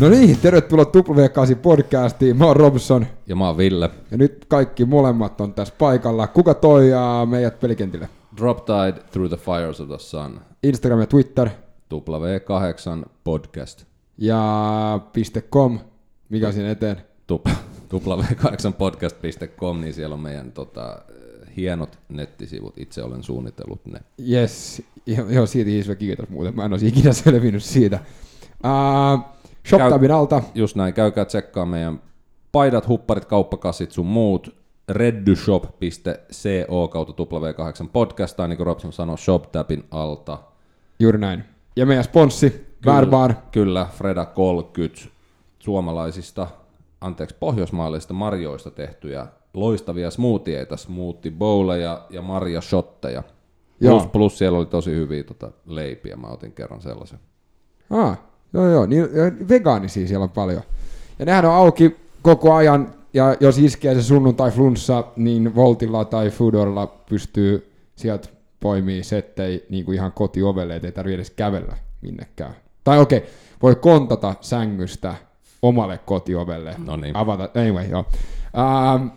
No niin, tervetuloa W8 podcastiin. Mä oon Robson. Ja mä oon Ville. Ja nyt kaikki molemmat on tässä paikalla. Kuka toi meidät pelikentille? Drop Tide Through the Fires of the Sun. Instagram ja Twitter. W8 podcast. Ja .com. Mikä siinä eteen? W8podcast.com, niin siellä on meidän tota, hienot nettisivut. Itse olen suunnitellut ne. Yes, joo, siitä iso kiitos muuten. Mä en olisi ikinä selvinnyt siitä. Uh, ShopTabin alta. Just näin, käykää tsekkaa meidän paidat, hupparit, kauppakassit sun muut. reddyshop.co kautta W8 podcast, tai niin kuin Robson sanoi, ShopTabin alta. Juuri näin. Ja meidän sponssi, Bärbar. Kyllä, Freda 30, suomalaisista, anteeksi, pohjoismaalaisista marjoista tehtyjä loistavia smoothieita, smoothie bowleja ja marja shotteja. Plus, plus siellä oli tosi hyviä tota, leipiä, mä otin kerran sellaisen. Ah, joo joo, niin, vegaanisia siellä on paljon. Ja nehän on auki koko ajan, ja jos iskee se sunnuntai flunssa, niin Voltilla tai Foodorilla pystyy sieltä poimii settei niin kuin ihan kotiovelle, ettei tarvitse edes kävellä minnekään. Tai okei, okay, voi kontata sängystä omalle kotiovelle. No niin. Avata, anyway, joo. Ähm,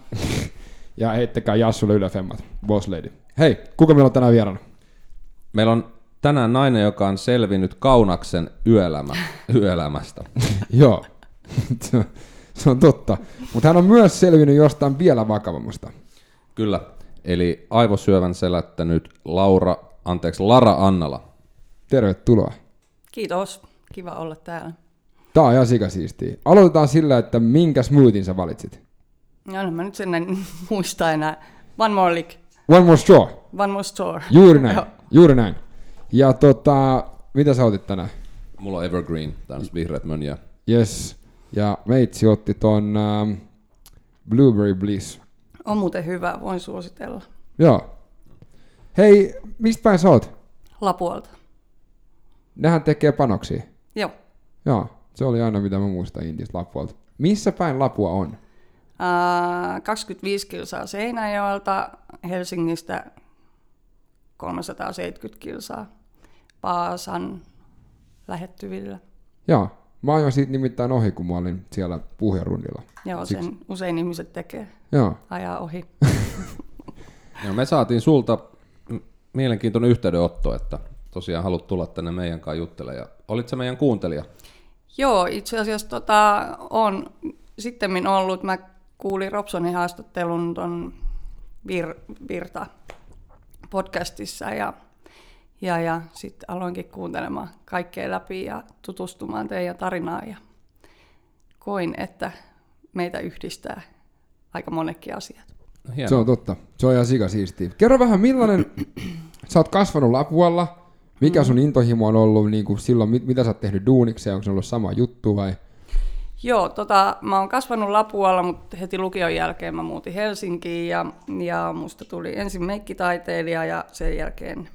ja heittäkää Jassulle yläfemmat, boss lady. Hei, kuka meillä on tänään vieraana? Meillä on tänään nainen, joka on selvinnyt Kaunaksen yöelämä, yöelämästä. Joo, se on totta. Mutta hän on myös selvinnyt jostain vielä vakavammasta. Kyllä, eli aivosyövän selättänyt Laura, anteeksi, Lara Annala. Tervetuloa. Kiitos, kiva olla täällä. Tää on ihan sikasiistiä. Aloitetaan sillä, että minkä smoothin sä valitsit? No, mä nyt sen en muista enää. One more lick. One more straw. One more store. Juuri näin, juuri näin. Ja tota, mitä sä otit tänään? Mulla on Evergreen, tää on vihreät mönjä. Yes. Ja meitsi otti ton ähm, Blueberry Bliss. On muuten hyvä, voin suositella. Joo. Hei, mistä päin sä oot? Lapuolta. Nehän tekee panoksia. Joo. Joo, se oli aina mitä mä muistan Indistä Lapuolta. Missä päin Lapua on? Uh, 25 kilsaa Seinäjoelta, Helsingistä 370 kilsaa Paasan lähettyvillä. Joo, mä ajoin siitä nimittäin ohi, kun mä olin siellä puhjarundilla. Joo, Siksi- sen usein ihmiset tekee, Joo, ajaa ohi. Ja me saatiin sulta mielenkiintoinen yhteydenotto, että tosiaan haluat tulla tänne meidän kanssa juttelemaan. Ja olit se meidän kuuntelija? Joo, itse asiassa tota, on sitten ollut, mä kuulin Robsonin haastattelun ton Vir, Virta podcastissa ja, ja, ja sitten aloinkin kuuntelemaan kaikkea läpi ja tutustumaan teidän tarinaan ja koin, että meitä yhdistää aika monekin asiat. Hienoa. se on totta. Se on ihan sikasiistiä. Kerro vähän, millainen... sä oot kasvanut Lapualla. Mikä sun intohimo on ollut niin kuin silloin, mit, mitä sä oot tehnyt duunikseen? Onko se ollut sama juttu vai? Joo, tota, mä oon kasvanut Lapualla, mutta heti lukion jälkeen mä muutin Helsinkiin ja, ja musta tuli ensin meikkitaiteilija ja sen jälkeen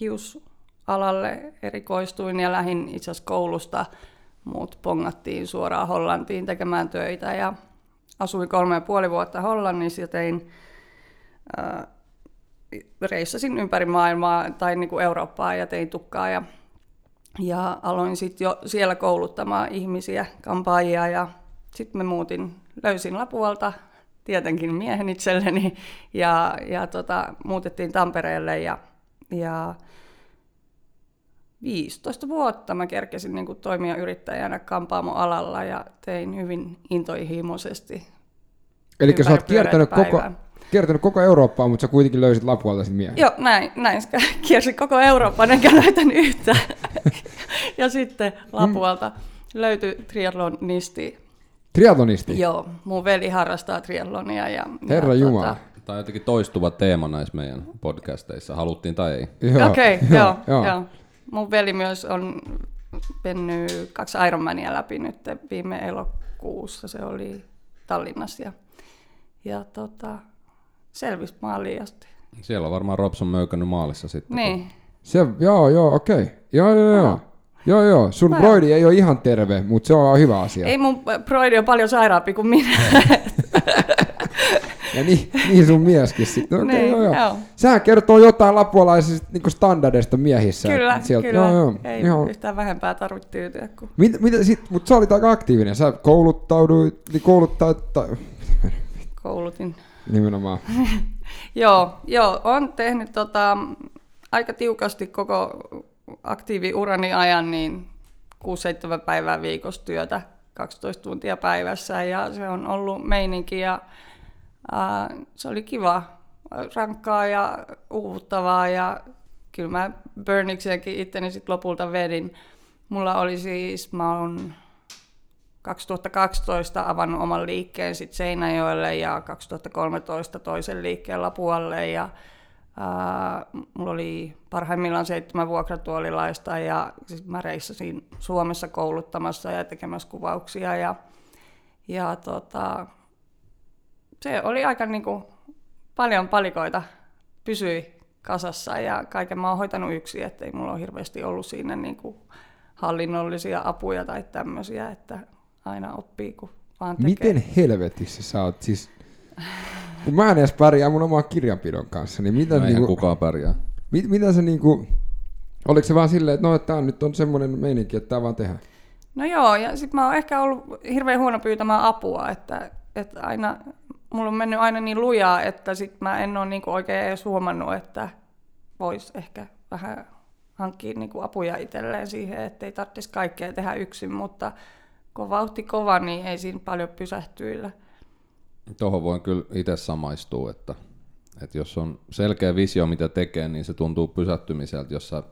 hiusalalle erikoistuin ja lähdin itse asiassa koulusta. Muut pongattiin suoraan Hollantiin tekemään töitä ja asuin kolme ja puoli vuotta Hollannissa ja tein, äh, reissasin ympäri maailmaa tai niin kuin Eurooppaa ja tein tukkaa ja ja aloin sitten jo siellä kouluttamaan ihmisiä, kampaajia ja sitten me muutin, löysin Lapualta tietenkin miehen itselleni ja, ja tota, muutettiin Tampereelle ja, ja 15 vuotta mä kerkesin niin kuin toimia yrittäjänä kampaamoalalla ja tein hyvin intohimoisesti. Eli sä oot kiertänyt koko, kiertänyt koko Eurooppaa, mutta sä kuitenkin löysit Lapualta sit miehen. Joo, näin, näin. Kiersin koko Euroopan, enkä löytänyt yhtään. ja sitten Lapualta löytyi triatlonisti. Triatlonisti. Joo, mun veli harrastaa triatlonia. Ja, Herra ja, Jumala. Tämä on jotenkin toistuva teema näissä meidän podcasteissa, haluttiin tai ei. Joo, Okei, okay, joo, joo. joo. Mun veli myös on mennyt kaksi Ironmania läpi nyt viime elokuussa. Se oli Tallinnassa ja, ja tota, selvisi maaliin asti. Siellä on varmaan Robson möykännyt maalissa sitten. Niin, Se, joo, joo, okei. Okay. Joo, joo, joo. Joo, joo. Sun Mä- broidi ei ole ihan terve, mutta se on hyvä asia. ei mun broidi on paljon sairaampi kuin minä. Ja niin, niin sun mieskin sitten. Okay, Niin, joo, joo. joo. Sehän kertoo jotain lapualaisista niin standardeista miehissä. Kyllä, sieltä, kyllä. Joo, joo, Ei joo. yhtään vähempää tarvitse tyytyä. Kun... Mit, mitä sit, mutta sä olit aika aktiivinen. Sä kouluttauduit, niin kouluttaa, tai, koulutin. nimenomaan. Joo, joo, on tehnyt tota, aika tiukasti koko aktiiviurani ajan niin 6-7 päivää viikossa työtä, 12 tuntia päivässä ja se on ollut meininki ja se oli kiva, rankkaa ja uuvuttavaa ja kyllä mä Burnikseenkin itteni sit lopulta vedin. Mulla oli siis, mä oon 2012 avannut oman liikkeen sit Seinäjoelle ja 2013 toisen liikkeen Lapualle ja ää, mulla oli parhaimmillaan seitsemän vuokratuolilaista ja sit mä reissasin Suomessa kouluttamassa ja tekemässä kuvauksia ja, ja tota, se oli aika niinku, paljon palikoita pysyi kasassa ja kaiken mä oon hoitanut yksin, ettei mulla ole hirveästi ollut siinä niinku hallinnollisia apuja tai tämmöisiä, että aina oppii, kun vaan tekee. Miten helvetissä sä oot siis... Kun mä en edes pärjää mun oman kirjanpidon kanssa, niin mitä, No, eihän niinku, kukaan pärjää. mit, mitä se niinku... Oliko se vaan silleen, että no, että tää nyt on semmoinen meininki, että tää vaan tehdään? No joo, ja sitten mä oon ehkä ollut hirveän huono pyytämään apua, että, että aina, mulla on mennyt aina niin lujaa, että sit mä en ole niinku oikein edes huomannut, että vois ehkä vähän hankkia niinku apuja itselleen siihen, ettei tarvitsisi kaikkea tehdä yksin, mutta kun vauhti kova, niin ei siinä paljon pysähtyillä. Tuohon voin kyllä itse samaistua, että, että jos on selkeä visio, mitä tekee, niin se tuntuu pysähtymiseltä, jos sä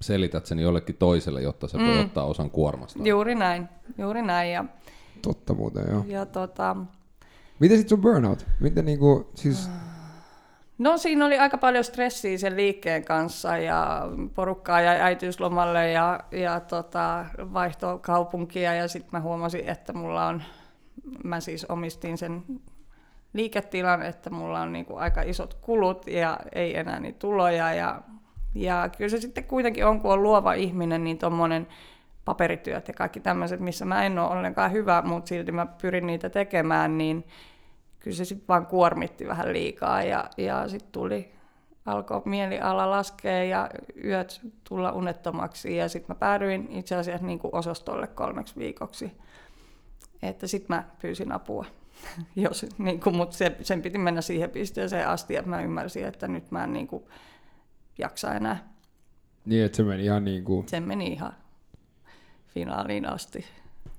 selität sen jollekin toiselle, jotta se voi ottaa osan kuormasta. Juuri näin, juuri näin. Ja, Totta muuten, joo. ja tota, Miten sit sun burnout? Miten niinku, siis... No siinä oli aika paljon stressiä sen liikkeen kanssa ja porukkaa jäi äitiyslomalle ja, ja tota, vaihtoi kaupunkia ja sitten mä huomasin, että mulla on, mä siis omistin sen liiketilan, että mulla on niinku aika isot kulut ja ei enää niitä tuloja. Ja, ja kyllä se sitten kuitenkin on, kun on luova ihminen, niin tuommoinen paperityöt ja kaikki tämmöiset, missä mä en ole ollenkaan hyvä, mutta silti mä pyrin niitä tekemään, niin kyllä se sitten vaan kuormitti vähän liikaa ja, ja sitten tuli, alkoi mieliala laskea ja yöt tulla unettomaksi ja sitten mä päädyin itse asiassa niin kuin osastolle kolmeksi viikoksi. Että sitten mä pyysin apua, Jos, niin kuin, mutta se, sen piti mennä siihen pisteeseen asti, että mä ymmärsin, että nyt mä en niin kuin, jaksa enää. Niin, että se meni ihan niinku... Sen meni ihan finaaliin asti.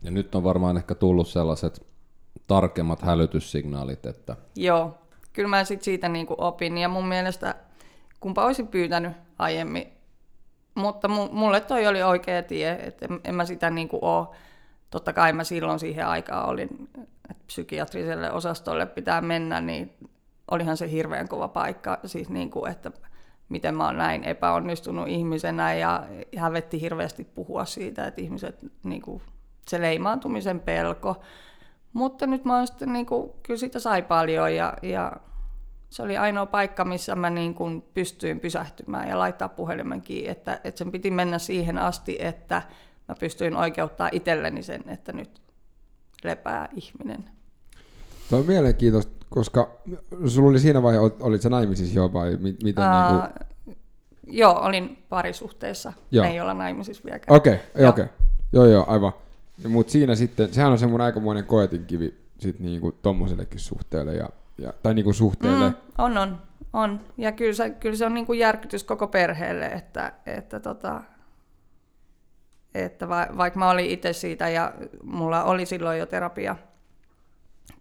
Ja nyt on varmaan ehkä tullut sellaiset tarkemmat hälytyssignaalit, että Joo, kyllä mä sit siitä niinku opin ja mun mielestä kumpa olisin pyytänyt aiemmin, mutta mu- mulle toi oli oikea tie, että en, mä sitä niinku oo. Totta kai mä silloin siihen aikaan olin, että psykiatriselle osastolle pitää mennä, niin olihan se hirveän kova paikka, siis niinku, että miten mä oon näin epäonnistunut ihmisenä ja hävetti hirveästi puhua siitä, että ihmiset, niinku, se leimaantumisen pelko, mutta nyt mä oon sitten, niin kuin, kyllä siitä sai paljon ja, ja se oli ainoa paikka, missä mä niin kuin pystyin pysähtymään ja laittaa puhelimen kiinni, että, että sen piti mennä siihen asti, että mä pystyin oikeuttaa itselleni sen, että nyt lepää ihminen. Tuo on mielenkiintoista, koska sulla oli siinä vaiheessa, olit sä naimisissa jo vai mi- miten Aa, niinku... Joo, olin parisuhteessa, Joo. ei olla naimisissa vieläkään. Okei, okay, okei. Okay. Joo, joo, aivan. Mutta siinä sitten, sehän on semmoinen aikamoinen koetinkivi sit niinku tommosellekin suhteelle, ja, ja, tai niinku suhteelle. Mm, on, on, on. Ja kyllä se, kyllä se on niin kuin järkytys koko perheelle, että, että, tota, että va, vaikka mä olin itse siitä ja mulla oli silloin jo terapia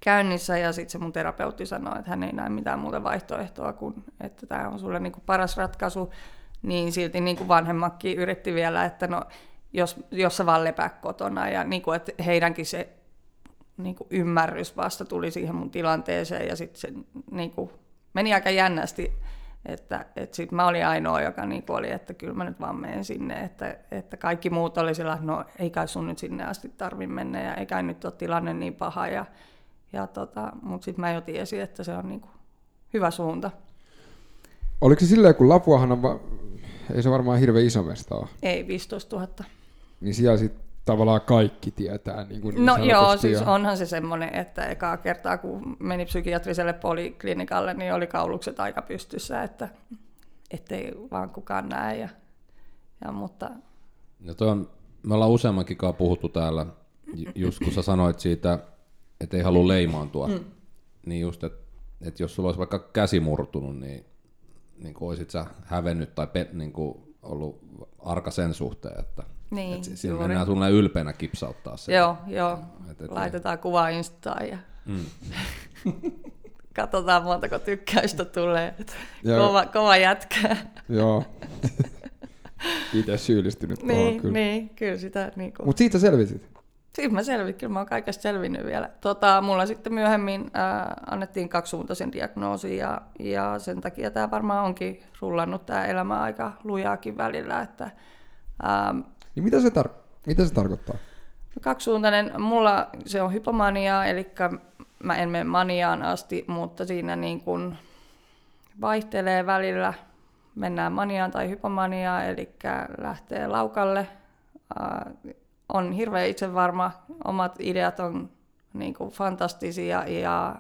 käynnissä ja sitten se mun terapeutti sanoi, että hän ei näe mitään muuta vaihtoehtoa kuin, että tämä on sulle niin kuin paras ratkaisu, niin silti niin kuin vanhemmatkin yritti vielä, että no, jos, jos sä vaan lepää kotona ja niin kuin, että heidänkin se niin kuin ymmärrys vasta tuli siihen mun tilanteeseen ja sitten se niin kuin, meni aika jännästi, että, että sitten mä olin ainoa, joka niin kuin oli, että kyllä mä nyt vaan menen sinne, että, että kaikki muut oli sillä, no ei kai sun nyt sinne asti tarvi mennä ja ei kai nyt ole tilanne niin paha ja, ja tota, mutta sitten mä jo tiesin, että se on niin kuin hyvä suunta. Oliko se silleen, kun Lapuahan on, va- ei se varmaan hirveän iso mesta ole, Ei 15 000. niin siellä sit tavallaan kaikki tietää. Niin, kuin niin no joo, siis ja... onhan se semmoinen, että ekaa kertaa kun meni psykiatriselle poliklinikalle, niin oli kaulukset aika pystyssä, että ettei vaan kukaan näe. Ja, ja mutta... Ja toi on, me ollaan useammankin kanssa puhuttu täällä, just kun sä sanoit siitä, että ei halua leimaantua, mm. niin just, että, että jos sulla olisi vaikka käsi murtunut, niin, niin kuin olisit sä hävennyt tai pe, niin kuin ollut arka sen suhteen, että niin, et siinä mennään sulle ylpeänä kipsauttaa se. Joo, joo. Et, et, Laitetaan et... kuva Instaan ja mm. katsotaan montako tykkäystä tulee. kova, kova jätkä. joo. Itse syyllistynyt niin, kyllä. Niin, kyllä sitä. Niin Mutta siitä selvisit? Siitä mä selvin, kyllä mä oon kaikesta selvinnyt vielä. Tota, mulla sitten myöhemmin äh, annettiin kaksisuuntaisen diagnoosin ja, ja sen takia tämä varmaan onkin rullannut tämä elämä aika lujaakin välillä. Että, ähm, niin mitä, se tar- mitä se tarkoittaa? Kaksisuuntainen, mulla se on hypomania, eli mä en mene maniaan asti, mutta siinä niin kun vaihtelee välillä. Mennään maniaan tai hypomaniaan, eli lähtee laukalle. Äh, on hirveän itsevarma, omat ideat on niin kuin fantastisia ja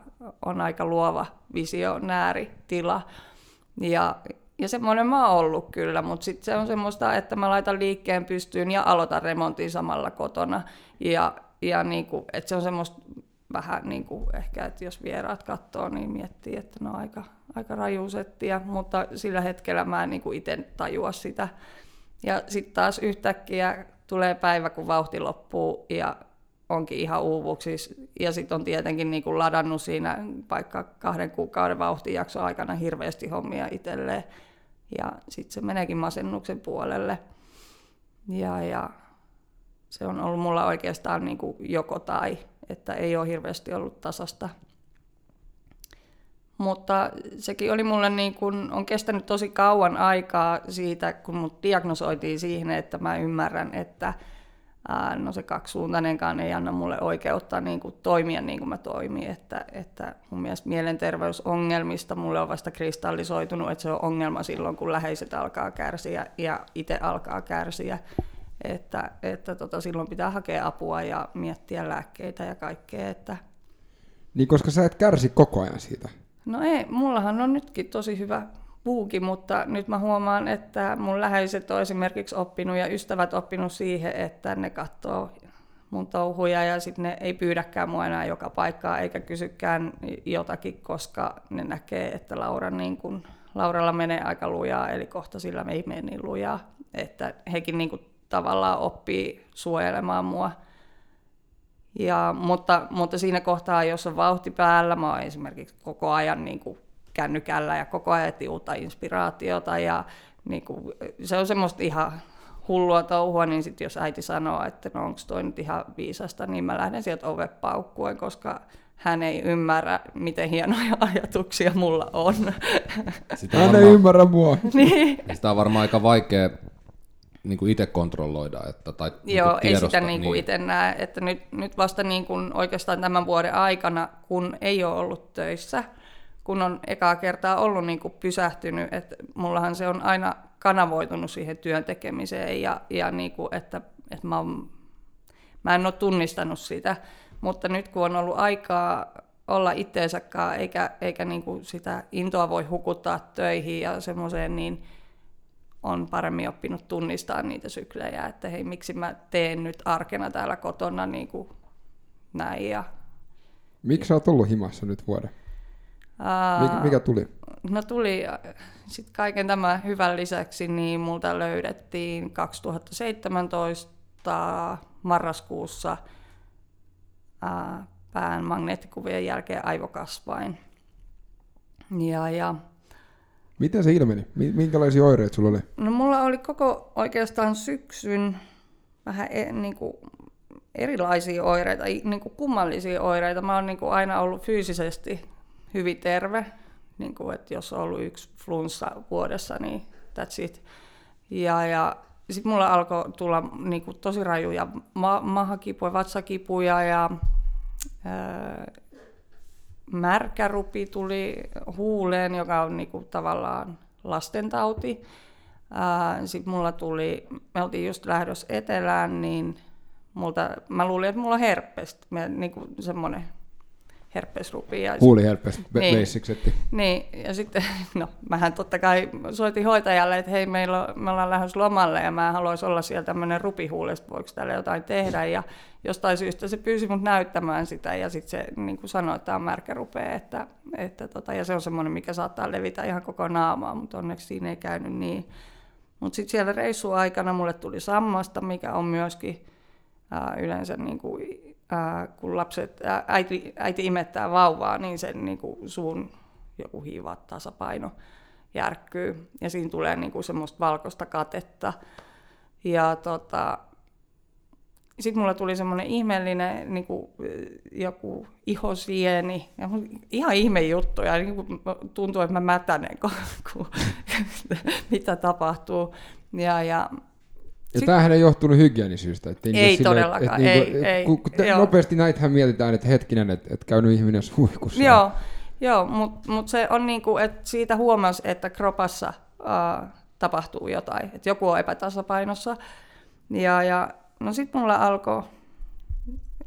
on aika luova visionääri tila. Ja, ja semmoinen mä oon ollut kyllä, mutta sitten se on semmoista, että mä laitan liikkeen pystyyn ja aloitan remontin samalla kotona. Ja, ja niin kuin, että se on semmoista vähän niin kuin ehkä, että jos vieraat katsoo, niin miettii, että no aika, aika raju settiä, mutta sillä hetkellä mä en niin itse tajua sitä. Ja sitten taas yhtäkkiä tulee päivä, kun vauhti loppuu ja onkin ihan uuvuksissa. Ja sitten on tietenkin niin kuin ladannut siinä vaikka kahden kuukauden vauhtijakson aikana hirveästi hommia itselleen. Ja sitten se meneekin masennuksen puolelle. Ja, ja se on ollut mulla oikeastaan niin kuin joko tai, että ei ole hirveästi ollut tasasta. Mutta sekin oli mulle niin kuin, on kestänyt tosi kauan aikaa siitä, kun mut diagnosoitiin siihen, että mä ymmärrän, että ää, no se kaksisuuntainenkaan ei anna mulle oikeutta niin kuin toimia niin kuin mä toimin. Että, että mun mielestä mielenterveysongelmista mulle on vasta kristallisoitunut, että se on ongelma silloin, kun läheiset alkaa kärsiä ja itse alkaa kärsiä. Että, että tota, silloin pitää hakea apua ja miettiä lääkkeitä ja kaikkea. Että... Niin koska sä et kärsi koko ajan siitä. No ei, mullahan on nytkin tosi hyvä puuki, mutta nyt mä huomaan, että mun läheiset on esimerkiksi oppinut ja ystävät oppinut siihen, että ne katsoo mun touhuja ja sitten ne ei pyydäkään mua enää joka paikkaa eikä kysykään jotakin, koska ne näkee, että Laura niin kun, Lauralla menee aika lujaa, eli kohta sillä me ei mene niin lujaa. Että hekin niin kun, tavallaan oppii suojelemaan mua ja, mutta, mutta siinä kohtaa, jos on vauhti päällä, mä oon esimerkiksi koko ajan niin kuin kännykällä ja koko ajan uutta inspiraatiota ja niin kuin, se on semmoista ihan hullua touhua, niin sitten jos äiti sanoo, että no onko toi nyt ihan viisasta, niin mä lähden sieltä ove paukkuen, koska hän ei ymmärrä, miten hienoja ajatuksia mulla on. Sitä hän varmaan, ei ymmärrä mua. niin. Sitä on varmaan aika vaikea niin kuin itse kontrolloida. Että, tai niinku Joo, niin ei sitä niin kuin niin. itse näe. Että nyt, nyt vasta niin kuin oikeastaan tämän vuoden aikana, kun ei ole ollut töissä, kun on ekaa kertaa ollut niin kuin pysähtynyt, että mullahan se on aina kanavoitunut siihen työn tekemiseen ja, ja niin kuin, että, että mä, on, mä en ole tunnistanut sitä, mutta nyt kun on ollut aikaa olla itteensäkaan eikä, eikä niin kuin sitä intoa voi hukuttaa töihin ja semmoiseen, niin on paremmin oppinut tunnistaa niitä syklejä, että hei, miksi mä teen nyt arkena täällä kotona niin kuin näin. Ja... Miksi sä oot ollut himassa nyt vuoden? Mikä, mikä tuli? No tuli sitten kaiken tämän hyvän lisäksi, niin multa löydettiin 2017 marraskuussa ää, pään magneettikuvien jälkeen aivokasvain. Ja, ja Miten se ilmeni? Minkälaisia oireita sulla oli? No mulla oli koko oikeastaan syksyn vähän e, niin kuin erilaisia oireita, niin kuin kummallisia oireita. Mä oon niin kuin aina ollut fyysisesti hyvin terve, niin kuin, että jos on ollut yksi flunssa vuodessa, niin that's it. Ja, ja sitten mulla alkoi tulla niin kuin, tosi rajuja ma- mahakipuja, vatsakipuja ja ää, märkärupi tuli huuleen, joka on niinku tavallaan lastentauti. Sitten mulla tuli, me oltiin just lähdössä etelään, niin multa, mä luulin, että mulla on herpes, niin kuin semmoinen herpesrupi. Ja Huuliherpes, Niin. basicsetti. Niin, ja sitten, no, mähän totta kai soitin hoitajalle, että hei, meillä on, me ollaan lähdössä lomalle ja mä haluaisin olla siellä tämmöinen rupihuuli, että voiko tälle jotain tehdä. Ja jostain syystä se pyysi mut näyttämään sitä ja sitten se niin kuin sanoi, että tämä on märkä rupea, että, että tota, ja se on semmoinen, mikä saattaa levitä ihan koko naamaa, mutta onneksi siinä ei käynyt niin. Mutta sitten siellä reissun aikana mulle tuli sammasta, mikä on myöskin ää, yleensä niin kuin, ää, kun lapset, ää, äiti, äiti imettää vauvaa, niin sen niin kuin suun joku hiiva tasapaino järkkyy ja siinä tulee niin kuin semmoista valkoista katetta. Ja tota, sitten mulla tuli semmoinen ihmeellinen niin kuin, joku ihosieni, ja ihan ihme juttu, ja niin kuin tuntuu, että mä mätänen, kun, kun, mitä tapahtuu. Ja, ja Ja Sit- tämähän ei johtunut hygienisyistä. Että Ei todellakaan, ei, ei, kun, kun joo. nopeasti näitähän mietitään, että hetkinen, että, että käynyt ihminen suihkussa. Joo, joo mutta mut se on niinku, että siitä huomasi, että kropassa uh, tapahtuu jotain, että joku on epätasapainossa. Ja, ja no sitten mulla alkoi,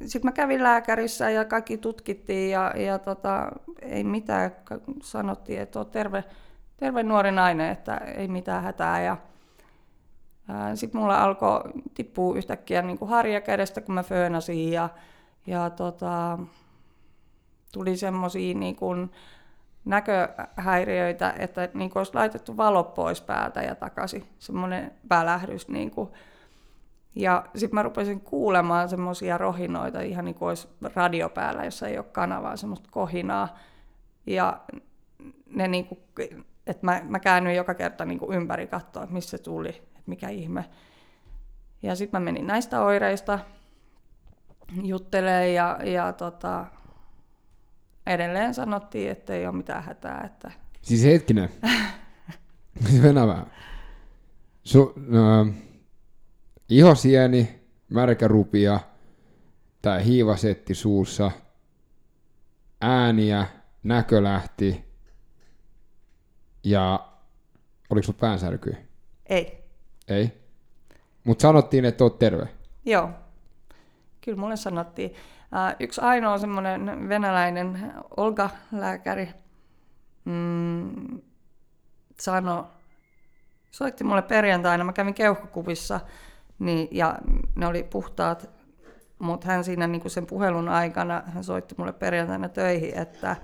sitten mä kävin lääkärissä ja kaikki tutkittiin ja, ja tota, ei mitään, sanottiin, että on terve, terve nuori nainen, että ei mitään hätää. Ja, sitten mulla alkoi tippua yhtäkkiä niin kuin harja kädestä, kun mä föönasin ja, ja tota, tuli semmoisia niin näköhäiriöitä, että niin kuin olisi laitettu valo pois päältä ja takaisin, semmoinen välähdys. Niin kuin. Ja sitten mä rupesin kuulemaan semmoisia rohinoita, ihan niin kuin olisi radio päällä, jossa ei ole kanavaa, semmoista kohinaa. Ja ne niin kuin, että mä, mä käännyin joka kerta niin kuin ympäri katsoa, että missä se tuli, mikä ihme. Ja sitten mä menin näistä oireista juttelee ja, ja tota, edelleen sanottiin, että ei ole mitään hätää. Että... Siis hetkinen. siis Venä vähän. Su, no, ihosieni, märkä rupia, tai hiivasetti suussa, ääniä, näkö lähti, ja oliko sulla päänsärkyä? Ei. Ei. Mutta sanottiin, että oot terve. Joo. Kyllä mulle sanottiin. Yksi ainoa semmoinen venäläinen Olga-lääkäri mm, sanoi, soitti mulle perjantaina, mä kävin keuhkokuvissa, niin, ja ne oli puhtaat, mutta hän siinä niin sen puhelun aikana, hän soitti mulle perjantaina töihin, että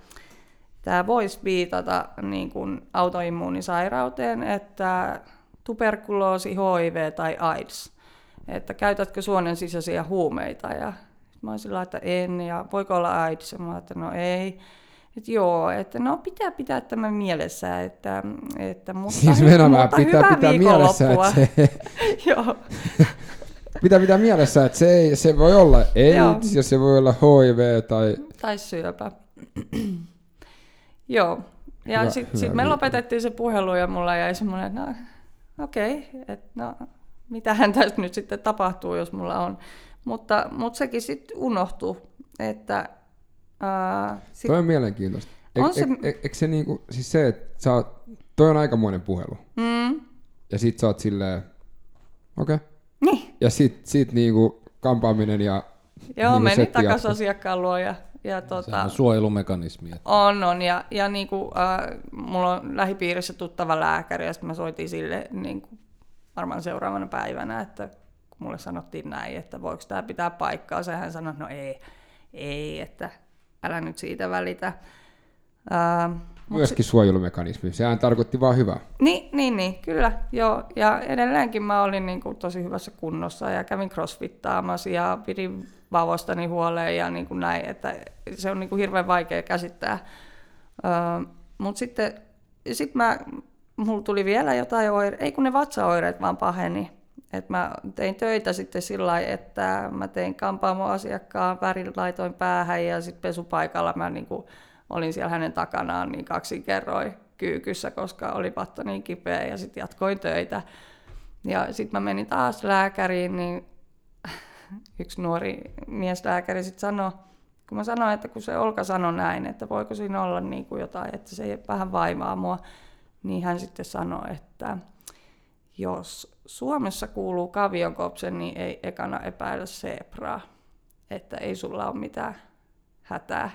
tämä voisi viitata niin autoimmuunisairauteen, että tuberkuloosi, HIV tai AIDS, että käytätkö suonen sisäisiä huumeita, ja mä olin sillä, että en, ja voiko olla AIDS, ja mä että no ei, että joo, että no pitää pitää tämä mielessä, että, että mutta, Siis vähän mutta pitää hyvää pitää mielessä, että se, joo, pitää pitää mielessä, että se, ei, se voi olla. AIDS ja se voi olla HIV tai tai syöpä. joo, ja Hyvä- sitten hyvä sit me lopetettiin se puhelu, ja mulla jäi semmoinen, että no okei, okay, että no mitähän tästä nyt sitten tapahtuu, jos mulla on. Mutta, mutta sekin sitten unohtui, että ää, sit, Toi on mielenkiintoista. E- On se- e- e- se niinku, siis se, että sä oot, toi on aikamoinen puhelu. mm, Ja sit sä oot silleen, okei. Okay. niin, Ja sit, sit niinku kampaaminen ja joo, niinku meni jatkuu. asiakkaan luo ja, ja tota, on suojelumekanismi. että On, on. Ja, ja niin kuin, äh, mulla on lähipiirissä tuttava lääkäri, ja sitten mä soitin sille niin kuin, varmaan seuraavana päivänä, että kun mulle sanottiin näin, että voiko tämä pitää paikkaa, hän sanoi, että no ei, ei, että älä nyt siitä välitä. Äh, myöskin suojelumekanismi. Sehän tarkoitti vaan hyvää. niin, niin, niin, kyllä, joo. Ja edelleenkin mä olin niin kuin tosi hyvässä kunnossa ja kävin crossfittaamassa ja pidin vauvastani huoleen ja niin kuin näin, että se on niin kuin hirveän vaikea käsittää. Öö, Mutta sitten sit mä, mulla tuli vielä jotain oireita, ei kun ne vatsaoireet vaan paheni. Et mä tein töitä sitten sillä lailla, että mä tein kampaamo-asiakkaan, värin laitoin päähän ja sitten pesupaikalla mä niinku olin siellä hänen takanaan niin kaksin kerroin kyykyssä, koska oli patta niin kipeä ja sitten jatkoin töitä. Ja sitten mä menin taas lääkäriin, niin yksi nuori mieslääkäri sitten sanoi, kun mä sanoin, että kun se Olka sanoi näin, että voiko siinä olla niin kuin jotain, että se vähän vaimaa mua, niin hän sitten sanoi, että jos Suomessa kuuluu kavionkopse, niin ei ekana epäillä zebraa, että ei sulla ole mitään hätää.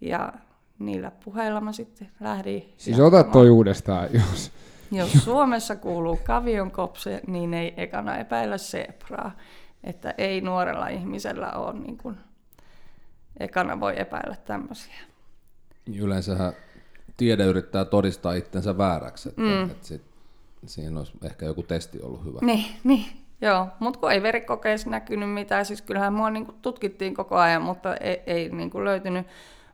Ja niillä puheilla mä sitten lähdin. Siis ota toi uudestaan, jos... Jos Suomessa kuuluu kavionkopse, niin ei ekana epäillä zebraa. Että ei nuorella ihmisellä ole niin kuin, ekana voi epäillä tämmöisiä. Yleensähän tiede yrittää todistaa itsensä vääräksi, että, mm. että sit, siinä olisi ehkä joku testi ollut hyvä. Niin, niin. Joo, mutta kun ei verikokeissa näkynyt mitään, siis kyllähän mua niin tutkittiin koko ajan, mutta ei, ei niin löytynyt.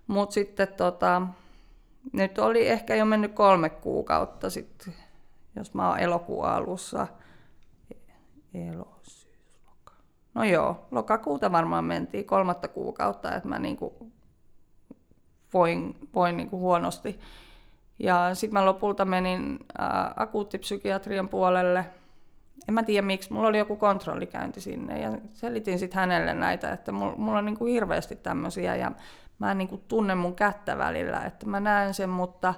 Mutta sitten tota, nyt oli ehkä jo mennyt kolme kuukautta sitten, jos mä oon elokuun alussa. Elo. No joo, lokakuuta varmaan mentiin kolmatta kuukautta, että mä niinku voin, voin niinku huonosti. Ja sitten mä lopulta menin ää, akuuttipsykiatrian puolelle. En mä tiedä miksi, mulla oli joku kontrollikäynti sinne ja selitin sitten hänelle näitä, että mulla, mulla on niinku hirveästi tämmöisiä ja mä niinku tunne mun kättä välillä, että mä näen sen, mutta,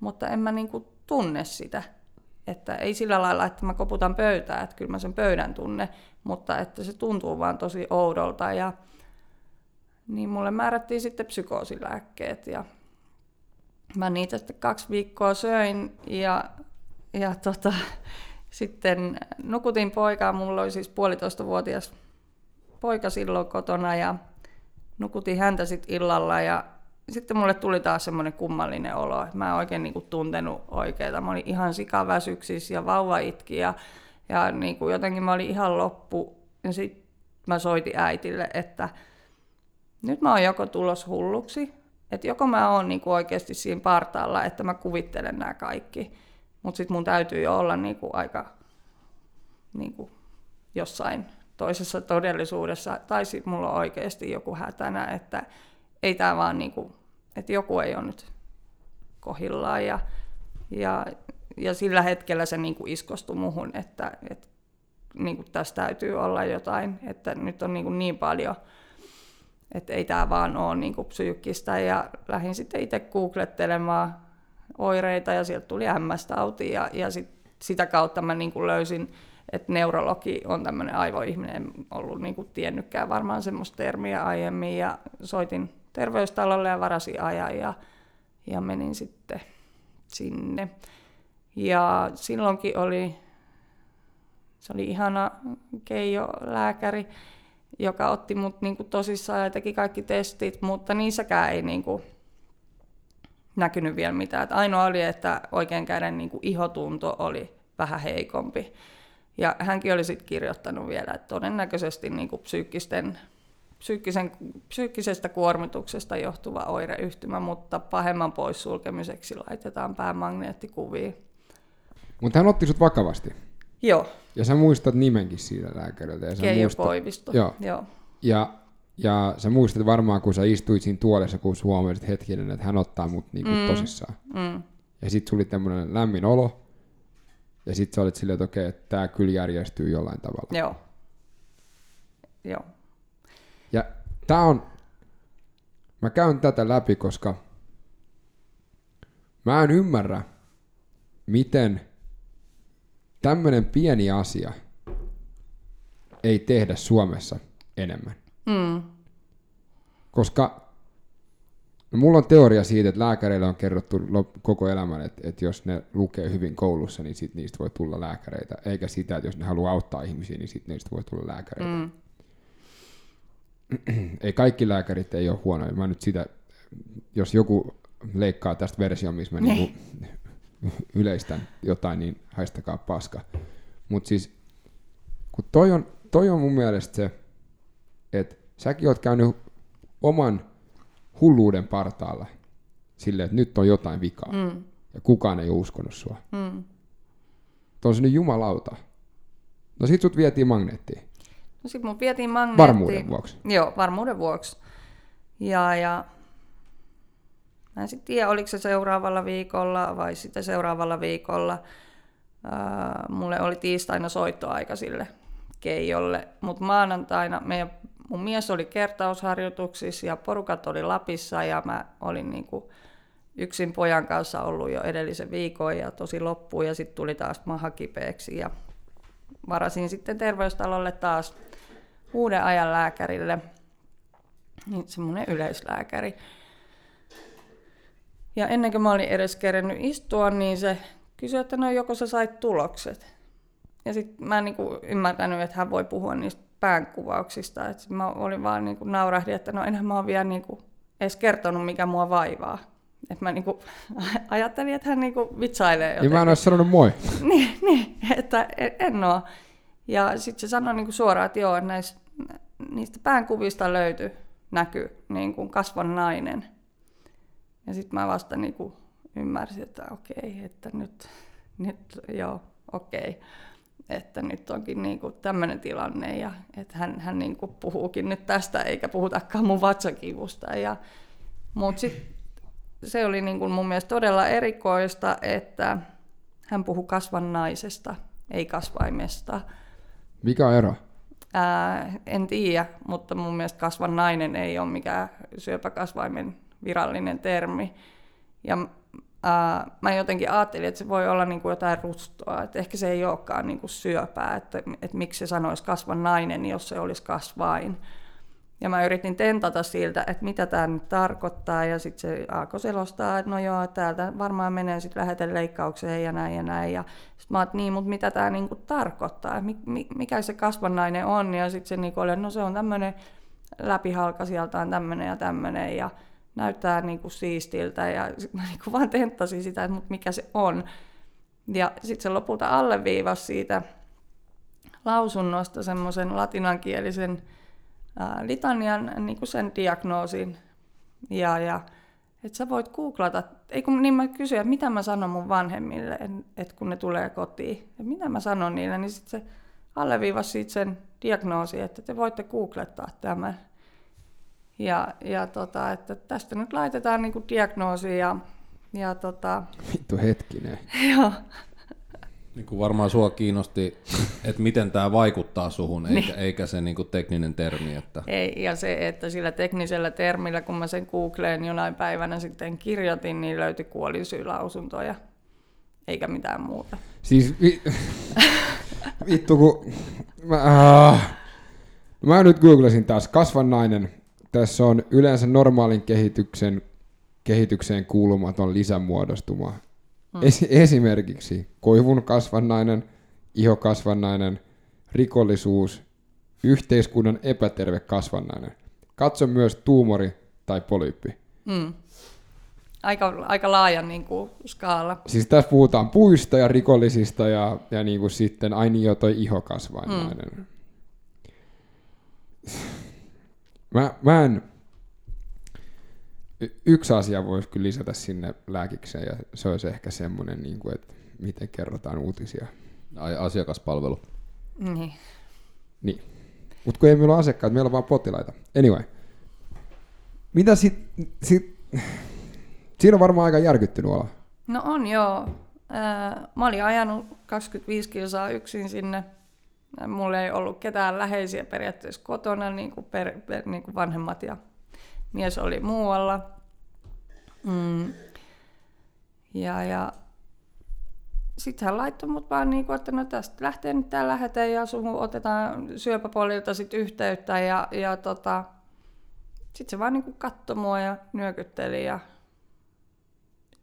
mutta en mä niinku tunne sitä. Että ei sillä lailla, että mä koputan pöytää, että kyllä mä sen pöydän tunne, mutta että se tuntuu vaan tosi oudolta. Ja, niin mulle määrättiin sitten psykoosilääkkeet ja mä niitä sitten kaksi viikkoa söin ja, ja tota, sitten nukutin poikaa. Mulla oli siis puolitoista vuotias poika silloin kotona ja nukutin häntä sitten illalla ja sitten mulle tuli taas semmoinen kummallinen olo, että mä en oikein niinku tuntenut oikeeta. Mä olin ihan sikaväsyksissä ja vauva itki ja, ja niinku jotenkin mä olin ihan loppu. Ja sitten mä soitin äitille, että nyt mä oon joko tulos hulluksi, että joko mä oon niinku oikeasti siinä partaalla, että mä kuvittelen nämä kaikki, mutta sitten mun täytyy jo olla niinku aika niinku jossain toisessa todellisuudessa, tai sitten mulla on oikeasti joku hätänä, että ei tämä vaan niinku, että joku ei ole nyt kohillaan ja, ja, ja sillä hetkellä se niinku iskostui muhun, että, että niinku tässä täytyy olla jotain, että nyt on niinku niin paljon, että ei tämä vaan ole niinku psyykkistä ja lähdin sitten itse googlettelemaan oireita ja sieltä tuli MS-tauti ja, ja sit, sitä kautta mä niinku löysin että neurologi on tämmöinen aivoihminen, en ollut niinku tiennytkään varmaan semmoista termiä aiemmin ja soitin terveystalolle ja varasin ajan ja, ja menin sitten sinne. Ja silloinkin oli, se oli ihana Keijo lääkäri, joka otti mut niinku tosissaan ja teki kaikki testit, mutta niissäkään ei niinku näkynyt vielä mitään. Et ainoa oli, että oikein käden niinku ihotunto oli vähän heikompi. Ja hänkin oli sitten kirjoittanut vielä, että todennäköisesti niin kuin psyykkisten, psyykkisen, psyykkisestä kuormituksesta johtuva oireyhtymä, mutta pahemman poissulkemiseksi laitetaan päämagneettikuviin. Mutta hän otti sut vakavasti. Joo. Ja sä muistat nimenkin siitä lääkäriltä. Ja Keijo muistat... Koivisto. Joo. Joo. Ja, ja sä muistat varmaan, kun sä istuit siinä tuolessa, kun huomasit hetkinen, että hän ottaa mut niinku mm. tosissaan. Mm. Ja sit sulla oli tämmönen lämmin olo, ja sitten sä olit silleen, että okei, että tämä kyllä järjestyy jollain tavalla. Joo. Joo. Ja tämä on, mä käyn tätä läpi, koska mä en ymmärrä, miten tämmöinen pieni asia ei tehdä Suomessa enemmän. Mm. Koska No, mulla on teoria siitä, että lääkäreille on kerrottu koko elämän, että, että jos ne lukee hyvin koulussa, niin sit niistä voi tulla lääkäreitä. Eikä sitä, että jos ne haluaa auttaa ihmisiä, niin sit niistä voi tulla lääkäreitä. Mm. ei kaikki lääkärit ei ole huonoja. Mä nyt sitä, jos joku leikkaa tästä version, missä mä niinku yleistän jotain, niin haistakaa paska. Mutta siis, kun toi on, toi on mun mielestä se, että säkin oot käynyt oman hulluuden partaalla silleen, että nyt on jotain vikaa. Mm. Ja kukaan ei ole uskonut sua. Mm. on se nyt jumalauta. No sit sut vietiin magneettiin. No sit mun vietiin magneettiin. Varmuuden vuoksi. Joo, varmuuden vuoksi. Ja, ja mä en sitten tiedä, oliko se seuraavalla viikolla vai sitten seuraavalla viikolla. Ää, mulle oli tiistaina soittoaika sille Keijolle, mutta maanantaina meidän mun mies oli kertausharjoituksissa ja porukat oli Lapissa ja mä olin niin kuin yksin pojan kanssa ollut jo edellisen viikon ja tosi loppu ja sitten tuli taas maha kipeäksi ja varasin sitten terveystalolle taas uuden ajan lääkärille, niin semmoinen yleislääkäri. Ja ennen kuin mä olin edes kerennyt istua, niin se kysyi, että no joko sä sait tulokset. Ja sitten mä en niin kuin ymmärtänyt, että hän voi puhua niistä päänkuvauksista. Et mä olin vaan niin kuin naurahdin, että no enhän mä ole vielä niin kuin edes kertonut, mikä mua vaivaa. Et mä niinku ajattelin, että hän niinku vitsailee jotenkin. Niin mä en olisi sanonut moi. niin, niin, että en oo. Ja sitten se sanoi niinku suoraan, että joo, että näistä, niistä päänkuvista löytyi, näkyy niin kuin kasvan nainen. Ja sitten mä vasta niinku ymmärsin, että okei, että nyt, nyt joo, okei. Että nyt onkin niinku tämmöinen tilanne ja että hän, hän niinku puhuukin nyt tästä eikä puhutakaan mun vatsakivusta. Ja, mutta sitten se oli niin kuin mun mielestä todella erikoista, että hän puhui kasvannaisesta, ei kasvaimesta. Mikä ero? Ää, en tiedä, mutta mun mielestä kasvannainen ei ole mikään syöpäkasvaimen virallinen termi. Ja ää, mä jotenkin ajattelin, että se voi olla niin kuin jotain rustoa, että ehkä se ei olekaan niin kuin syöpää, että, että miksi se sanoisi kasvannainen, jos se olisi kasvain. Ja mä yritin tentata siltä, että mitä tämä nyt tarkoittaa, ja sitten se alkoi selostaa, että no joo, täältä varmaan menee sitten läheteleikkaukseen ja näin ja näin. Ja sitten mä että niin, mutta mitä tämä niinku tarkoittaa, mikä se kasvannainen on, ja sitten se niinku oli, no se on tämmöinen läpihalka sieltä on tämmöinen ja tämmöinen, ja näyttää niinku siistiltä, ja sitten mä niinku vaan tenttasin sitä, että mikä se on. Ja sitten se lopulta alleviivasi siitä lausunnosta semmoisen latinankielisen litanian niin kuin sen diagnoosin. Ja, ja että sä voit googlata, ei kun niin mä kysyin, että mitä mä sanon mun vanhemmille, että kun ne tulee kotiin, ja mitä mä sanon niille, niin sitten se alleviivasi siitä sen diagnoosi, että te voitte googlettaa tämän. Ja, ja tota, että tästä nyt laitetaan niinku diagnoosi ja, ja tota... Vittu hetkinen. Joo. Niin kuin varmaan sua kiinnosti, että miten tämä vaikuttaa suhun, eikä, niin. eikä se niin kuin tekninen termi. Että... Ei, ja se, että sillä teknisellä termillä, kun mä sen Googleen jonain päivänä sitten kirjoitin, niin löytyi kuolisyylausuntoja, eikä mitään muuta. Siis vi... vittu kun... Mä, äh... mä nyt googlasin taas kasvannainen. Tässä on yleensä normaalin kehityksen, kehitykseen kuulumaton lisämuodostuma Mm. Es, esimerkiksi koivun kasvannainen, ihokasvannainen, rikollisuus, yhteiskunnan epäterve kasvannainen. Katso myös tuumori tai polyyppi. Mm. Aika, aika laaja niin kuin, skaala. Siis tässä puhutaan puista ja rikollisista ja, ja niin kuin sitten aini jo toi ihokasvainainen. Mm. Mä, mä en, yksi asia voisi kyllä lisätä sinne lääkikseen, ja se olisi ehkä semmoinen, niin kuin, että miten kerrotaan uutisia. Ai, asiakaspalvelu. Niin. Niin. Mutta kun ei meillä ole asiakkaita, meillä on vaan potilaita. Anyway. Mitä sit, sit... Siinä on varmaan aika järkyttynyt olla. No on joo. Mä olin ajanut 25 kilsaa yksin sinne. Mulla ei ollut ketään läheisiä periaatteessa kotona, niin kuin, per, per, niin kuin vanhemmat ja mies oli muualla. Mm. Ja, ja sitten hän laittoi mut vaan niin kuin, että no tästä lähtee nyt tämä lähete ja suhun otetaan syöpäpolilta sit yhteyttä ja, ja tota, sitten se vaan niin kuin katsoi mua ja nyökytteli ja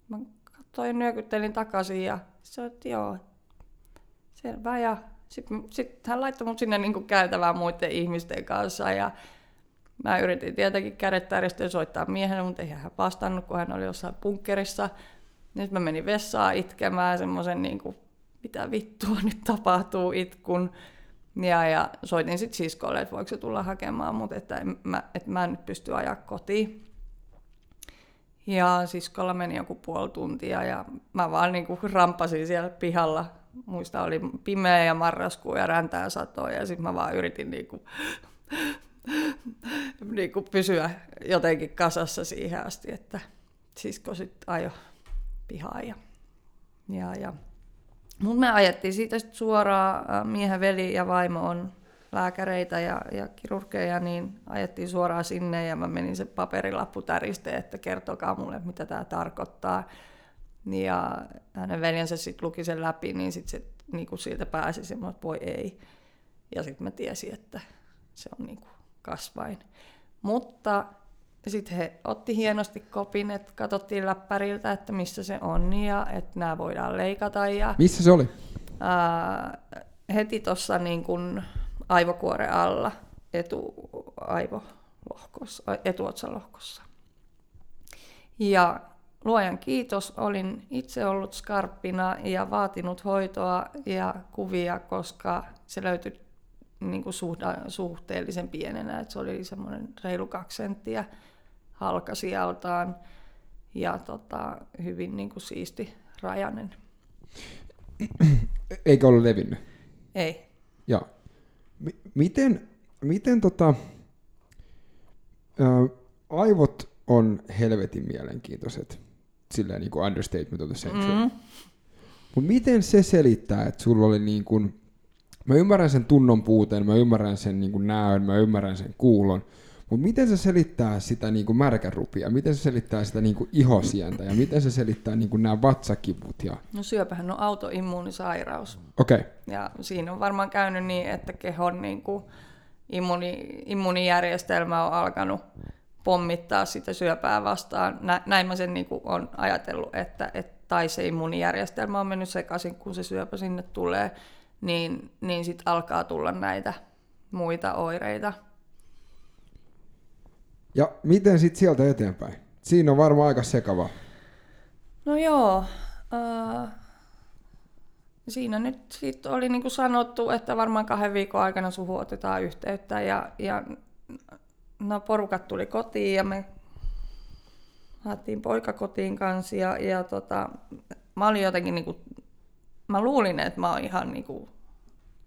mä katsoin ja nyökyttelin takaisin ja se että joo, selvä ja sitten sit hän laittoi mut sinne niin kuin käytävään muiden ihmisten kanssa ja Mä yritin tietenkin kädet tärjestyä soittaa miehelle, mutta ei hän vastannut, kun hän oli jossain punkkerissa. Nyt mä menin vessaan itkemään semmoisen, niin mitä vittua nyt tapahtuu itkun. Ja, ja soitin sitten siskolle, että voiko se tulla hakemaan, mutta että, en, mä, että mä en nyt pysty ajaa kotiin. Ja siskolla meni joku puoli tuntia ja mä vaan niin kuin rampasin siellä pihalla. Muista oli pimeä ja marraskuu ja räntää satoi ja sitten mä vaan yritin niin kuin niin kuin pysyä jotenkin kasassa siihen asti, että sisko sitten ajo pihaan. Ja, ja, ja. Mutta me ajettiin siitä sit suoraan, miehen veli ja vaimo on lääkäreitä ja, ja kirurgeja, niin ajettiin suoraan sinne ja mä menin se paperilappu täriste, että kertokaa mulle, mitä tämä tarkoittaa. Ja hänen veljensä sitten luki sen läpi, niin sitten se niin kuin siitä pääsi semmoinen, että voi ei. Ja sitten mä tiesin, että se on niin kuin kasvain. Mutta sitten he otti hienosti kopin, että katsottiin läppäriltä, että missä se on ja että nämä voidaan leikata. Ja, Missä se oli? ää, heti tuossa niin kuin aivokuoren alla, etuaivolohkossa, etuotsalohkossa. Ja luojan kiitos, olin itse ollut skarppina ja vaatinut hoitoa ja kuvia, koska se löytyi niin kuin suhteellisen pienenä, että se oli semmoinen reilu kaksi senttiä halkasijaltaan ja tota, hyvin niin kuin siisti rajanen. Eikö ollut levinnyt? Ei. Joo. M- miten, miten tota, ää, aivot on helvetin mielenkiintoiset, silleen niin kuin understatement of the century. Mm. Mutta miten se selittää, että sulla oli niin kuin, mä ymmärrän sen tunnon puuteen, mä ymmärrän sen niin kuin näön, mä ymmärrän sen kuulon, mutta miten se selittää sitä niin kuin märkärupia, miten se selittää sitä niin kuin ihosientä ja miten se selittää niin kuin nämä vatsakivut? Ja... No syöpähän on autoimmuunisairaus. Okei, okay. Ja siinä on varmaan käynyt niin, että kehon niin kuin immuuni, immuunijärjestelmä on alkanut pommittaa sitä syöpää vastaan. Nä, näin mä sen niin kuin on ajatellut, että, että tai se immuunijärjestelmä on mennyt sekaisin, kun se syöpä sinne tulee, niin, niin sitten alkaa tulla näitä muita oireita. ja miten sitten sieltä eteenpäin? Siinä on varmaan aika sekava. No joo, äh, siinä nyt sit oli niin kuin sanottu, että varmaan kahden viikon aikana suhu otetaan yhteyttä ja, ja no porukat tuli kotiin ja me haettiin poika kotiin kanssa ja, ja tota, mä olin jotenkin niin kuin, mä luulin, että mä oon ihan niin kuin,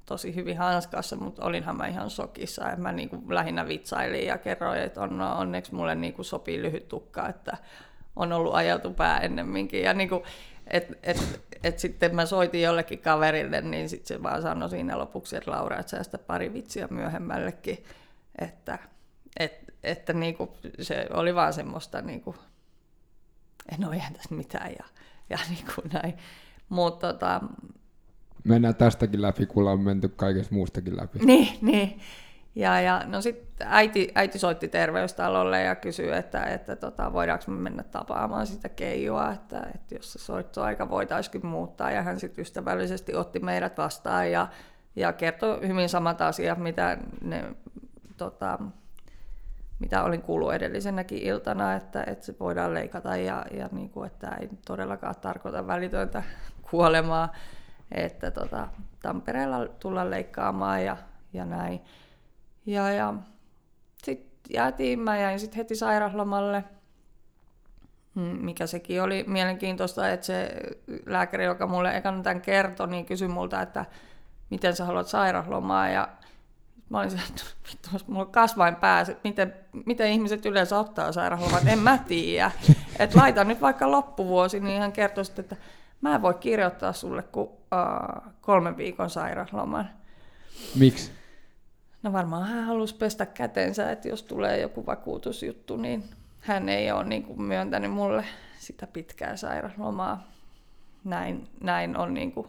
tosi hyvin hanskassa, mutta olinhan mä ihan sokissa. Et mä niin kuin lähinnä vitsailin ja kerroin, että on, onneksi mulle niin kuin sopii lyhyt tukka, että on ollut ajeltu pää ennemminkin. Ja niin kuin, et, et, et sitten mä soitin jollekin kaverille, niin sitten se vaan sanoi siinä lopuksi, että Laura, että säästä pari vitsiä myöhemmällekin. Että, et, että niin kuin, se oli vaan semmoista, niin kuin, en ole tässä mitään ja, ja niin kuin näin. Mutta tota, Mennään tästäkin läpi, kun ollaan menty kaikesta muustakin läpi. niin, niin. Ja, ja no sitten äiti, äiti soitti terveystalolle ja kysyi, että, että tota, voidaanko me mennä tapaamaan sitä keijua, että, että jos se soittoaika voitaisiin muuttaa. Ja hän sitten ystävällisesti otti meidät vastaan ja, ja kertoi hyvin samat asiat, mitä, ne, tota, mitä olin kuullut edellisenäkin iltana, että, että se voidaan leikata ja, ja niin kuin, että ei todellakaan tarkoita välitöntä kuolemaa, että tota, Tampereella tullaan leikkaamaan ja, ja näin. Ja, ja sitten jäätiin, mä jäin sitten heti sairauslomalle, Mm, mikä sekin oli mielenkiintoista, että se lääkäri, joka mulle ekan tämän kertoi, niin kysyi multa, että miten sä haluat sairauslomaa, ja mä olin se, että vittu, jos mulla kasvain päässä, että miten, miten ihmiset yleensä ottaa sairauslomaa, en mä tiedä. Että laita nyt vaikka loppuvuosi, niin hän kertoi sitten, että mä en voi kirjoittaa sulle kuin uh, kolmen viikon sairausloman. Miksi? No varmaan hän halusi pestä kätensä, että jos tulee joku vakuutusjuttu, niin hän ei ole niin kuin myöntänyt mulle sitä pitkää sairauslomaa. Näin, näin on niin kuin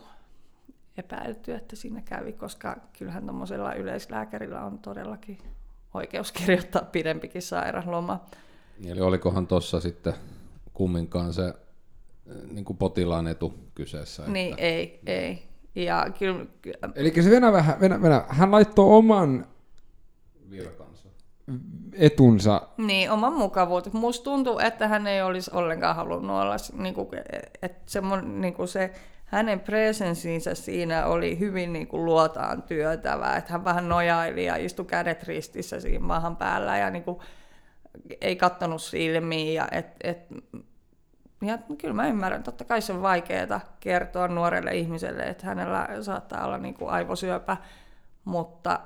epäilty, että siinä kävi, koska kyllähän tuommoisella yleislääkärillä on todellakin oikeus kirjoittaa pidempikin sairausloma. Eli olikohan tuossa sitten kumminkaan se niin kuin potilaan etu kyseessä? Niin, että... ei, ei. Ja kyllä, Eli se Venä vähän, Venä, Venä, hän laittoi oman Virkansa. etunsa. Niin, oman mukavuuteen. Musta tuntuu, että hän ei olisi ollenkaan halunnut olla, niin kuin, että semmoinen, niin kuin se, hänen presenssinsä siinä oli hyvin niin kuin luotaan työtävä, että hän vähän nojaili ja istui kädet ristissä siinä maahan päällä ja niin kuin, ei kattonut silmiin. Ja, et, et, ja kyllä mä ymmärrän, totta kai se on vaikeaa kertoa nuorelle ihmiselle, että hänellä saattaa olla niin kuin aivosyöpä, mutta,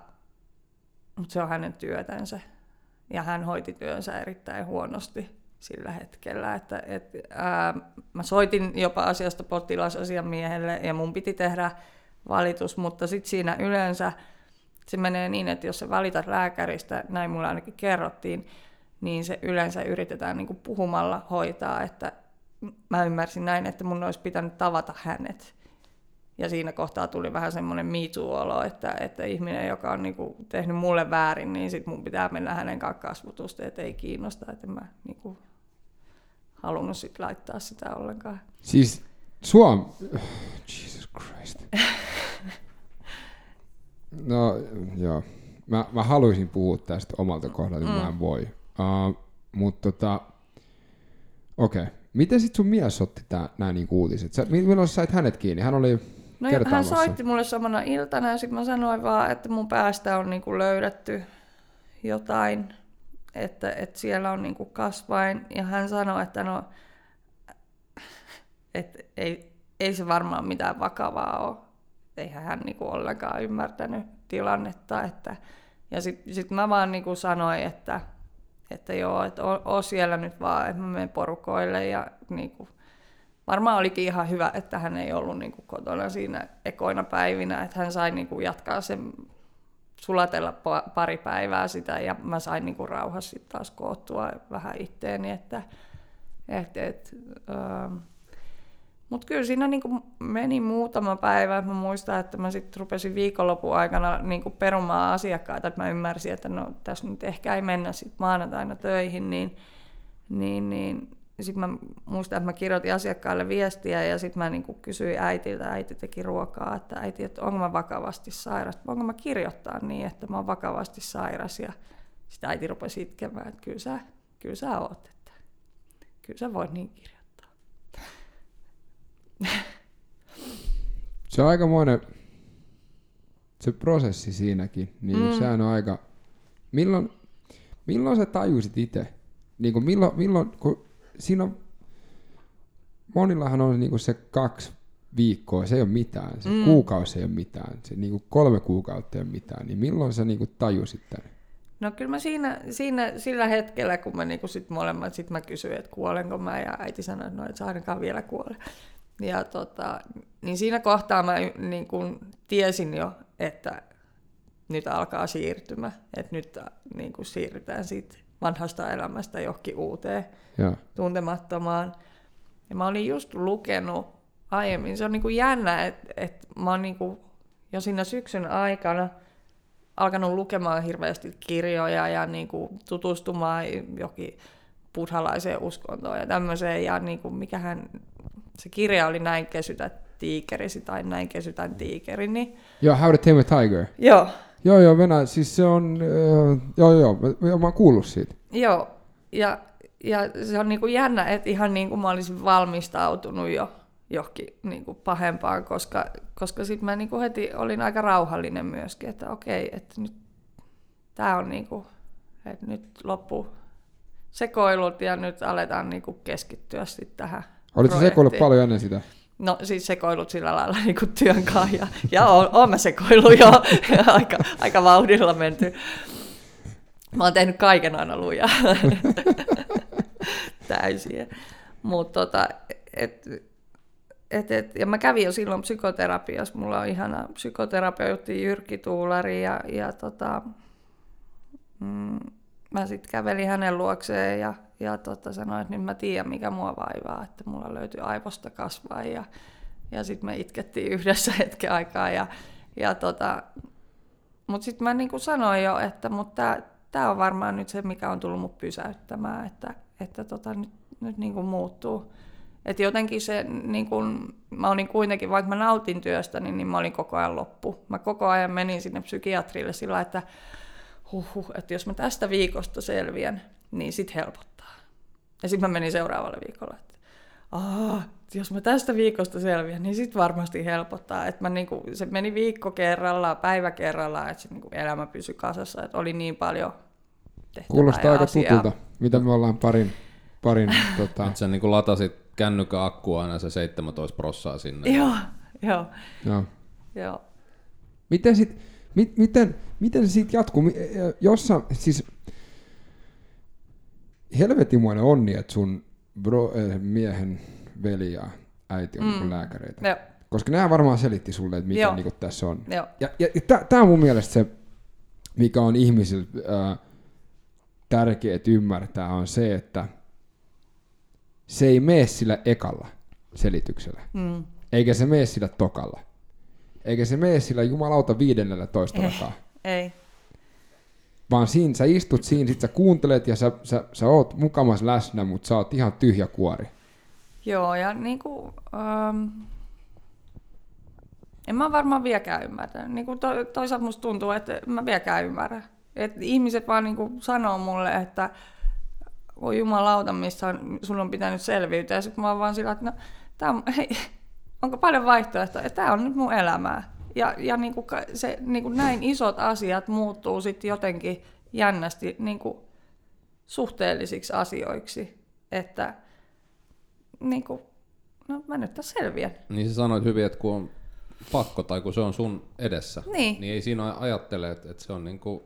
mutta se on hänen työtänsä ja hän hoiti työnsä erittäin huonosti sillä hetkellä. Että, et, ää, mä soitin jopa asiasta potilasasiamiehelle ja mun piti tehdä valitus, mutta sitten siinä yleensä se menee niin, että jos sä valitat lääkäristä, näin mulle ainakin kerrottiin, niin se yleensä yritetään niin kuin puhumalla hoitaa, että mä ymmärsin näin, että mun olisi pitänyt tavata hänet. Ja siinä kohtaa tuli vähän semmoinen miituolo, että, että ihminen, joka on niinku tehnyt mulle väärin, niin sit mun pitää mennä hänen kanssa kasvutusta, että ei kiinnosta, että mä niinku halunnut sit laittaa sitä ollenkaan. Siis Suom... Jesus Christ. No, joo. Mä, mä haluaisin puhua tästä omalta kohdalta, mm. mä en voi. Uh, mutta tota, okei. Okay. Miten sit sun mies otti tää, nää niinku uutiset? Sä, milloin sä sait hänet kiinni? Hän oli No hän soitti mulle samana iltana ja sitten mä sanoin vaan, että mun päästä on niinku löydetty jotain, että, että siellä on niinku kasvain. Ja hän sanoi, että no, että ei, ei se varmaan mitään vakavaa ole. Eihän hän niinku ollenkaan ymmärtänyt tilannetta. Että, ja sitten sit mä vaan niinku sanoin, että, että joo, että oo, siellä nyt vaan, että mä menen porukoille ja niinku, varmaan olikin ihan hyvä, että hän ei ollut niin kuin kotona siinä ekoina päivinä, että hän sai niin kuin jatkaa sen sulatella pari päivää sitä ja mä sain niin kuin rauhassa sitten taas koottua vähän itteeni, että et, et, ähm. mutta kyllä siinä niin kuin meni muutama päivä. Mä muistan, että mä sitten rupesin viikonlopun aikana niin kuin perumaan asiakkaita, että mä ymmärsin, että no tässä nyt ehkä ei mennä sitten maanantaina töihin, niin, niin, niin sitten mä muistan, että mä kirjoitin asiakkaalle viestiä ja sitten mä niinku kysyin äitiltä, äiti teki ruokaa, että äiti, että onko mä vakavasti sairas, voinko mä kirjoittaa niin, että mä oon vakavasti sairas ja sitten äiti rupesi itkemään, että kyllä sä, kyllä sä oot, että kyllä sä voit niin kirjoittaa. Se on aikamoinen, se prosessi siinäkin, niin mm. sehän on aika, milloin, milloin sä tajusit itse, niin kuin milloin, milloin, kun siinä on, monillahan on niinku se kaksi viikkoa, se ei ole mitään, se mm. kuukausi ei ole mitään, se niinku kolme kuukautta ei ole mitään, niin milloin sä niinku tajusit tämän? No kyllä mä siinä, siinä sillä hetkellä, kun mä niinku sit molemmat, sit mä kysyin, että kuolenko mä, ja äiti sanoi, että no et sä ainakaan vielä kuole. Ja tota, niin siinä kohtaa mä niin kun tiesin jo, että nyt alkaa siirtymä, että nyt niin kun siirrytään siitä vanhasta elämästä johonkin uuteen ja. tuntemattomaan. Ja mä olin just lukenut aiemmin, se on niin kuin jännä, että, että mä oon niin kuin jo siinä syksyn aikana alkanut lukemaan hirveästi kirjoja ja niin kuin tutustumaan johonkin buddhalaiseen uskontoon ja tämmöiseen. Ja niin kuin mikähän se kirja oli Näin kesytä tiikerisi tai Näin kesytän tiikeri. Niin... Joo, How to Tame a Tiger. Joo, Joo, joo, Venäjä, siis se on, äh, joo, joo, mä, mä oon kuullut siitä. Joo, ja, ja se on niinku jännä, että ihan niin kuin mä olisin valmistautunut jo johonkin niin kuin pahempaan, koska, koska sitten mä niin kuin heti olin aika rauhallinen myöskin, että okei, että nyt tämä on niin kuin, että nyt loppu sekoilut ja nyt aletaan niin kuin keskittyä sitten tähän Olitko sekoillut paljon ennen sitä? No siis sekoilut sillä lailla niin kuin työn kanssa ja, ja on, on mä sekoillut jo aika, aika vauhdilla menty. Mä oon tehnyt kaiken aina lujaa täysin. Mutta tota, et, et, et, ja mä kävin jo silloin psykoterapiassa, mulla on ihana psykoterapeutti Jyrki Tuulari ja, ja tota, mm, mä sitten kävelin hänen luokseen ja, ja tota, sanoin, että nyt mä tiedän mikä mua vaivaa, että mulla löytyi aivosta kasvaa ja, ja sitten me itkettiin yhdessä hetken aikaa ja, ja tota, mutta sitten mä niin sanoin jo, että tämä on varmaan nyt se, mikä on tullut mut pysäyttämään, että, että tota, nyt, nyt niin kuin muuttuu. Että jotenkin se, niin kun, mä olin kuitenkin, vaikka mä nautin työstä, niin, niin mä olin koko ajan loppu. Mä koko ajan menin sinne psykiatrille sillä, että huhhuh, että jos mä tästä viikosta selviän, niin sit helpottaa. Ja sitten mä menin seuraavalle viikolle, että Aa, jos mä tästä viikosta selviän, niin sit varmasti helpottaa. Että mä niinku, se meni viikko kerrallaan, päivä kerrallaan, että niinku elämä pysyi kasassa, että oli niin paljon Kuulostaa aika asiaa. tutulta, mitä me ollaan parin, parin tota... Että sä niinku latasit kännykän akku aina se 17 prossaa sinne. Joo, joo. joo. joo. Miten sit, mi, miten, miten se siitä jatkuu? Jossa, siis helvetimoinen onni, että sun bro, äh, miehen veli ja äiti on mm. Niin lääkäreitä. Joo. Koska nämä varmaan selitti sulle, että mikä niin tässä on. Joo. Ja, ja, ja tämä on mun mielestä se mikä on ihmisille äh, tärkeää ymmärtää, on se, että se ei mene sillä ekalla selityksellä, Mm. eikä se mene sillä tokalla, eikä se mene sillä jumalauta viidennellä toistellakaan. Ei. Vaan siinä sä istut siinä, sit sä kuuntelet ja sä, sä, sä oot mukamas läsnä, mutta sä oot ihan tyhjä kuori. Joo, ja niinku, ähm, en mä varmaan vieläkään ymmärrä. Niinku to, toisaalta musta tuntuu, että mä vieläkään ymmärrä. Et ihmiset vaan niinku sanoo mulle, että voi jumalauta, missä on, sun on pitänyt selviytyä. Ja sitten mä oon vaan sillä, että no, tää on, hei, onko paljon vaihtoehtoja, että tämä on nyt mun elämää. Ja, ja niinku ka- se, niinku näin isot asiat muuttuu sitten jotenkin jännästi niinku suhteellisiksi asioiksi, että niinku, no mä nyt tässä selviän. Niin sä sanoit hyvin, että kun on pakko tai kun se on sun edessä, Niin. niin ei siinä ajattele, että, että se on niin kuin,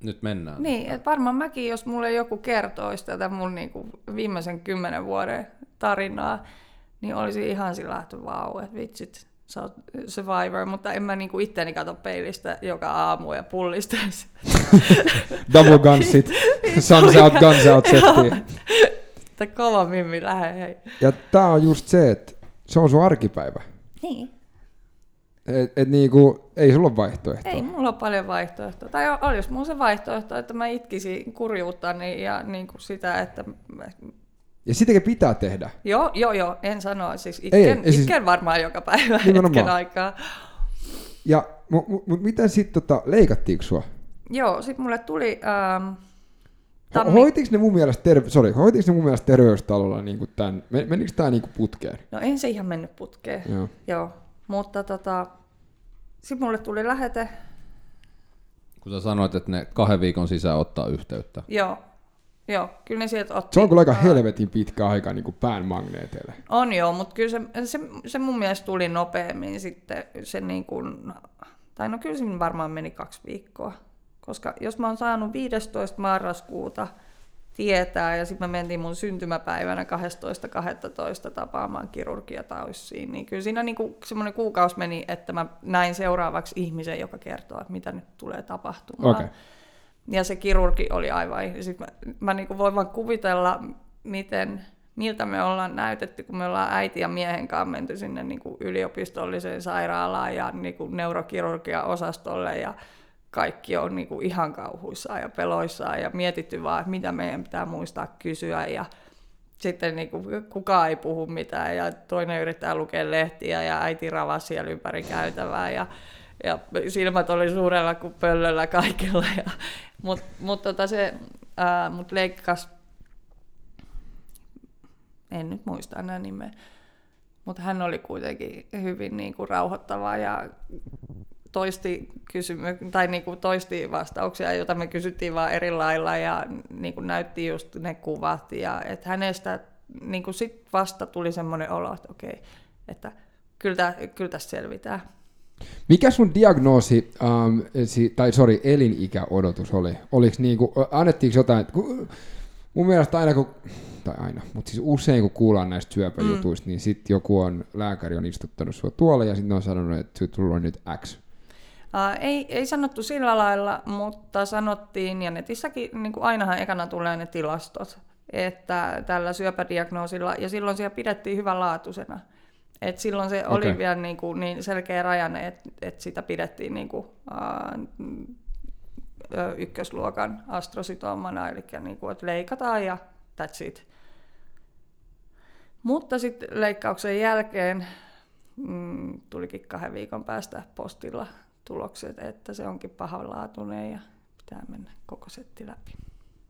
nyt mennään. Niin, että varmaan mäkin, jos mulle joku kertoisi tätä mun niinku viimeisen kymmenen vuoden tarinaa, niin olisi ihan sillä, että vau, että vitsit, sä oot survivor, mutta en mä niinku itteni kato peilistä joka aamu ja pullistaisi. Double gunsit, suns out, guns out settiin. Että kova mimmi lähe, hei. Ja tää on just se, että se on sun arkipäivä. Niin. Et, et niinku, ei sulla ole vaihtoehtoa. Ei mulla ole paljon vaihtoehtoja. Tai olisi mulla se vaihtoehto, että mä itkisin kurjuuttani ja niinku sitä, että... Ja sitäkin pitää tehdä. Joo, joo, joo, en sano. Siis itken, ei siis- itken varmaan joka päivä Nimenomaan. hetken aikaa. Ja, mutta mut, mut miten sitten tota, leikattiinko sua? Joo, sit mulle tuli... Ähm, Ho- tammi... Hoitiks ne mun mielestä, terve, sorry, hoitiks ne mun mielestä terveystalolla niinku tän, men- menikö tää niinku putkeen? No ei se ihan mennyt putkeen. Joo. Joo, mutta tota... Sitten mulle tuli lähete. Kun sä sanoit, että ne kahden viikon sisään ottaa yhteyttä. Joo, joo, kyllä ne sieltä otti. Se on kyllä aika helvetin pitkä aika niinku pään magneeteille. On joo, mutta kyllä se, se, se mun mielestä tuli nopeammin sitten se niin kuin, tai no kyllä siinä varmaan meni kaksi viikkoa. Koska jos mä oon saanut 15. marraskuuta tietää ja sitten me mentiin mun syntymäpäivänä 12.12. tapaamaan kirurgiataussiin, niin kyllä siinä niin kuin semmoinen kuukausi meni, että mä näin seuraavaksi ihmisen, joka kertoo, että mitä nyt tulee tapahtumaan. Okei. Ja se kirurgi oli aivan, sit mä, mä niin voin vaan kuvitella, miten, miltä me ollaan näytetty, kun me ollaan äiti ja miehen kanssa menty sinne niin kuin yliopistolliseen sairaalaan ja niin kuin neurokirurgian osastolle ja kaikki on niin kuin ihan kauhuissaan ja peloissaan ja mietitty vaan, että mitä meidän pitää muistaa kysyä ja sitten niin kuin, kukaan ei puhu mitään ja toinen yrittää lukea lehtiä ja äiti ravasi siellä ympäri käytävää ja, ja silmät oli suurella kuin pöllöllä kaikilla. Ja, mutta mut tota se ää, mut leikkas, en nyt muista enää nimeä, mutta hän oli kuitenkin hyvin niin kuin rauhoittava ja toisti, kysymy- tai niin kuin toisti vastauksia, joita me kysyttiin vaan eri lailla ja niin kuin näytti just ne kuvat. Ja että hänestä niin kuin sit vasta tuli semmoinen olo, että okei, että kyllä, kyllä tästä selvitään. Mikä sun diagnoosi, um, si, tai sorry, elinikäodotus oli? Oliko niinku, annettiinko jotain, että kun, mun mielestä aina kun, tai aina, mutta siis usein kun kuullaan näistä syöpäjutuista, mm. niin sitten joku on, lääkäri on istuttanut sua tuolle ja sitten on sanonut, että sulla on nyt X. Uh, ei, ei sanottu sillä lailla, mutta sanottiin, ja netissäkin niin kuin ainahan ekana tulee ne tilastot, että tällä syöpädiagnoosilla, ja silloin siellä pidettiin hyvänlaatuisena. Et silloin se oli Okei. vielä niin, kuin, niin selkeä rajanne, että et sitä pidettiin niin kuin, uh, ykkösluokan astrocytomana, eli niin kuin, että leikataan ja that's it. Mutta sitten leikkauksen jälkeen mm, tulikin kahden viikon päästä postilla tulokset, että se onkin pahanlaatuinen ja pitää mennä koko setti läpi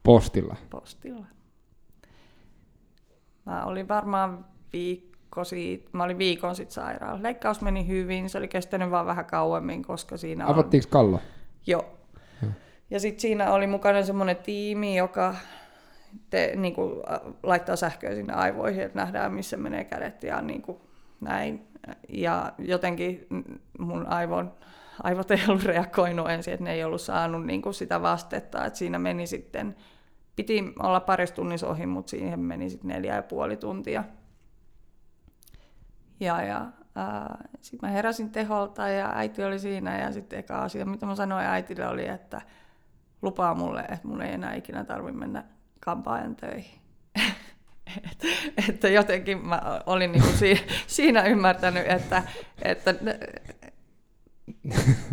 Postilla. postilla. Mä olin varmaan viikko siitä, mä olin viikon sitten sairaala. Leikkaus meni hyvin, se oli kestänyt vaan vähän kauemmin, koska siinä on... Avattiinko kallo? Joo. Ja sitten siinä oli mukana semmoinen tiimi, joka te, niin kuin, laittaa sähköä sinne aivoihin, että nähdään, missä menee kädet ja niin kuin, näin. Ja jotenkin mun aivon, aivot ei ollut reagoinut ensin, että ne ei ollut saanut niin kuin, sitä vastetta. Että siinä meni sitten, piti olla parissa tunnissa ohi, mutta siihen meni sitten neljä ja puoli tuntia. Ja, ja sitten mä heräsin teholta ja äiti oli siinä ja sitten eka asia, mitä mä sanoin äitille oli, että lupaa mulle, että mun ei enää ikinä tarvitse mennä kampaajan töihin. että, että jotenkin mä olin niin kuin siinä, ymmärtänyt, että, että,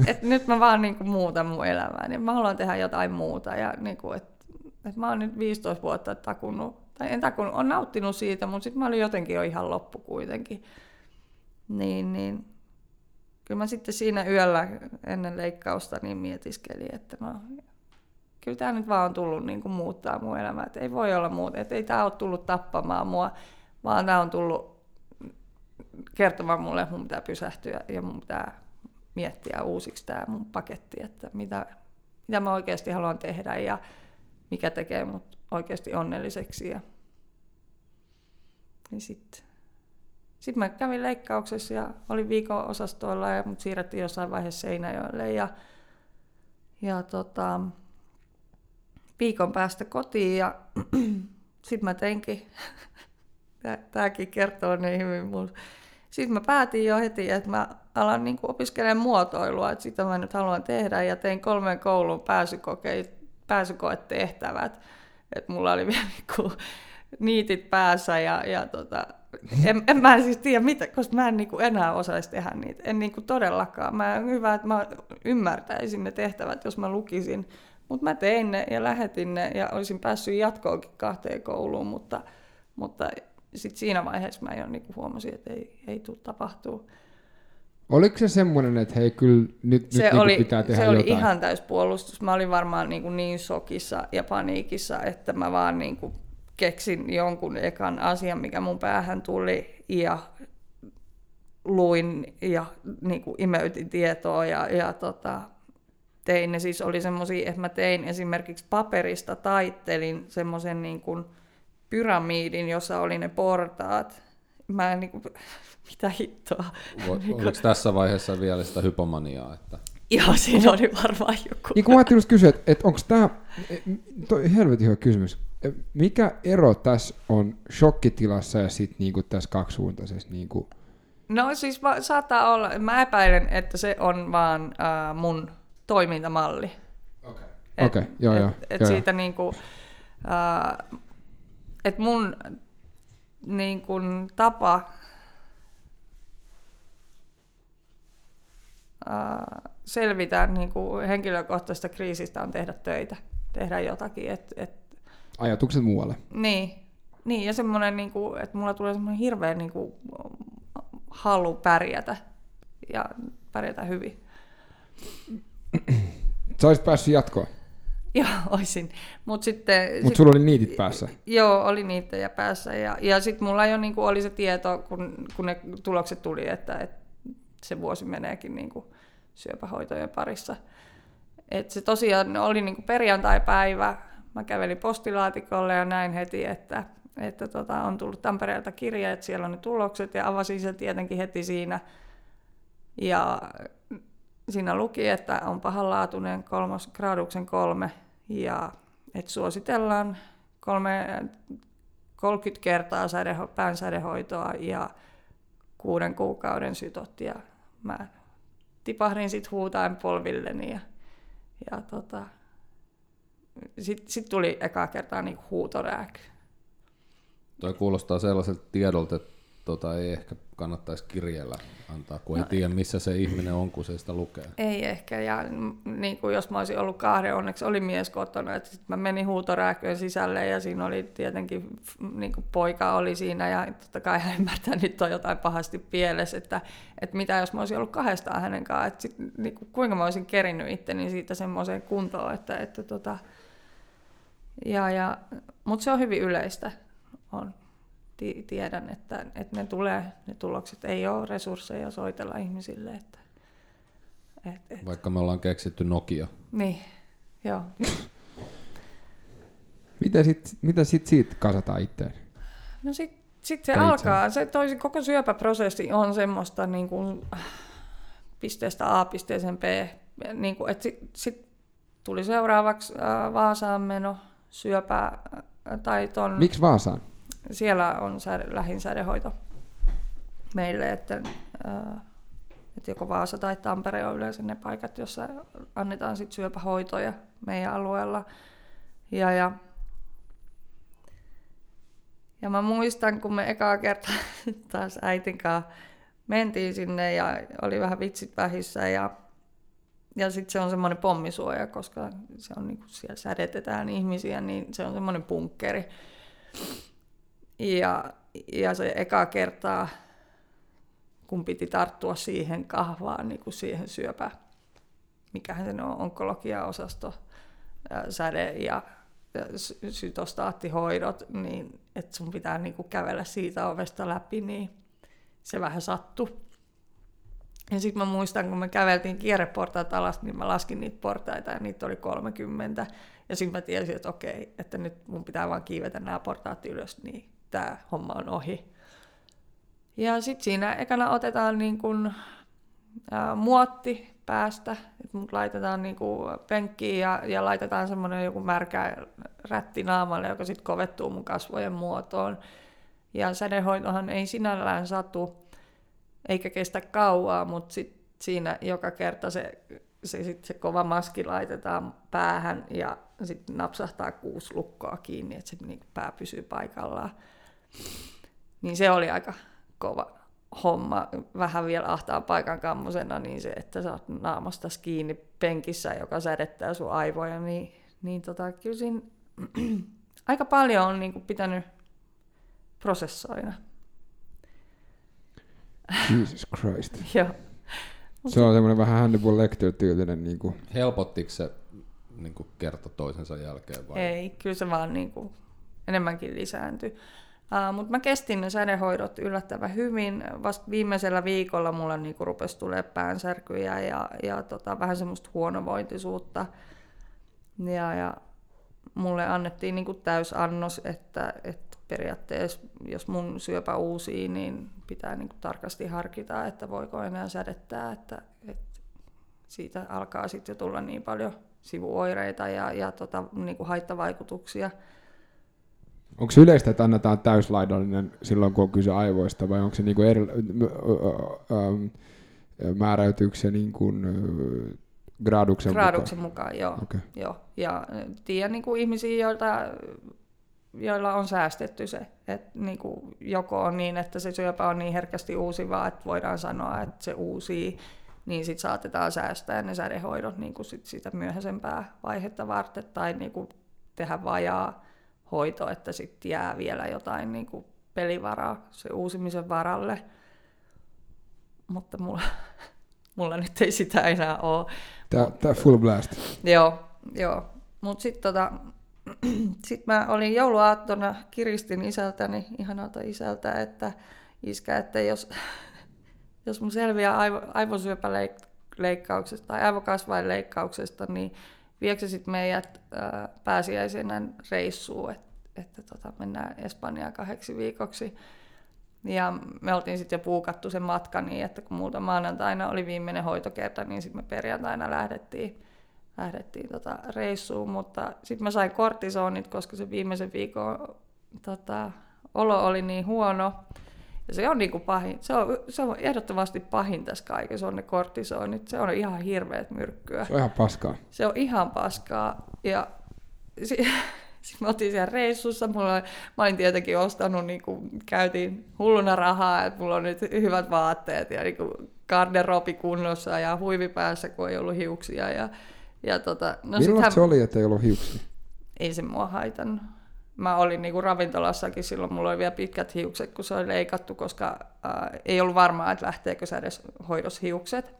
että nyt mä vaan niin kuin muutan mun elämää, niin mä haluan tehdä jotain muuta. Ja niin kuin, että, että mä oon nyt 15 vuotta takunut, tai en takunut, on nauttinut siitä, mutta sitten mä olin jotenkin jo ihan loppu kuitenkin. Niin, niin kyllä mä sitten siinä yöllä ennen leikkausta niin mietiskelin, että no, kyllä tämä nyt vaan on tullut niin kuin muuttaa mun elämää. Että ei voi olla muuta, että ei tämä ole tullut tappamaan mua, vaan tämä on tullut kertomaan mulle, että mun pitää pysähtyä ja mun pitää miettiä uusiksi tämä mun paketti, että mitä, mitä mä oikeasti haluan tehdä ja mikä tekee mut oikeasti onnelliseksi. Ja, niin sitten sitten mä kävin leikkauksessa ja olin viikon osastoilla ja mut siirrettiin jossain vaiheessa Seinäjoelle ja, ja tota, viikon päästä kotiin ja sitten mä teinkin, tämäkin kertoo niin hyvin mulle. Sitten mä päätin jo heti, että mä alan niin opiskelemaan muotoilua, että sitä mä nyt haluan tehdä ja tein kolmen koulun pääsykoetehtävät. Että mulla oli vielä niin niitit päässä ja, ja tota, en, en mä siis tiedä mitä, koska mä en niinku enää osaisi tehdä niitä. En niinku todellakaan. Mä hyvä, että mä ymmärtäisin ne tehtävät, jos mä lukisin. Mutta mä tein ne ja lähetin ne ja olisin päässyt jatkoonkin kahteen kouluun, mutta, mutta sitten siinä vaiheessa mä jo niinku huomasin, että ei, ei tule tapahtuu. Oliko se semmoinen, että hei, kyllä nyt, se nyt oli, niinku pitää tehdä Se oli jotain? ihan täyspuolustus. Mä olin varmaan niin, kuin niin sokissa ja paniikissa, että mä vaan niin kuin keksin jonkun ekan asian, mikä mun päähän tuli ja luin ja niin kuin imeytin tietoa ja, ja tota, tein ne siis oli semmoisia, että mä tein esimerkiksi paperista, taittelin semmoisen niin kuin pyramiidin, jossa oli ne portaat. Mä en niin kuin, mitä hittoa. Oliko tässä vaiheessa vielä sitä hypomaniaa? Että... Joo, siinä oli varmaan joku. Niin kun mä kysyä, että, että onko tämä, toi helvetin hyvä kysymys, mikä ero tässä on shokkitilassa ja sitten niinku tässä kaksisuuntaisessa? Niinku... No siis va- saattaa olla, mä epäilen, että se on vaan äh, mun toimintamalli. Okei, Et, okay, joo, joo. et, et joo, siitä niinku, äh, et mun niinku, tapa äh, selvitä niinku, henkilökohtaisesta kriisistä on tehdä töitä, tehdä jotakin. Et, et, Ajatukset muualle. niin, niin, ja semmoinen, niinku, että mulla tulee semmoinen hirveä niinku, halu pärjätä ja pärjätä hyvin. Sä olisit päässyt jatkoon, Joo, olisin. Mutta sitten... mutta sit, sulla oli niitit päässä. Joo, oli niitä ja päässä. Ja, ja sitten mulla jo niinku oli se tieto, kun, kun ne tulokset tuli, että, että se vuosi meneekin niinku syöpähoitojen parissa. Et se tosiaan oli niinku perjantai-päivä. Mä kävelin postilaatikolle ja näin heti, että, että tota, on tullut Tampereelta kirje, että siellä on ne tulokset ja avasin sen tietenkin heti siinä. Ja siinä luki, että on pahanlaatuinen kolmos, graaduksen kolme ja että suositellaan kolme, 30 kertaa sädeho, päänsädehoitoa ja kuuden kuukauden sytot ja mä tipahdin sitten huutain polvilleni ja, ja tota, sitten sit tuli ekaa kertaa niinku huutorääky. Toi kuulostaa sellaiselta tiedolta, että tota ei ehkä kannattaisi kirjeellä antaa, kun ei tiedä missä se ihminen on, kun se sitä lukee. Ei ehkä, ja niin kuin jos mä olisin ollut kahden, onneksi oli mies kotona, että sit mä menin huutorääköön sisälle ja siinä oli tietenkin niin kuin poika oli siinä ja totta kai hän ymmärtää, että nyt on jotain pahasti pielessä, että, että mitä jos mä olisin ollut kahdestaan hänen kanssaan, että sit, niin kuin, kuinka mä olisin kerinyt itteni siitä semmoiseen kuntoon, että, että tota, ja, ja, mutta se on hyvin yleistä, on ti- tiedän, että, että ne tulee, ne tulokset ei ole resursseja soitella ihmisille. Että, et, et, Vaikka me ollaan keksitty Nokia. niin, joo. Miten sit, mitä sit siitä kasataan itteen? No sitten sit se Tai alkaa, se toisi, koko syöpäprosessi on semmoista niin kuin, pisteestä A pisteeseen B. Niin kuin, että sitten sit tuli seuraavaksi ää, Vaasaan meno, syöpä ää, tai ton, Miksi Vaasaan? siellä on säde, lähin sädehoito meille, että, ää, että joko Vaasa tai Tampere on yleensä ne paikat, joissa annetaan sit syöpähoitoja. meidän alueella. Ja, ja, ja mä muistan, kun me ekaa kertaa taas äitin kanssa mentiin sinne ja oli vähän vitsit vähissä ja, ja sitten se on semmoinen pommisuoja, koska se on niinku, siellä sädetetään ihmisiä, niin se on semmoinen punkkeri. Ja, ja se eka kertaa, kun piti tarttua siihen kahvaan, niin kuin siihen syöpä, mikähän se on, onkologiaosasto, säde ja sytostaattihoidot, niin että sun pitää niin kuin kävellä siitä ovesta läpi, niin se vähän sattui. Ja sitten mä muistan, kun me käveltiin kierreportaat alas, niin mä laskin niitä portaita ja niitä oli 30. Ja sitten mä tiesin, että okei, että nyt mun pitää vaan kiivetä nämä portaat ylös, niin tämä homma on ohi. Ja sitten siinä ekana otetaan niin kun, ää, muotti päästä, että mut laitetaan niin kuin penkkiin ja, ja laitetaan semmoinen joku märkä rätti naamalle, joka sitten kovettuu mun kasvojen muotoon. Ja sädehoitohan ei sinällään satu, eikä kestä kauaa, mutta sit siinä joka kerta se, se, sit se kova maski laitetaan päähän ja sitten napsahtaa kuusi lukkoa kiinni, että se niin pää pysyy paikallaan. Niin se oli aika kova homma, vähän vielä ahtaa paikan kammosena, niin se, että sä oot naamasta kiinni penkissä, joka sädettää sun aivoja, niin, niin tota, kyllä siinä aika paljon on niin kuin pitänyt prosessoida. Jesus Christ. Joo. Se on semmoinen vähän Hannibal Lecter-tyylinen. Niin kuin. Helpottiko se niin kuin kerta toisensa jälkeen vai? Ei, kyllä se vaan niin kuin, enemmänkin lisääntyi. Uh, Mutta mä kestin ne sädehoidot yllättävän hyvin. Vasta viimeisellä viikolla mulla niinku rupesi tulee päänsärkyjä ja, ja tota, vähän semmoista huonovointisuutta. Ja, ja mulle annettiin niinku täysannos, että, että periaatteessa jos mun syöpä uusii, niin pitää niinku tarkasti harkita, että voiko enää sädettää, että, että siitä alkaa sitten jo tulla niin paljon sivuoireita ja, ja tota, niinku haittavaikutuksia. Onko yleistä, että annetaan täyslaidallinen silloin, kun on kyse aivoista, vai onko se niinku eri, määräytyykö se niin kuin, graduksen, graduksen mukaan? mukaan joo. Okay. joo. Ja tiedän niin kuin ihmisiä, joilta, joilla on säästetty se, että niin kuin joko on niin, että se syöpä on niin herkästi uusivaa, että voidaan sanoa, että se uusii, niin sitten saatetaan säästää ne sädehoidot niin kuin sit sitä myöhäisempää vaihetta varten tai niin kuin tehdä vajaa hoito, että sitten jää vielä jotain niin kuin pelivaraa se uusimisen varalle. Mutta mulla, mulla nyt ei sitä enää ole. Tää full blast. Joo, joo. Mutta sitten tota, sit mä olin jouluaattona, kiristin isältäni, ihanalta isältä, että iskä, että jos, jos mun selviää aivo, aivosyöpäleikkauksesta tai aivokasvainleikkauksesta, niin viekö sitten meidät ää, pääsiäisenä reissuun, että, että tota, mennään Espanjaan kahdeksi viikoksi. Ja me oltiin sitten jo puukattu sen matka niin, että kun muuta maanantaina oli viimeinen hoitokerta, niin sitten me perjantaina lähdettiin, lähdettiin tota reissuun. Mutta sitten mä sain kortisonit, koska se viimeisen viikon tota, olo oli niin huono. Ja se on niin kuin pahin, se on, se on ehdottomasti pahin tässä kaikessa, on ne kortisonit. Se on ihan hirveät myrkkyä. Se on ihan paskaa. Se on ihan paskaa. Ja si- sitten me oltiin siellä reissussa, mulla, mä olin tietenkin ostanut, niin kuin, käytiin hulluna rahaa, että mulla on nyt hyvät vaatteet ja niin kuin, garderobi kunnossa ja huivi päässä, kun ei ollut hiuksia. Ja, ja tota, no Millaista se oli, että ei ollut hiuksia? Ei se mua haitannut mä olin niinku ravintolassakin silloin, mulla oli vielä pitkät hiukset, kun se oli leikattu, koska ää, ei ollut varmaa, että lähteekö se edes hoidos hiukset.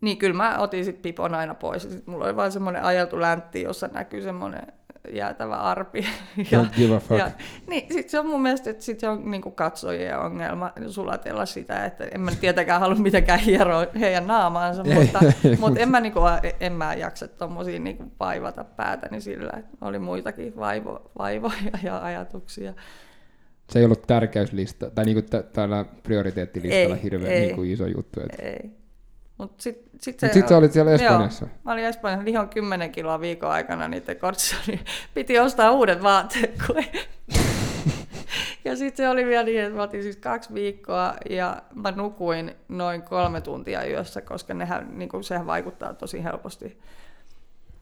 Niin kyllä mä otin sit pipon aina pois. Ja sit mulla oli vain semmoinen ajeltu läntti, jossa näkyy semmoinen jäätävä arpi. ja, Don't give a fuck. Ja, niin, sit se on mun mielestä, että sit se on niinku katsojien ongelma sulatella sitä, että en mä tietenkään halua mitenkään hieroa heidän naamaansa, mutta, mutta en, mä niinku, en mä jaksa tommosia niinku vaivata päätäni sillä, että oli muitakin vaivo, vaivoja ja ajatuksia. Se ei ollut tärkeyslista, tai niinku t- täällä prioriteettilistalla ei, hirveän ei, niinku iso juttu. Että... Ei. Mutta sitten sit se, Mut sit sä olit siellä Espanjassa. Joo, mä olin Espanjassa, lihon 10 kiloa viikon aikana niiden kortsoni. Piti ostaa uudet vaatteet, kun Ja sitten se oli vielä niin, että mä otin siis kaksi viikkoa ja mä nukuin noin kolme tuntia yössä, koska nehän, niin kuin, sehän vaikuttaa tosi helposti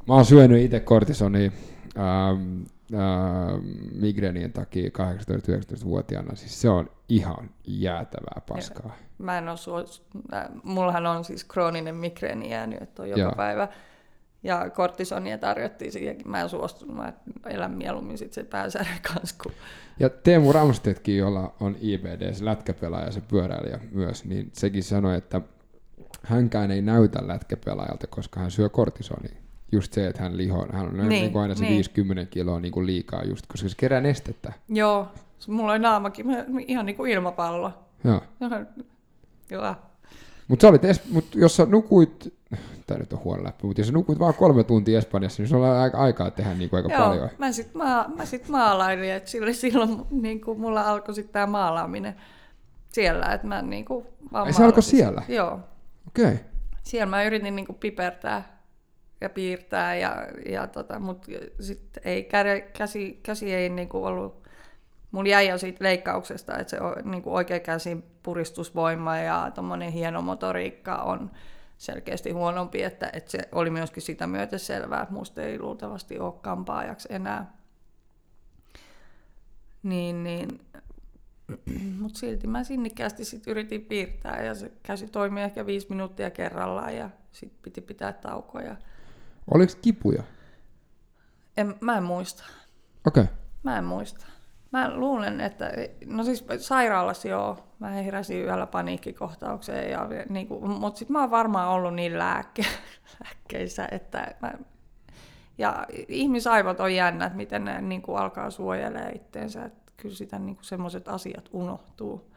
mä oon syönyt itse kortisoni ähm, äh, migreenien takia 18-19-vuotiaana. Siis se on ihan jäätävää paskaa. Mä en ole suos... Mullahan on siis krooninen migreeni jäänyt, että on joka Joo. päivä. Ja kortisonia tarjottiin siihenkin. Mä en suostunut, mä elän mieluummin sit se pääsärön kanssa. Kun... Ja Teemu Ramstedtkin, jolla on IBD, se lätkäpelaaja, se pyöräilijä myös, niin sekin sanoi, että hänkään ei näytä lätkäpelaajalta, koska hän syö kortisonia. Just se, että hän liho, hän on niin, Niin, kuin aina se niin. 50 kiloa niin kuin liikaa just, koska se kerää nestettä. Joo, mulla oli naamakin ihan niin kuin ilmapallo. Joo. Joo. Mutta es- mut jos sä nukuit, tämä nyt on huono läppä, mutta jos sä nukuit vaan kolme tuntia Espanjassa, niin sulla on aika aikaa tehdä niin kuin aika Joo, paljon. mä sit, maa, mä sit maalailin, että silloin, silloin niin kuin mulla alkoi sitten tämä maalaaminen siellä, että mä niin kuin vaan Ai, se alkoi siellä? Joo, Okei. Okay. siellä mä yritin niin kuin pipertää ja piirtää, ja, ja tota, mutta sitten ei käsi, käsi, käsi ei niin kuin ollut, mulla jäi jo siitä leikkauksesta, että se o- niin kuin oikea käsin puristusvoima ja tuommoinen hieno motoriikka on selkeästi huonompi, että, että se oli myöskin sitä myöten selvää, että musta ei luultavasti ole kampaajaksi enää. Niin, niin. Mutta silti mä sinnikkäästi sit yritin piirtää ja se käsi toimi ehkä viisi minuuttia kerrallaan ja sitten piti pitää taukoja. Oliko kipuja? En, mä en muista. Okei. Okay. Mä en muista. Mä luulen, että, no siis sairaalassa joo, mä heräsin yöllä paniikkikohtaukseen, ja, niin kuin, mutta sitten mä oon varmaan ollut niin lääkke, lääkkeissä, että mä, ja ihmisaivot on jännä, että miten ne niin kuin alkaa suojelemaan itteensä, että kyllä sitä niin semmoiset asiat unohtuu.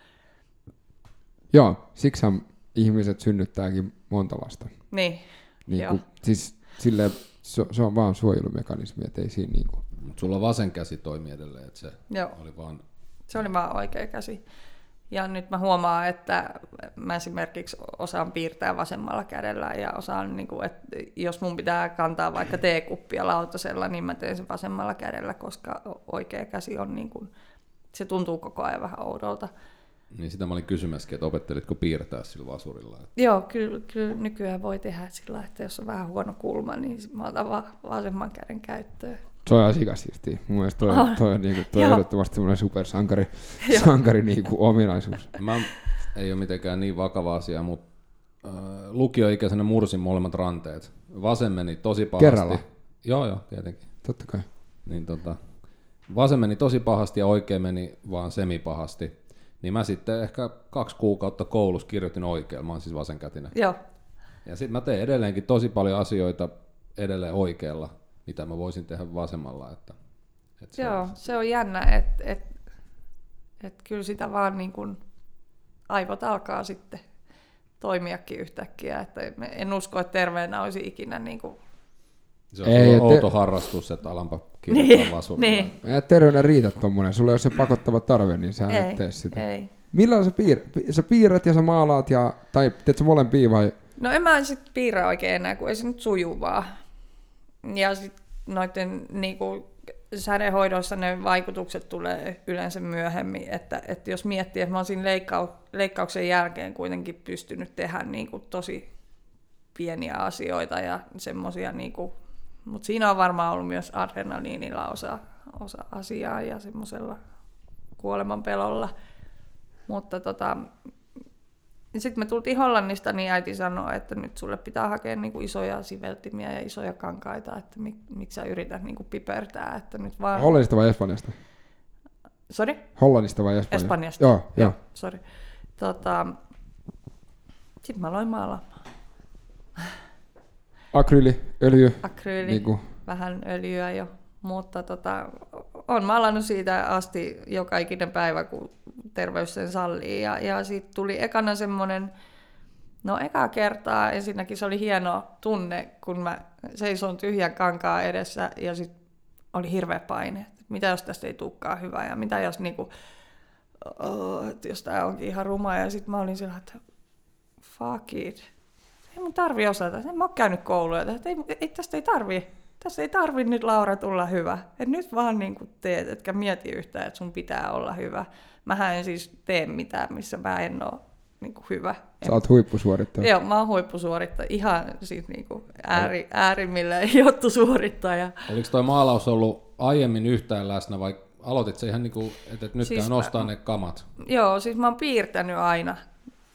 Joo, siksihän ihmiset synnyttääkin monta lasta. Niin, Niin Joo. kuin, siis silleen, se, se on vaan suojelumekanismi, että ei siinä niin kuin, Mut sulla vasen käsi toimi edelleen, että se joo. oli vaan... Se oli vaan oikea käsi. Ja nyt mä huomaan, että mä esimerkiksi osaan piirtää vasemmalla kädellä ja osaan, niin kuin, että jos mun pitää kantaa vaikka teekuppia lautasella, niin mä teen sen vasemmalla kädellä, koska oikea käsi on niin kuin, se tuntuu koko ajan vähän oudolta. Niin sitä mä olin kysymässäkin, että opettelitko piirtää sillä vasurilla. Et Joo, kyllä, kyllä nykyään voi tehdä sillä, että jos on vähän huono kulma, niin mä otan vaan vasemman käden käyttöön. se on ihan sikasiistiä. Mun mielestä toi, On. toi, on, niin kuin, toi on ehdottomasti semmoinen supersankari sankari, niin kuin, ominaisuus. Mä ei ole mitenkään niin vakava asia, mutta äh, lukioikäisenä mursin molemmat ranteet. Vasen meni tosi pahasti. Kerralla? Joo, joo, tietenkin. Totta kai. Niin tota, vasen meni tosi pahasti ja oikein meni vaan semipahasti. Niin mä sitten ehkä kaksi kuukautta koulussa kirjoitin oikealla, mä oon siis vasenkätinen. Joo, Ja sitten mä teen edelleenkin tosi paljon asioita edelleen oikealla, mitä mä voisin tehdä vasemmalla. Että, että se Joo, on- se on jännä, että et, et kyllä sitä vaan niin kuin aivot alkaa sitten toimiakin yhtäkkiä. Että en usko, että terveenä olisi ikinä niin kuin... Se on Ei, et te- outo harrastus, että alanpa kirjoittaa Niin, vasurilla. niin. Ei terveyden riitä tommonen. Sulla ei ole se pakottava tarve, niin sä et Ei, tee sitä. ei. Milloin sä, piir, pi- sä piirrät ja sä maalaat, ja, tai teet sä molempia vai? No en mä sitten piirrä oikein enää, kun ei se nyt suju vaan. Ja sitten noiden niinku, sädehoidoissa ne vaikutukset tulee yleensä myöhemmin. Että, että jos miettii, että mä oon siinä leikkau- leikkauksen jälkeen kuitenkin pystynyt tehdä niinku tosi pieniä asioita ja semmoisia, niinku, mutta siinä on varmaan ollut myös adrenaliinilla osa, osa asiaa ja semmoisella kuoleman pelolla. Mutta tota, sitten me tultiin Hollannista, niin äiti sanoi, että nyt sulle pitää hakea niinku isoja siveltimiä ja isoja kankaita, että mik, miksi sä yrität niinku pipertää, että nyt vaan... Hollannista vai Espanjasta? Sorry? Hollannista vai Espanjasta? Espanjasta. Joo, joo. Sorry. Tota, sitten mä aloin maalaamaan. Akryyli, öljy, Akryyli, niin kuin, vähän öljyä jo, mutta tota, on maalannut siitä asti joka ikinen päivä, kun terveys sen sallii. Ja, ja siitä tuli ekana semmoinen, no eka kertaa ensinnäkin se oli hieno tunne, kun mä seison tyhjän kankaa edessä ja sitten oli hirveä paine. Mitä jos tästä ei tulekaan hyvää ja mitä jos niinku, oh, jos tää onkin ihan ruma. Ja sitten mä olin sillä, että fuck it. Ei mun tarvi osata. En mä oon käynyt koulua. Että ei, ei, tästä ei tarvi. Tästä ei tarvi nyt Laura tulla hyvä. Et nyt vaan niin kuin teet, etkä mieti yhtään, että sun pitää olla hyvä. Mähän en siis tee mitään, missä mä en ole niin kuin hyvä. Sä oot huippusuorittaja. Joo, mä oon huippusuorittaja, ihan siis niin kuin ääri, äärimmilleen jottusuorittaja. Oliko toi maalaus ollut aiemmin yhtään läsnä vai aloitit se ihan niin kuin, että nyt Siis siis mä- nostaa ne kamat? Joo, siis mä oon piirtänyt aina.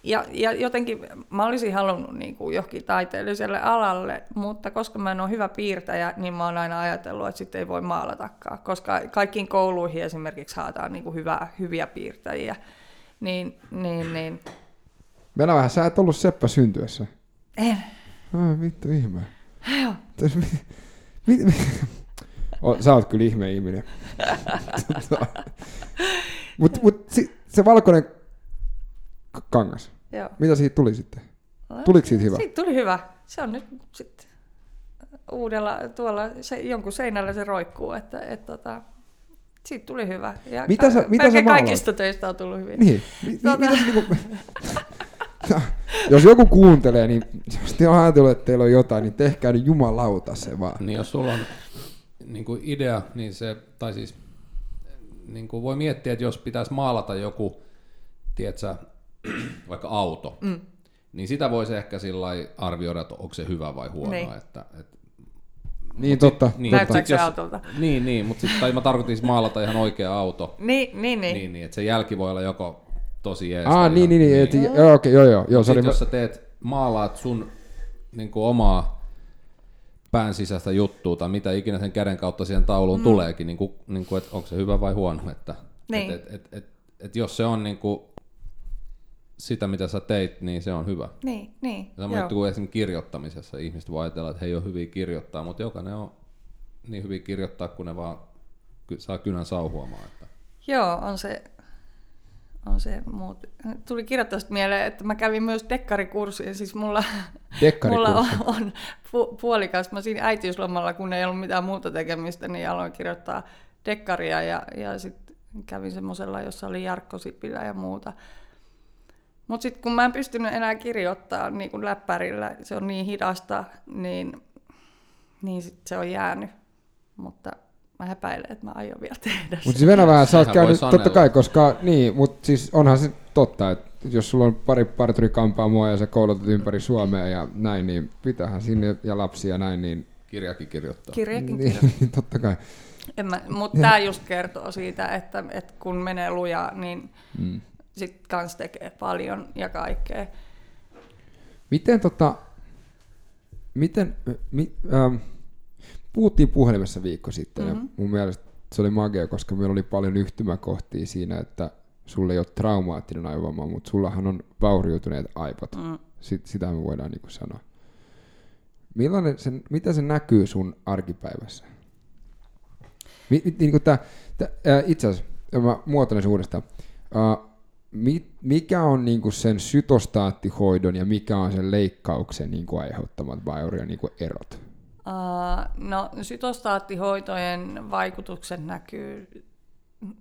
Ja, ja jotenkin mä olisin halunnut niin kuin johonkin taiteelliselle alalle, mutta koska mä en ole hyvä piirtäjä, niin mä oon aina ajatellut, että sitten ei voi maalatakaan. Koska kaikkiin kouluihin esimerkiksi haetaan niin kuin hyvää, hyviä piirtäjiä. Niin, niin, niin. Venä vähän, sä et ollut seppä syntyessä. En. Ai vittu ihme. Joo. Sä oot kyllä ihme ihminen. Mutta mut, se valkoinen kangas, Joo. mitä siitä tuli sitten? Tuliko siitä hyvä? Siitä tuli hyvä. Se on nyt sitten uudella tuolla se, jonkun seinällä se roikkuu, että et, tota, siitä tuli hyvä. Ja Mitä sä- ka- mitä sä kaikista töistä on tullut hyvin. Niin. Mi, mi, Tota- mitä se niinku, jos joku kuuntelee, niin jos te on ajatellut, että teillä on jotain, niin tehkää nyt jumalauta se vaan. Niin jos sulla on niin kuin idea, niin se, tai siis niin kuin voi miettiä, että jos pitäisi maalata joku, tiedätkö, vaikka auto, mm. niin sitä voisi ehkä sillä arvioida, että onko se hyvä vai huono. Niin. Että, että, Niin totta. niin, totta. Näyttääkö sit se jos- autolta? Niin, niin mutta sitten, tai mä tarkoitin siis maalata ihan oikea auto, Niin, niin, niin. niin, niin että se jälki voi olla joko tosi jees. Ah, niin, ihan- niin, niin, et, joo, okei, joo, joo, joo, sori. jos sä teet, maalaat sun niin kuin omaa pään sisäistä juttua tai mitä ikinä sen käden kautta siihen tauluun mm. tuleekin, niin kuin, niin kuin, että onko se hyvä vai huono. Että, Niin. et, et, et, et, et jos se on niin kuin sitä, mitä sä teit, niin se on hyvä. Niin, niin. Samoin kuin esimerkiksi kirjoittamisessa ihmiset voi ajatella, että he ei ole hyviä kirjoittaa, mutta jokainen on niin hyviä kirjoittaa, kun ne vaan saa kynän sauhuamaan. Että. Joo, on se, on se muut. Tuli kirjoittavasta mieleen, että mä kävin myös dekkarikurssia, siis mulla, mulla on, on pu, puolikas. Mä siinä äitiyslomalla, kun ei ollut mitään muuta tekemistä, niin aloin kirjoittaa dekkaria ja, ja sitten kävin semmoisella, jossa oli Jarkko Sipilä ja muuta. Mutta sitten kun mä en pystynyt enää kirjoittaa niin kuin läppärillä, se on niin hidasta, niin, niin sit se on jäänyt. Mutta mä häpäilen, että mä aion vielä tehdä Mutta siis vähän, sä oot käynyt, totta kai, koska niin, mutta siis onhan se totta, että jos sulla on pari parturikampaamoa ja sä koulutat ympäri Suomea ja näin, niin pitäähän sinne ja lapsia ja näin, niin, Kirjakin kirjoittaa. Kirjakin niin totta kai. Mutta tämä just kertoo siitä, että, että kun menee lujaa, niin Mm. Sitten kans tekee paljon ja kaikkea. Miten tota, miten, mi, ähm, puhuttiin puhelimessa viikko sitten mm-hmm. ja mun mielestä se oli magia, koska meillä oli paljon yhtymäkohtia siinä, että sulla ei ole traumaattinen aivovamma, mutta sullahan on vaurioituneet aivot. Mm. Sit, sitä me voidaan niin sanoa. Millainen se, mitä se näkyy sun arkipäivässä? Mi, mi, niin kuin tää, tää, ää, itse asiassa, mä muotoilen uudestaan. Uh, mi, mikä on niin kuin sen sytostaattihoidon ja mikä on sen leikkauksen niin kuin aiheuttamat vaurion niin kuin erot? Uh, no, sytostaattihoitojen vaikutukset näkyy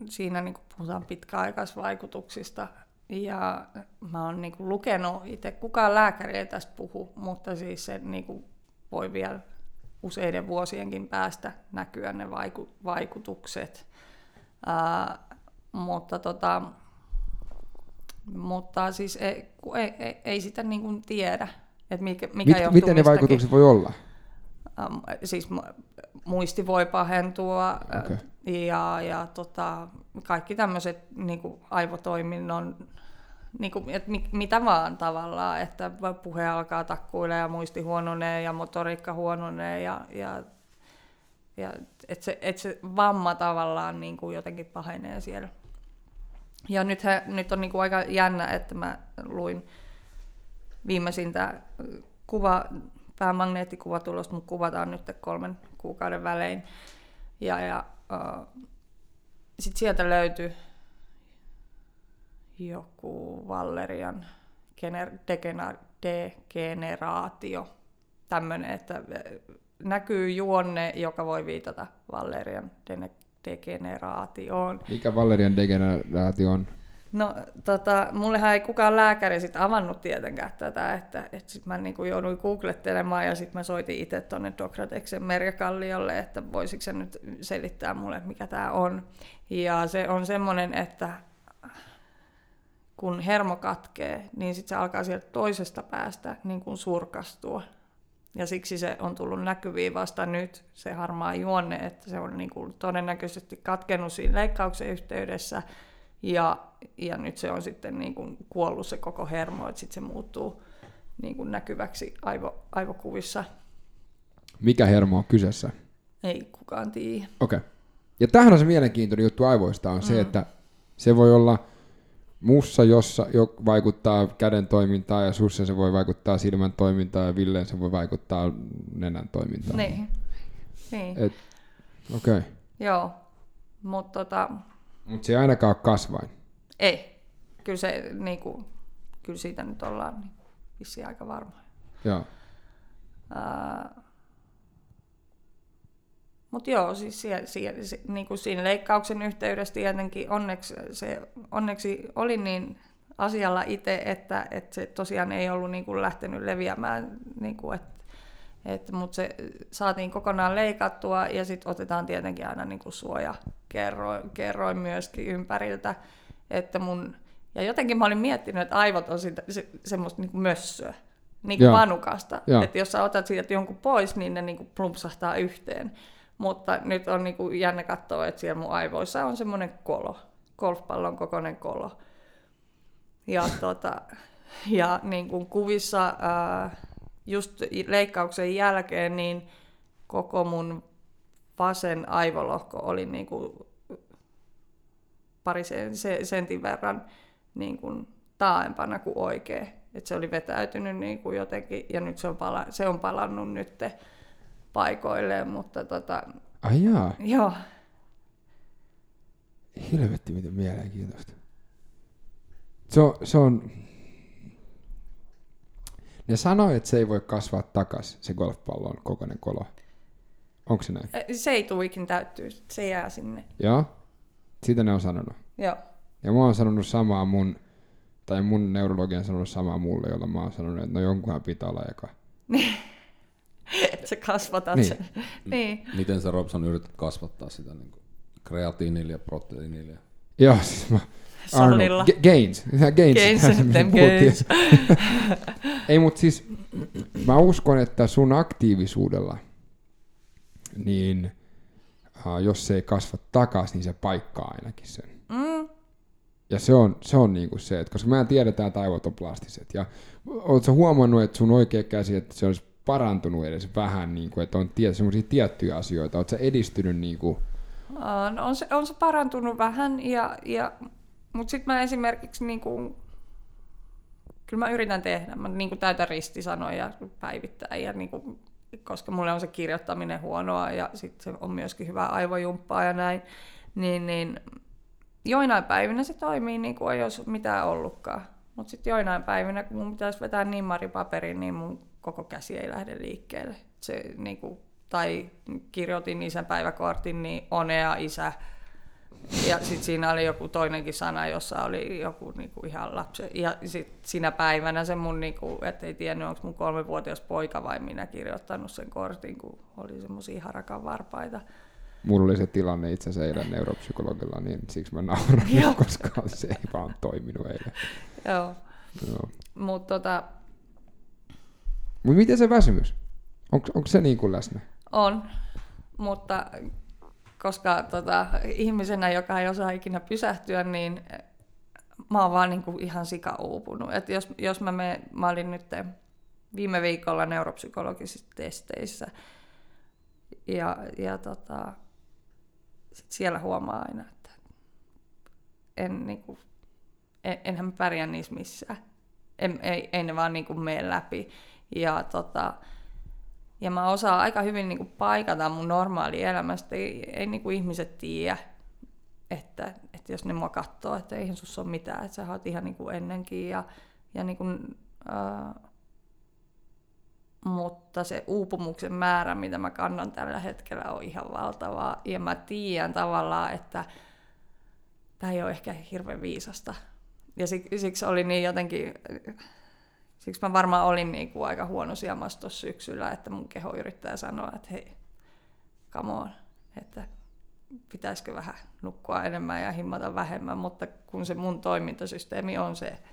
siinä, niin puhutaan pitkäaikaisvaikutuksista. Ja mä oon niin lukenut itse, kukaan lääkäri ei tästä puhu, mutta siis se niin kuin voi vielä useiden vuosienkin päästä näkyä ne vaiku- vaikutukset. Uh, mutta tota, mutta siis ei, ei, ei, ei sitä niin kuin tiedä, että mikä, mikä Mit, johtuu miten ne mistäkin. vaikutukset voi olla? Ähm, siis mu- muisti voi pahentua äh, Okei. ja, ja tota, kaikki tämmöiset niin aivotoiminnon, niin kuin, et mi, mitä vaan tavallaan, että puhe alkaa takkuilla ja muisti huononee ja motoriikka huononee ja, ja, ja että se, et se vamma tavallaan niin kuin jotenkin pahenee siellä. Ja nyt, he, nyt on niin kuin aika jännä, että mä luin viimeisintä kuva, päämagneettikuvatulosta, mutta kuvataan nyt kolmen kuukauden välein. Ja, ja uh, sitten sieltä löytyi joku Vallerian gener- degena- degeneraatio, tämmöinen, että äh, näkyy juonne, joka voi viitata Vallerian de- degeneraatioon. Mikä Valerian degeneraatio on? No, tota, mullehan ei kukaan lääkäri sit avannut tietenkään tätä, että, että sit mä niinku jouduin googlettelemaan ja sitten mä soitin itse tuonne Dokrateksen Merja Kalliolle, että voisiko se nyt selittää mulle, mikä tämä on. Ja se on semmoinen, että kun hermo katkee, niin sitten se alkaa sieltä toisesta päästä niin kuin surkastua. Ja siksi se on tullut näkyviin vasta nyt, se harmaa juonne, että se on niin kuin todennäköisesti katkenut siinä leikkauksen yhteydessä. Ja, ja nyt se on sitten niin kuin kuollut se koko hermo, että sitten se muuttuu niin kuin näkyväksi aivo, aivokuvissa. Mikä hermo on kyseessä? Ei kukaan tiedä. Okei. Okay. Ja tähän on se mielenkiintoinen juttu aivoista on mm. se, että se voi olla mussa, jossa jo vaikuttaa käden toimintaan ja sussa se voi vaikuttaa silmän toimintaan ja Villeen se voi vaikuttaa nenän toimintaan. Niin. niin. Okei. Okay. Joo, mutta tota... Mut se ei ainakaan ole kasvain. Ei. Kyllä, se, niinku, kyllä siitä nyt ollaan niin, vissiin aika varmoja. Joo. Uh, mutta joo, siis siellä, siellä, se, niin kuin siinä leikkauksen yhteydessä tietenkin onneksi, se, onneksi oli niin asialla itse, että, että se tosiaan ei ollut niin kuin lähtenyt leviämään, niin kuin, että, että, mutta se saatiin kokonaan leikattua ja sitten otetaan tietenkin aina niin kuin suojakerroin kerroin myöskin ympäriltä, että mun, ja jotenkin mä olin miettinyt, että aivot on sitä, se, semmoista niin kuin mössöä, niin kuin vanukasta, että jos sä otat siitä jonkun pois, niin ne niin kuin plumpsahtaa yhteen. Mutta nyt on niin kuin jännä katsoa, että siellä mun aivoissa on semmoinen kolo, golfpallon kokoinen kolo. Ja, tota, ja niin kuin kuvissa ää, just leikkauksen jälkeen, niin koko mun vasen aivolohko oli niin kuin pari sentin verran niin kuin taaempana kuin oikea. Et se oli vetäytynyt niin kuin jotenkin, ja nyt se on, pala, se on palannut nyt paikoilleen, mutta tota... Ai jaa. Joo. Helvetti, miten mielenkiintoista. Se on, se on... Ne sanoi, että se ei voi kasvaa takas, se golfpallon kokoinen kolo. Onko se näin? Se ei tule ikin täyttyä, se jää sinne. Joo, sitä ne on sanonut. Joo. Ja mä oon sanonut samaa mun, tai mun neurologi on sanonut samaa mulle, jolla mä oon sanonut, että no jonkunhan pitää olla eka. että sä kasvatat niin. sen. niin. Miten sä Robson yrität kasvattaa sitä niin kuin kreatiinilla ja proteiinilla? Joo, siis mä... Salilla. G- gains. Gains. Gains, gains. Ei, mutta siis mä uskon, että sun aktiivisuudella, niin uh, jos se ei kasva takaisin, niin se paikkaa ainakin sen. Mm. Ja se on, se on niinku se, että koska mehän tiedetään, että aivot on plastiset. Ja ootko huomannut, että sun oikea käsi, että se olisi parantunut edes vähän, niin kuin, että on tie, semmoisia tiettyjä asioita? Oletko edistynyt? Niin kuin? No, on, se, on se parantunut vähän, ja, ja, mutta sitten mä esimerkiksi, niin kuin, kyllä mä yritän tehdä, mä niin kuin täytän ristisanoja päivittäin, ja niin kuin, koska mulle on se kirjoittaminen huonoa, ja sitten se on myöskin hyvä aivojumppaa ja näin, niin, niin joinain päivinä se toimii niin kuin ei olisi mitään ollutkaan. Mutta sitten joinain päivinä, kun mun pitäisi vetää paperin, niin mun koko käsi ei lähde liikkeelle. Se, niin kuin, tai kirjoitin isän päiväkortin, niin onea isä. Ja sitten siinä oli joku toinenkin sana, jossa oli joku niinku ihan lapsi. Ja sitten siinä päivänä se mun, niinku, että ei tiennyt, onko mun kolmevuotias poika vai minä kirjoittanut sen kortin, kun oli semmoisia harakan varpaita. Mulla oli se tilanne itse asiassa eilen neuropsykologilla, niin siksi mä nauran, koska se ei vaan toiminut eilen. Joo. Joo. Mutta tota, mutta miten se väsymys? Onko, se niin kuin läsnä? On, mutta koska tota, ihmisenä, joka ei osaa ikinä pysähtyä, niin mä oon vaan niin kuin ihan sika uupunut. Et jos, jos mä, me, mä olin nyt viime viikolla neuropsykologisissa testeissä, ja, ja tota, sit siellä huomaa aina, että en, niin kuin, en, enhän mä pärjää niissä missään. En, ei, ei ne vaan niin kuin mene läpi. Ja, tota, ja mä osaan aika hyvin niin kuin paikata mun normaali elämästä. Ei, ei niin kuin ihmiset tiedä, että, että jos ne mua katsoo, että eihän sussa ole mitään, että sä oot ihan niin kuin ennenkin. Ja, ja niin kuin, äh, mutta se uupumuksen määrä, mitä mä kannan tällä hetkellä, on ihan valtavaa. Ja mä tiedän tavallaan, että tämä ei ole ehkä hirveän viisasta. Ja siksi oli niin jotenkin Siksi mä varmaan olin niin kuin aika huono sijamas tuossa syksyllä, että mun keho yrittää sanoa, että hei, come on, että pitäisikö vähän nukkua enemmän ja himmata vähemmän, mutta kun se mun toimintasysteemi on se, että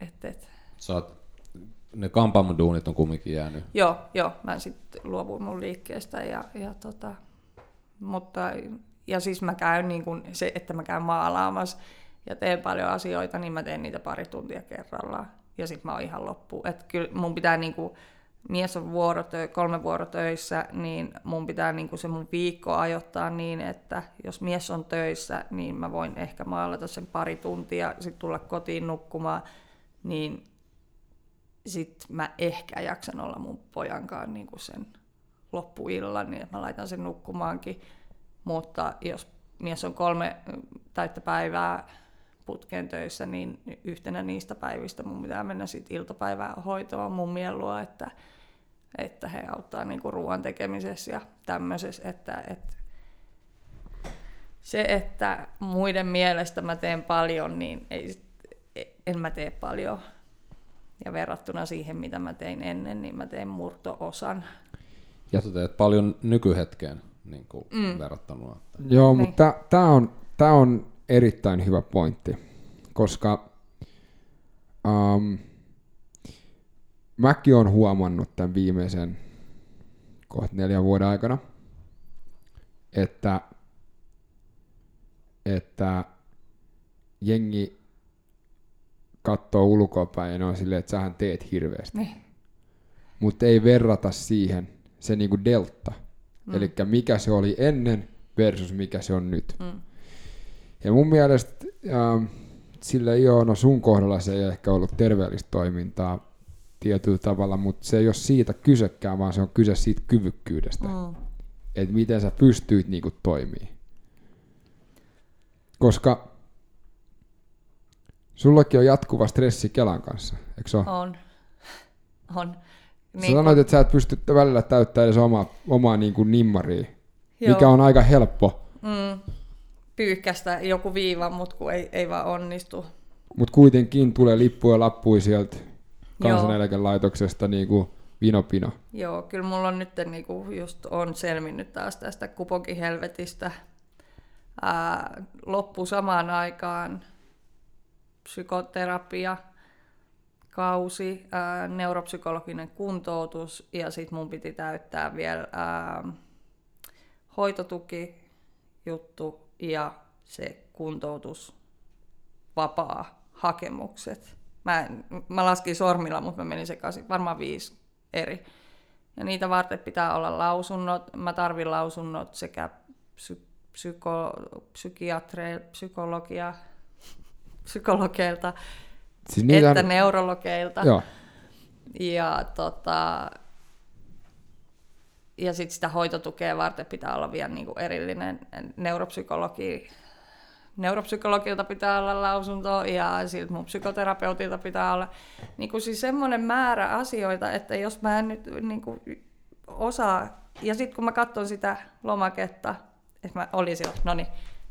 et, et. Ne kampaamoduunit on kumminkin jäänyt. Joo, joo, mä sitten luovuin mun liikkeestä ja, ja tota, mutta ja siis mä käyn niin kun se, että mä käyn maalaamassa ja teen paljon asioita, niin mä teen niitä pari tuntia kerrallaan. Ja sitten mä oon ihan loppu. Että kyllä mun pitää niinku, mies on vuorotö, kolme vuorotöissä, niin mun pitää niinku se mun viikko ajoittaa niin, että jos mies on töissä, niin mä voin ehkä maalata sen pari tuntia, sitten tulla kotiin nukkumaan, niin sitten mä ehkä jaksan olla mun pojankaan niinku sen loppuillan, niin että mä laitan sen nukkumaankin. Mutta jos mies on kolme täyttä päivää putkeen töissä, niin yhtenä niistä päivistä mun pitää mennä sitten iltapäivään hoitoon mun mielua, että, että he auttaa niinku ruoan tekemisessä ja tämmöisessä, että, että se, että muiden mielestä mä teen paljon, niin ei, en mä tee paljon. Ja verrattuna siihen, mitä mä tein ennen, niin mä teen murto-osan. Ja sä teet paljon nykyhetkeen niin kuin mm. verrattuna. Joo, niin. mutta tämä on, tää on erittäin hyvä pointti, koska um, mäkin olen huomannut tämän viimeisen kohta neljän vuoden aikana, että, että jengi katsoo ulkoapäin ja ne on silleen, että sähän teet hirveästi. Niin. Mutta ei verrata siihen se niinku delta. Mm. Eli mikä se oli ennen versus mikä se on nyt. Mm. Ja mun mielestä äh, sillä ei ole, no sun kohdalla se ei ehkä ollut terveellistä toimintaa tietyllä tavalla, mutta se ei ole siitä kysekään, vaan se on kyse siitä kyvykkyydestä. Mm. Että miten sä pystyit niinku toimii. Koska sullakin on jatkuva stressi Kelan kanssa, eikö se ole? On. On. Niin sä sanoit, että sä et pysty välillä täyttämään edes omaa, omaa niin kuin nimmaria, Joo. mikä on aika helppo. Mm pyyhkästä joku viiva, mutta kun ei, ei vaan onnistu. Mutta kuitenkin tulee lippuja lappui sieltä kansaneläkelaitoksesta niin kuin vino pino. Joo, kyllä mulla on nyt niin kuin just on selvinnyt taas tästä kuponkin helvetistä. Ää, loppu samaan aikaan psykoterapia, kausi, ää, neuropsykologinen kuntoutus ja sitten mun piti täyttää vielä ää, hoitotuki juttu ja se kuntoutus vapaa hakemukset. Mä, mä laskin sormilla, mutta mä menin sekaisin, varmaan viisi eri. Ja niitä varten pitää olla lausunnot. Mä tarvin lausunnot sekä psy- psyko, psykiatre, psykologia, psykologeilta siis niitä... että neurologeilta. Joo. Ja tota, ja sitten sitä hoitotukea varten pitää olla vielä niin kuin erillinen neuropsykologi. Neuropsykologilta pitää olla lausunto ja siltä mun psykoterapeutilta pitää olla niin kuin siis semmoinen määrä asioita, että jos mä en nyt niin kuin osaa, ja sitten kun mä katson sitä lomaketta, että mä olisin, no niin,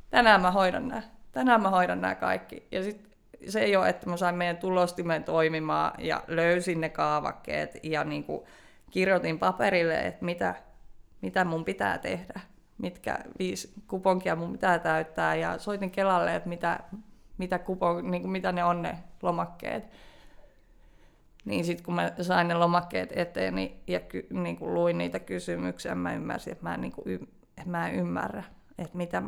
tänään mä hoidan nämä, tänään mä hoidan nämä kaikki. Ja sitten se ei ole, että mä sain meidän tulostimen toimimaan ja löysin ne kaavakkeet ja niin kuin, kirjoitin paperille, että mitä, mitä mun pitää tehdä, mitkä viisi kuponkia mun pitää täyttää ja soitin Kelalle, että mitä, mitä, kupon, niin kuin mitä ne on ne lomakkeet. Niin sitten kun mä sain ne lomakkeet eteen niin, ja ky, niin kuin luin niitä kysymyksiä, mä ymmärsin, että mä en, niin kuin, että mä en ymmärrä, että mitä,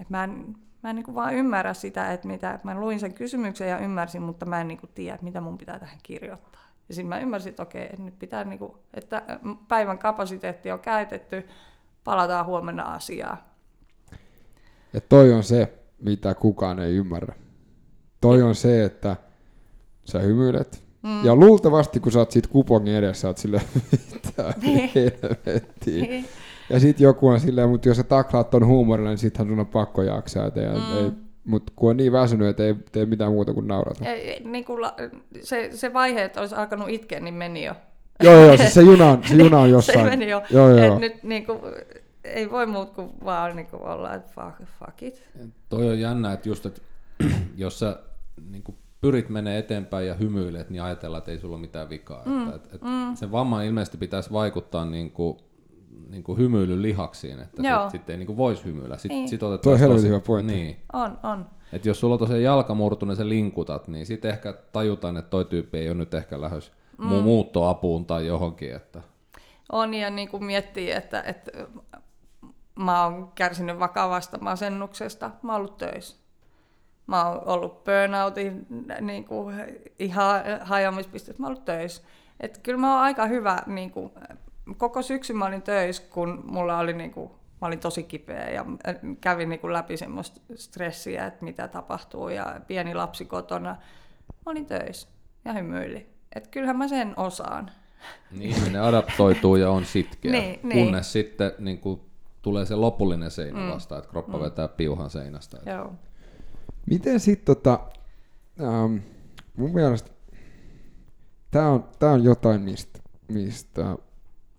että mä en, mä en niin kuin vaan ymmärrä sitä, että mitä, mä luin sen kysymyksen ja ymmärsin, mutta mä en niin kuin tiedä, mitä mun pitää tähän kirjoittaa. Ja sitten mä ymmärsin, että okei, että nyt pitää, niinku, että päivän kapasiteetti on käytetty, palataan huomenna asiaan. Ja toi on se, mitä kukaan ei ymmärrä. Toi on se, että sä hymyilet. Mm. Ja luultavasti, kun sä oot siitä kupongin edessä, sä oot silleen, mitä niin. helvettiä. Niin. Ja sit joku on silleen, mutta jos sä taklaat ton huumorilla, niin sittenhän sun on pakko jaksaa. Et ei, mm. ei, mutta kun on niin väsynyt, että ei tee mitään muuta kuin naurata. Ei, niin kuin la, se, se vaihe, että olisi alkanut itkeä, niin meni jo. Joo, joo, siis se juna on, se juna on jossain. se meni jo. Joo, joo. Et nyt niin kuin, ei voi muut kuin vaan niin kuin olla, että fuck, fuck it. Toi on jännä, että just, että jos sä niin kuin pyrit menee eteenpäin ja hymyilet, niin ajatellaan, että ei sulla ole mitään vikaa. Mm, että, että, mm. Sen vamman ilmeisesti pitäisi vaikuttaa niin kuin niin kuin hymyily lihaksiin, että sitten sit ei niin kuin voisi hymyillä. Sitten Niin. sit Tuo on helvetin hyvä pointti. Niin. On, on. Et jos sulla on tosiaan jalka murtunut ja sä linkutat, niin sitten ehkä tajutaan, että toi tyyppi ei ole nyt ehkä lähes mm. muuttoapuun tai johonkin. Että... On ja niin kuin miettii, että, että mä oon kärsinyt vakavasta masennuksesta, mä oon ollut töissä. Mä oon ollut burnoutin niin kuin ihan hajoamispisteessä, mä oon ollut töissä. Et kyllä mä oon aika hyvä, niin kuin, koko syksyn mä olin töissä, kun mulla oli niin kuin, mä olin tosi kipeä ja kävin niin kuin läpi semmoista stressiä, että mitä tapahtuu ja pieni lapsi kotona. Mä olin töissä ja hymyili. Et kyllähän mä sen osaan. Niin ihminen adaptoituu ja on sitkeä, Niin, niin. kunnes sitten niin kuin, tulee se lopullinen seinä mm. vastaan, että kroppa mm. vetää piuhan seinästä. Et... Joo. Miten sitten tota, ähm, mun mielestä tää on, tää on jotain, mistä, mistä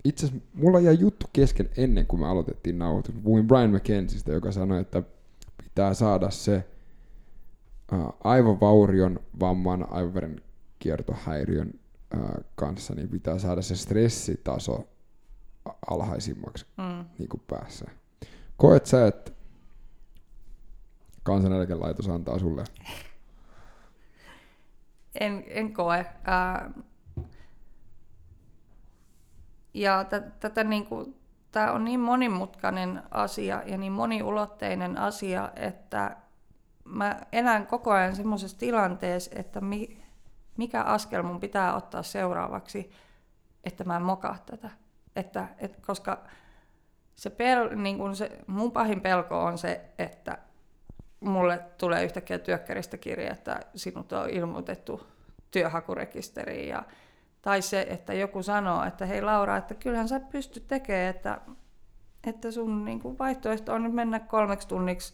itse asiassa mulla jäi juttu kesken ennen kuin me aloitettiin nauhoitus. Puhuin Brian McKenzistä, joka sanoi, että pitää saada se äh, aivovaurion, vamman, aivoveren kiertohäiriön äh, kanssa, niin pitää saada se stressitaso alhaisimmaksi Mm. niin kuin päässä. Koet sä, että kansaneläkelaitos antaa sulle En, en koe. Ää, ja tätä niin kuin, tämä on niin monimutkainen asia ja niin moniulotteinen asia, että mä elän koko ajan semmoisessa tilanteessa, että mi, mikä askel mun pitää ottaa seuraavaksi, että mä en mokaa tätä. Että, et, koska se, pel, niin kun se mun pahin pelko on se, että mulle tulee yhtäkkiä työkkäristä kirje, että sinut on ilmoitettu työhakurekisteriin. Ja, tai se, että joku sanoo, että hei Laura, että kyllähän sä pystyt tekemään, että, että sun niin kuin vaihtoehto on nyt mennä kolmeksi tunniksi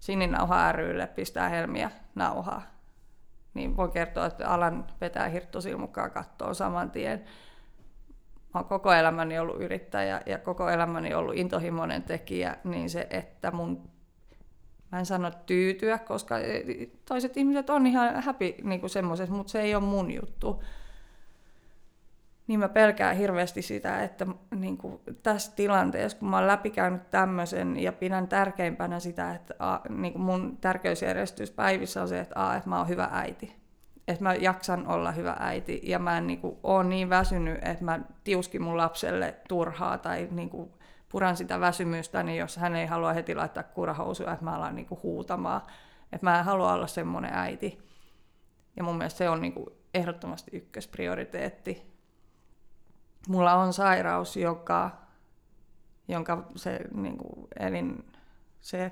sininauha rylle, pistää helmiä nauhaa. Niin voi kertoa, että alan vetää hirttosilmukkaa kattoon saman tien. Mä oon koko elämäni ollut yrittäjä ja koko elämäni ollut intohimoinen tekijä, niin se, että mun mä en sano tyytyä, koska toiset ihmiset on ihan happy niin semmoisessa, mutta se ei ole mun juttu. Niin mä pelkään hirveästi sitä, että niin kuin tässä tilanteessa, kun mä oon läpikäynyt tämmöisen ja pidän tärkeimpänä sitä, että a, niin kuin mun tärkeysjärjestys päivissä on se, että, a, että mä oon hyvä äiti. Että mä jaksan olla hyvä äiti ja mä en niin kuin, ole niin väsynyt, että mä tiuskin mun lapselle turhaa tai niin kuin, puran sitä väsymystä, niin jos hän ei halua heti laittaa kurahousuja, että mä alan niinku huutamaan. Että mä en halua olla semmoinen äiti. Ja mun mielestä se on niinku ehdottomasti ykkösprioriteetti. Mulla on sairaus, joka, jonka se niinku elin, se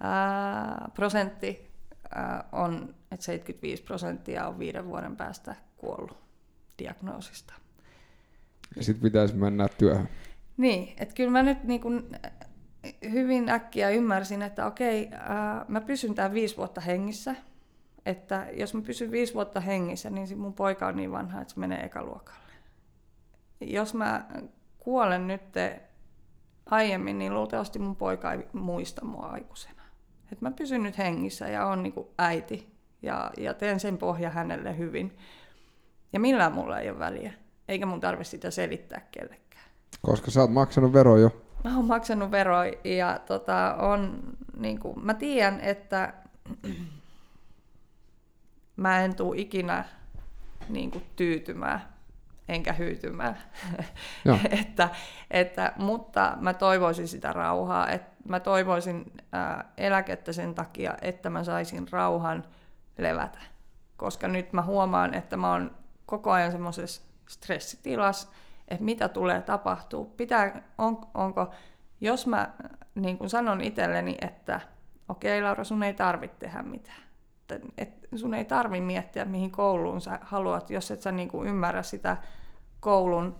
ää, prosentti ää, on, että 75 prosenttia on viiden vuoden päästä kuollut diagnoosista. ja sit pitäisi mennä työhön. Niin, että kyllä mä nyt niin kun hyvin äkkiä ymmärsin, että okei, ää, mä pysyn tää viisi vuotta hengissä. Että jos mä pysyn viisi vuotta hengissä, niin mun poika on niin vanha, että se menee ekaluokalle. Jos mä kuolen nyt aiemmin, niin luultavasti mun poika ei muista mua aikuisena. Et mä pysyn nyt hengissä ja on niin äiti ja, ja teen sen pohja hänelle hyvin. Ja millään mulla ei ole väliä, eikä mun tarvitse sitä selittää kellekään. Koska sä oot maksanut veroa jo. Mä oon maksanut veroja ja tota, on, niin kuin, mä tiedän, että mä en tuu ikinä niin kuin, tyytymään enkä hyytymään. Että, että, mutta mä toivoisin sitä rauhaa. että mä toivoisin ää, eläkettä sen takia, että mä saisin rauhan levätä. Koska nyt mä huomaan, että mä oon koko ajan semmoisessa stressitilassa, että mitä tulee tapahtuu. Pitää, on, onko, jos mä niin kun sanon itselleni, että okei okay, Laura, sun ei tarvitse tehdä mitään. Että, et sun ei tarvi miettiä, mihin kouluun sä haluat, jos et sä niin kuin ymmärrä sitä koulun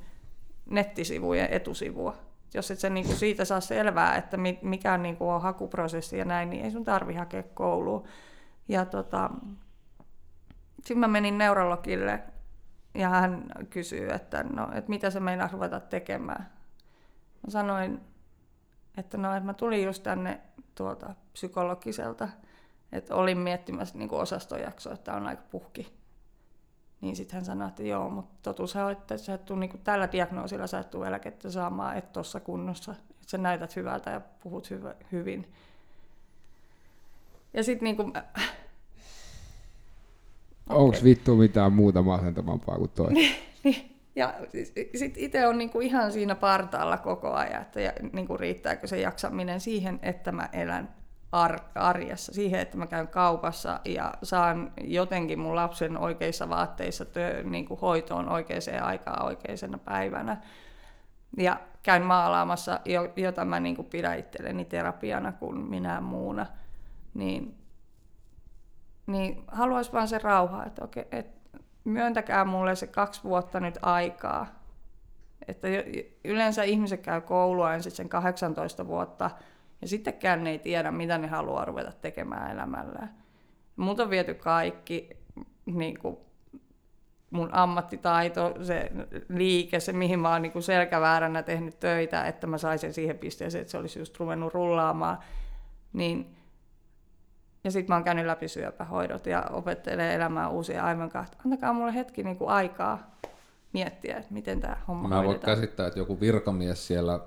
nettisivujen etusivua. Jos et sä niin kuin siitä saa selvää, että mikä niin kuin on hakuprosessi ja näin, niin ei sun tarvi hakea kouluun. Ja tota, sitten mä menin neurologille ja hän kysyy, että, no, että mitä se meinaa ruveta tekemään. Mä sanoin, että no, että mä tulin just tänne tuolta psykologiselta, että olin miettimässä niin osastojaksoa, että on aika puhki. Niin sitten hän sanoi, että joo, mutta totuus on, että sä et tuu, niin tällä diagnoosilla sä et tule eläkettä saamaan, et tuossa kunnossa. Että sä näytät hyvältä ja puhut hyvä, hyvin. Ja sitten niin kuin, Onko vittu mitään muuta masentavampaa kuin toi? Niin, ja sitten itse on niinku ihan siinä partaalla koko ajan, että niinku riittääkö se jaksaminen siihen, että mä elän ar- arjessa, siihen, että mä käyn kaupassa ja saan jotenkin mun lapsen oikeissa vaatteissa työ, niinku hoitoon oikeaan aikaan oikeisena päivänä. Ja käyn maalaamassa, jota mä niinku pidän itselleni terapiana kuin minä muuna. Niin, niin haluaisin vaan se rauha, että okei, et myöntäkää mulle se kaksi vuotta nyt aikaa. Että yleensä ihmiset käy koulua ensin sen 18 vuotta, ja sittenkään ne ei tiedä, mitä ne haluaa ruveta tekemään elämällään. Mut on viety kaikki, niin kuin mun ammattitaito, se liike, se mihin mä oon niin kuin selkävääränä tehnyt töitä, että mä saisin siihen pisteeseen, että se olisi just ruvennut rullaamaan. Niin ja sitten mä oon käynyt läpi syöpähoidot ja opettelen elämään uusia aivan kahta. Antakaa mulle hetki niin kuin aikaa miettiä, että miten tämä homma Mä voin käsittää, että joku virkamies siellä,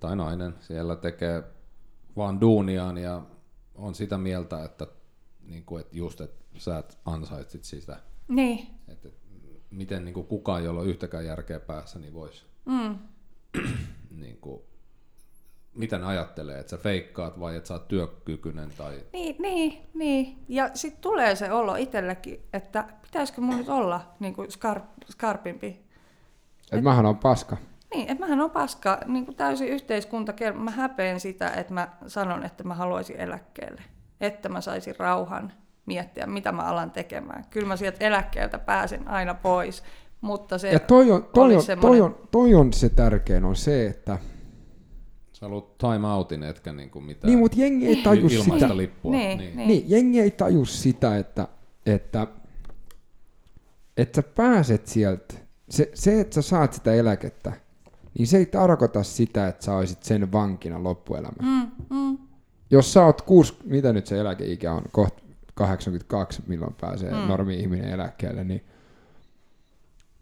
tai nainen siellä tekee vaan duuniaan ja on sitä mieltä, että, niin kuin, että just, että sä et ansaitsit sitä. Niin. Että, miten niin kuin kukaan, jolla on yhtäkään järkeä päässä, niin voisi mm. niin kuin, mitä ne ajattelee, että sä feikkaat vai että sä oot työkykyinen tai... Niin, niin, niin. Ja sitten tulee se olo itsellekin, että pitäisikö mun nyt olla niin kuin skarp, skarpimpi. Että et mähän on paska. Niin, että mähän on paska, niin kuin täysin yhteiskunta. Mä häpeän sitä, että mä sanon, että mä haluaisin eläkkeelle. Että mä saisin rauhan miettiä, mitä mä alan tekemään. Kyllä mä sieltä eläkkeeltä pääsen aina pois, mutta se ja toi on, toi on, semmoinen... toi on, toi on se tärkein, on se, että Sä haluat time outin, etkä niinku mitään niin, mutta jengi ei taju sitä. lippua. Niin, niin. Niin. niin, jengi ei taju sitä, että, että, että sä pääset sieltä. Se, se, että sä saat sitä eläkettä, niin se ei tarkoita sitä, että sä olisit sen vankina loppuelämä. Mm, mm. Jos sä oot kuusi, mitä nyt se eläkeikä on, kohta 82, milloin pääsee mm. normi-ihminen eläkkeelle, niin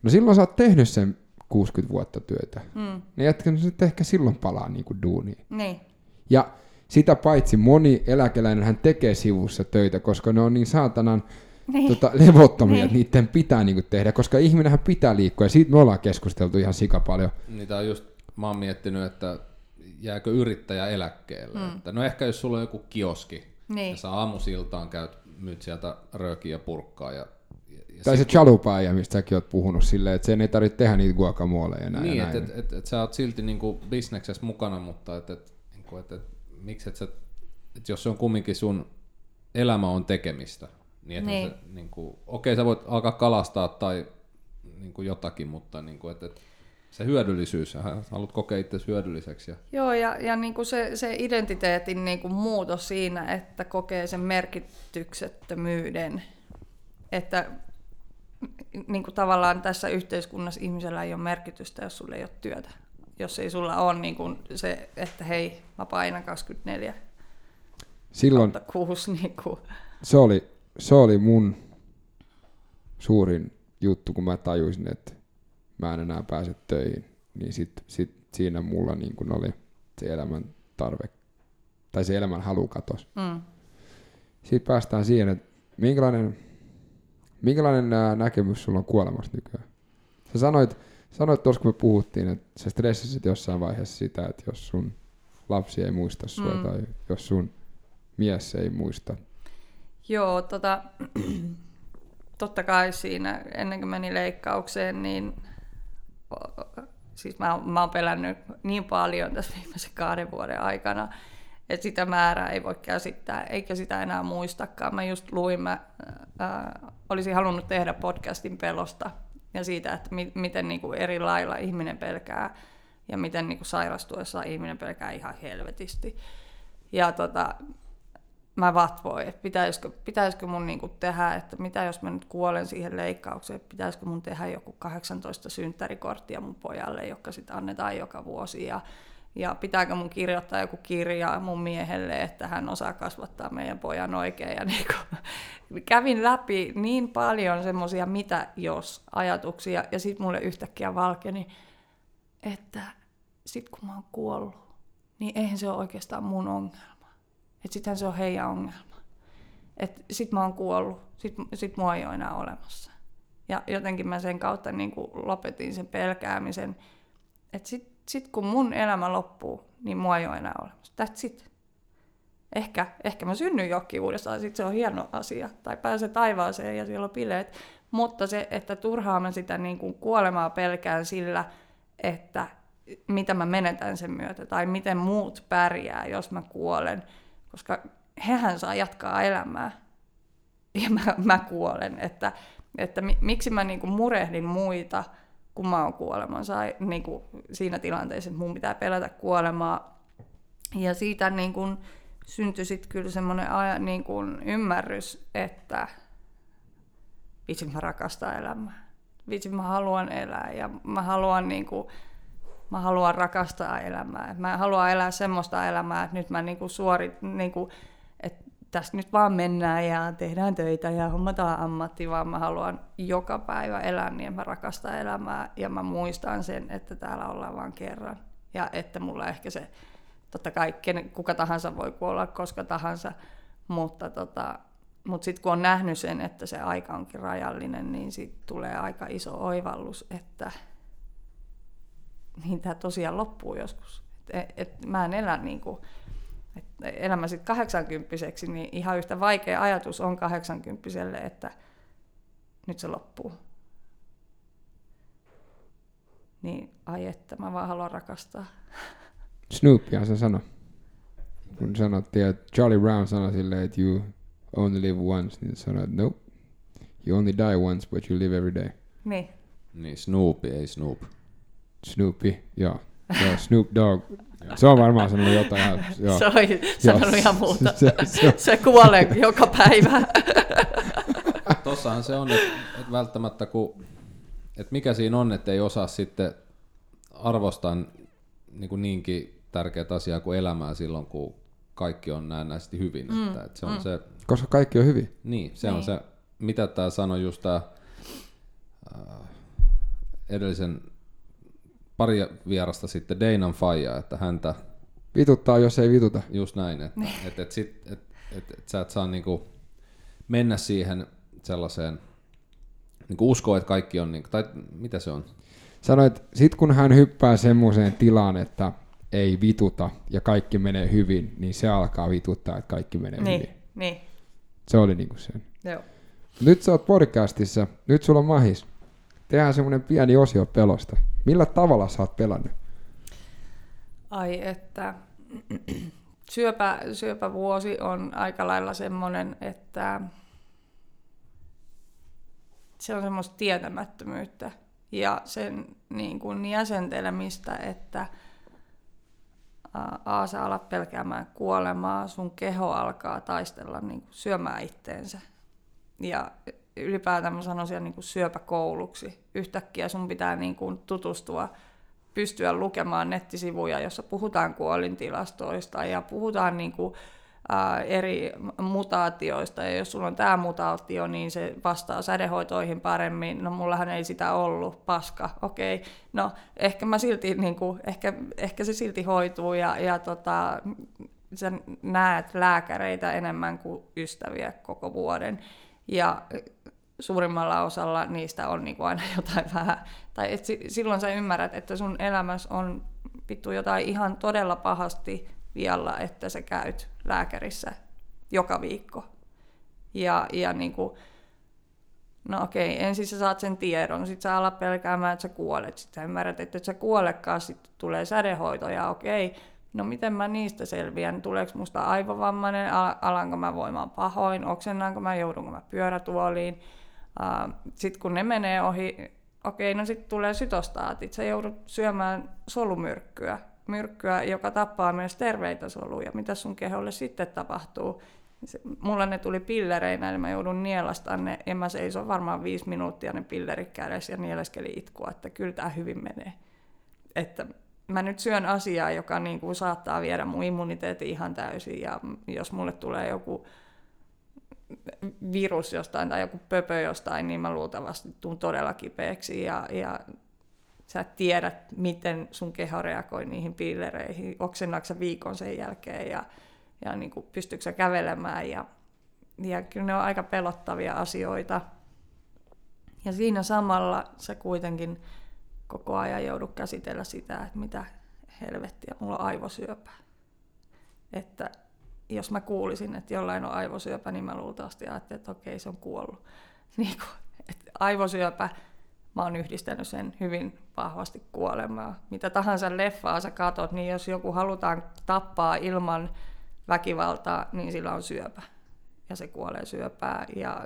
no silloin sä oot tehnyt sen 60 vuotta työtä. Mm. Ne jätkät nyt ehkä silloin palaa niin kuin duuniin. Niin. Ja sitä paitsi moni eläkeläinen hän tekee sivussa töitä, koska ne on niin saatanan niin. Tota, levottomia, niin. että niiden pitää niin kuin, tehdä, koska ihminenhän pitää liikkua, ja siitä me ollaan keskusteltu ihan sika paljon. Niitä on just, mä oon miettinyt, että jääkö yrittäjä eläkkeelle. Mm. Että no ehkä jos sulla on joku kioski, niin. ja sä aamusiltaan käyt, myyt sieltä röökiä ja purkkaa, ja tai se chalupaija, mistä säkin oot puhunut silleen, että sen ei tarvitse tehdä niitä guacamoleja näin. Niin, että et, et, et, sä oot silti niinku bisneksessä mukana, mutta et, et, niinku, et, et, miksi et sä, et jos se on kumminkin sun elämä on tekemistä, niin, niin. Se, niinku, okei sä voit alkaa kalastaa tai niinku jotakin, mutta niinku, et, et, se hyödyllisyys, sä haluat kokea itse hyödylliseksi. Ja... Joo, ja, ja niin kuin se, se identiteetin niin kuin muutos siinä, että kokee sen merkityksettömyyden, että niin kuin tavallaan tässä yhteiskunnassa ihmisellä ei ole merkitystä, jos sulla ei ole työtä. Jos ei sulla ole niin kuin se, että hei, mä painan 24 Silloin kuusi. Niin kuin. Se, oli, se oli mun suurin juttu, kun mä tajusin, että mä en enää pääse töihin. Niin sit, sit siinä mulla niin kuin oli se elämän tarve, tai se elämän halu katos. Mm. Sitten päästään siihen, että minkälainen Minkälainen näkemys sulla on kuolemasta nykyään? Sä sanoit, sanoit tuossa, kun me puhuttiin, että sä stressasit jossain vaiheessa sitä, että jos sun lapsi ei muista sua mm. tai jos sun mies ei muista. Joo, tota, totta kai siinä ennen kuin meni leikkaukseen, niin siis mä, mä oon pelännyt niin paljon tässä viimeisen kahden vuoden aikana, että sitä määrää ei voi käsittää, eikä sitä enää muistakaan. Mä just luin, mä ää, olisin halunnut tehdä podcastin pelosta ja siitä, että mi- miten niin kuin eri lailla ihminen pelkää ja miten niin kuin sairastuessa ihminen pelkää ihan helvetisti. Ja tota, mä vatvoin, että pitäisikö, pitäisikö mun niin kuin tehdä, että mitä jos mä nyt kuolen siihen leikkaukseen, pitäisikö mun tehdä joku 18 synttärikorttia mun pojalle, joka sitten annetaan joka vuosi. Ja ja pitääkö mun kirjoittaa joku kirja mun miehelle, että hän osaa kasvattaa meidän pojan oikein. Ja niin kuin, kävin läpi niin paljon semmoisia mitä jos ajatuksia ja sitten mulle yhtäkkiä valkeni, että sit kun mä oon kuollut, niin eihän se ole oikeastaan mun ongelma. Että sittenhän se on heidän ongelma. Että sit mä oon kuollut, sit, sit mua ei ole enää olemassa. Ja jotenkin mä sen kautta niin kuin lopetin sen pelkäämisen, että sit, sit kun mun elämä loppuu, niin mua ei ole enää olemassa. That's it. Ehkä, ehkä mä synnyn jokin uudestaan, sitten se on hieno asia. Tai pääsen taivaaseen ja siellä on bileet. Mutta se, että turhaa mä sitä niin kuin kuolemaa pelkään sillä, että mitä mä menetän sen myötä, tai miten muut pärjää, jos mä kuolen. Koska hehän saa jatkaa elämää, ja mä, mä kuolen. Että, että miksi mä niin kuin murehdin muita, kun mä oon kuoleman. Sai, niin kuin siinä tilanteessa, että mun pitää pelätä kuolemaa. Ja siitä niin kuin, syntyi sitten kyllä semmoinen niin kuin ymmärrys, että vitsi mä rakastan elämää. Vitsi mä haluan elää ja mä haluan, niin kuin, mä haluan rakastaa elämää. Mä haluan elää semmoista elämää, että nyt mä niin kuin suorit, niin kuin, että tästä nyt vaan mennään ja tehdään töitä ja hommataan ammatti, vaan mä haluan joka päivä elää niin, että mä rakastan elämää ja mä muistan sen, että täällä ollaan vain kerran. Ja että mulla ehkä se totta kai ken, kuka tahansa voi kuolla koska tahansa, mutta tota, mutta sitten kun on nähnyt sen, että se aika onkin rajallinen, niin sitten tulee aika iso oivallus, että niin tämä tosiaan loppuu joskus. Et, et mä en elä niin kuin, et elämä sitten 80 niin ihan yhtä vaikea ajatus on 80 että nyt se loppuu. Niin ai että, mä vaan haluan rakastaa. Snoopihan se sanoi. Kun sanottiin, että Charlie Brown sanoi silleen, että you only live once, niin sanoi, että nope. You only die once, but you live every day. Niin. Niin, Snoopy, ei Snoop. Snoopy, joo. Joo, Snoop Dogg. Se on varmaan sanonut jotain. Ihan, joo. Se on sanonut ihan muuta. Se, se, se kuolee joka päivä. Tossahan se on, että et välttämättä kun, että mikä siinä on, että ei osaa sitten arvostaa niin kuin niinkin tärkeää asiaa kuin elämää silloin, kun kaikki on näennäisesti hyvin. Mm, että, että se on mm. se, Koska kaikki on hyvin. Niin, se niin. on se, mitä tämä sanoi just tämä äh, edellisen pari vierasta sitten Deinan Faija, että häntä... Vituttaa, jos ei vituta. Just näin, että niin. et, et, sit, et, et, et sä et saa niinku mennä siihen sellaiseen, niinku uskoa, että kaikki on, niinku, tai mitä se on? Sanoit, sit kun hän hyppää semmoiseen tilaan, että ei vituta ja kaikki menee hyvin, niin se alkaa vituttaa, että kaikki menee niin, hyvin. Niin. Se oli niinku sen. Joo. Nyt sä oot podcastissa, nyt sulla on mahis. Tehdään semmoinen pieni osio pelosta. Millä tavalla sä oot pelannut? Ai että syöpä, syöpävuosi on aika lailla semmoinen, että se on semmoista tietämättömyyttä ja sen niin kuin jäsentelemistä, että A, sä alat pelkäämään kuolemaa, sun keho alkaa taistella niin kuin syömään itteensä. Ja ylipäätään mä sanoisin niin kuin syöpäkouluksi. Yhtäkkiä sun pitää niin kuin tutustua, pystyä lukemaan nettisivuja, jossa puhutaan kuolintilastoista ja puhutaan niin kuin eri mutaatioista, ja jos sulla on tämä mutaatio, niin se vastaa sädehoitoihin paremmin. No mullahan ei sitä ollut, paska, okei. Okay. No ehkä, mä silti, niin kuin, ehkä, ehkä se silti hoituu, ja, ja tota, sä näet lääkäreitä enemmän kuin ystäviä koko vuoden. Ja suurimmalla osalla niistä on niin aina jotain vähän, tai et silloin sä ymmärrät, että sun elämässä on vittu jotain ihan todella pahasti vialla, että sä käyt lääkärissä joka viikko. Ja, ja kuin, no okei, ensin sä saat sen tiedon, sit sä alat pelkäämään, että sä kuolet. Sitten sä ymmärrät, että et sä kuolekaan, sitten tulee sädehoito ja okei, no miten mä niistä selviän, tuleeko musta aivovammainen, alanko mä voimaan pahoin, oksennaanko mä, joudunko mä pyörätuoliin. Sitten kun ne menee ohi, okei, no sitten tulee sytostaatit, sä joudut syömään solumyrkkyä, myrkkyä, joka tappaa myös terveitä soluja. Mitä sun keholle sitten tapahtuu? Mulla ne tuli pillereinä, niin mä joudun nielasta ne, ja mä seison varmaan viisi minuuttia ne pillerit kädessä ja nieleskeli itkua, että kyllä tämä hyvin menee. Että mä nyt syön asiaa, joka niin kuin saattaa viedä mun immuniteetin ihan täysin, ja jos mulle tulee joku virus jostain tai joku pöpö jostain, niin mä luultavasti tuun todella kipeäksi ja, ja sä tiedät, miten sun keho reagoi niihin pillereihin, oksennaksa viikon sen jälkeen ja, ja niin kuin pystyykö sä kävelemään ja, ja kyllä ne on aika pelottavia asioita. Ja siinä samalla sä kuitenkin koko ajan joudut käsitellä sitä, että mitä helvettiä, mulla on aivosyöpä. Että jos mä kuulisin, että jollain on aivosyöpä, niin mä luultavasti ajattelin, että okei, se on kuollut. Niin kuin, että aivosyöpä, mä oon yhdistänyt sen hyvin vahvasti kuolemaa. Mitä tahansa leffaa sä katot, niin jos joku halutaan tappaa ilman väkivaltaa, niin sillä on syöpä. Ja se kuolee syöpää. Ja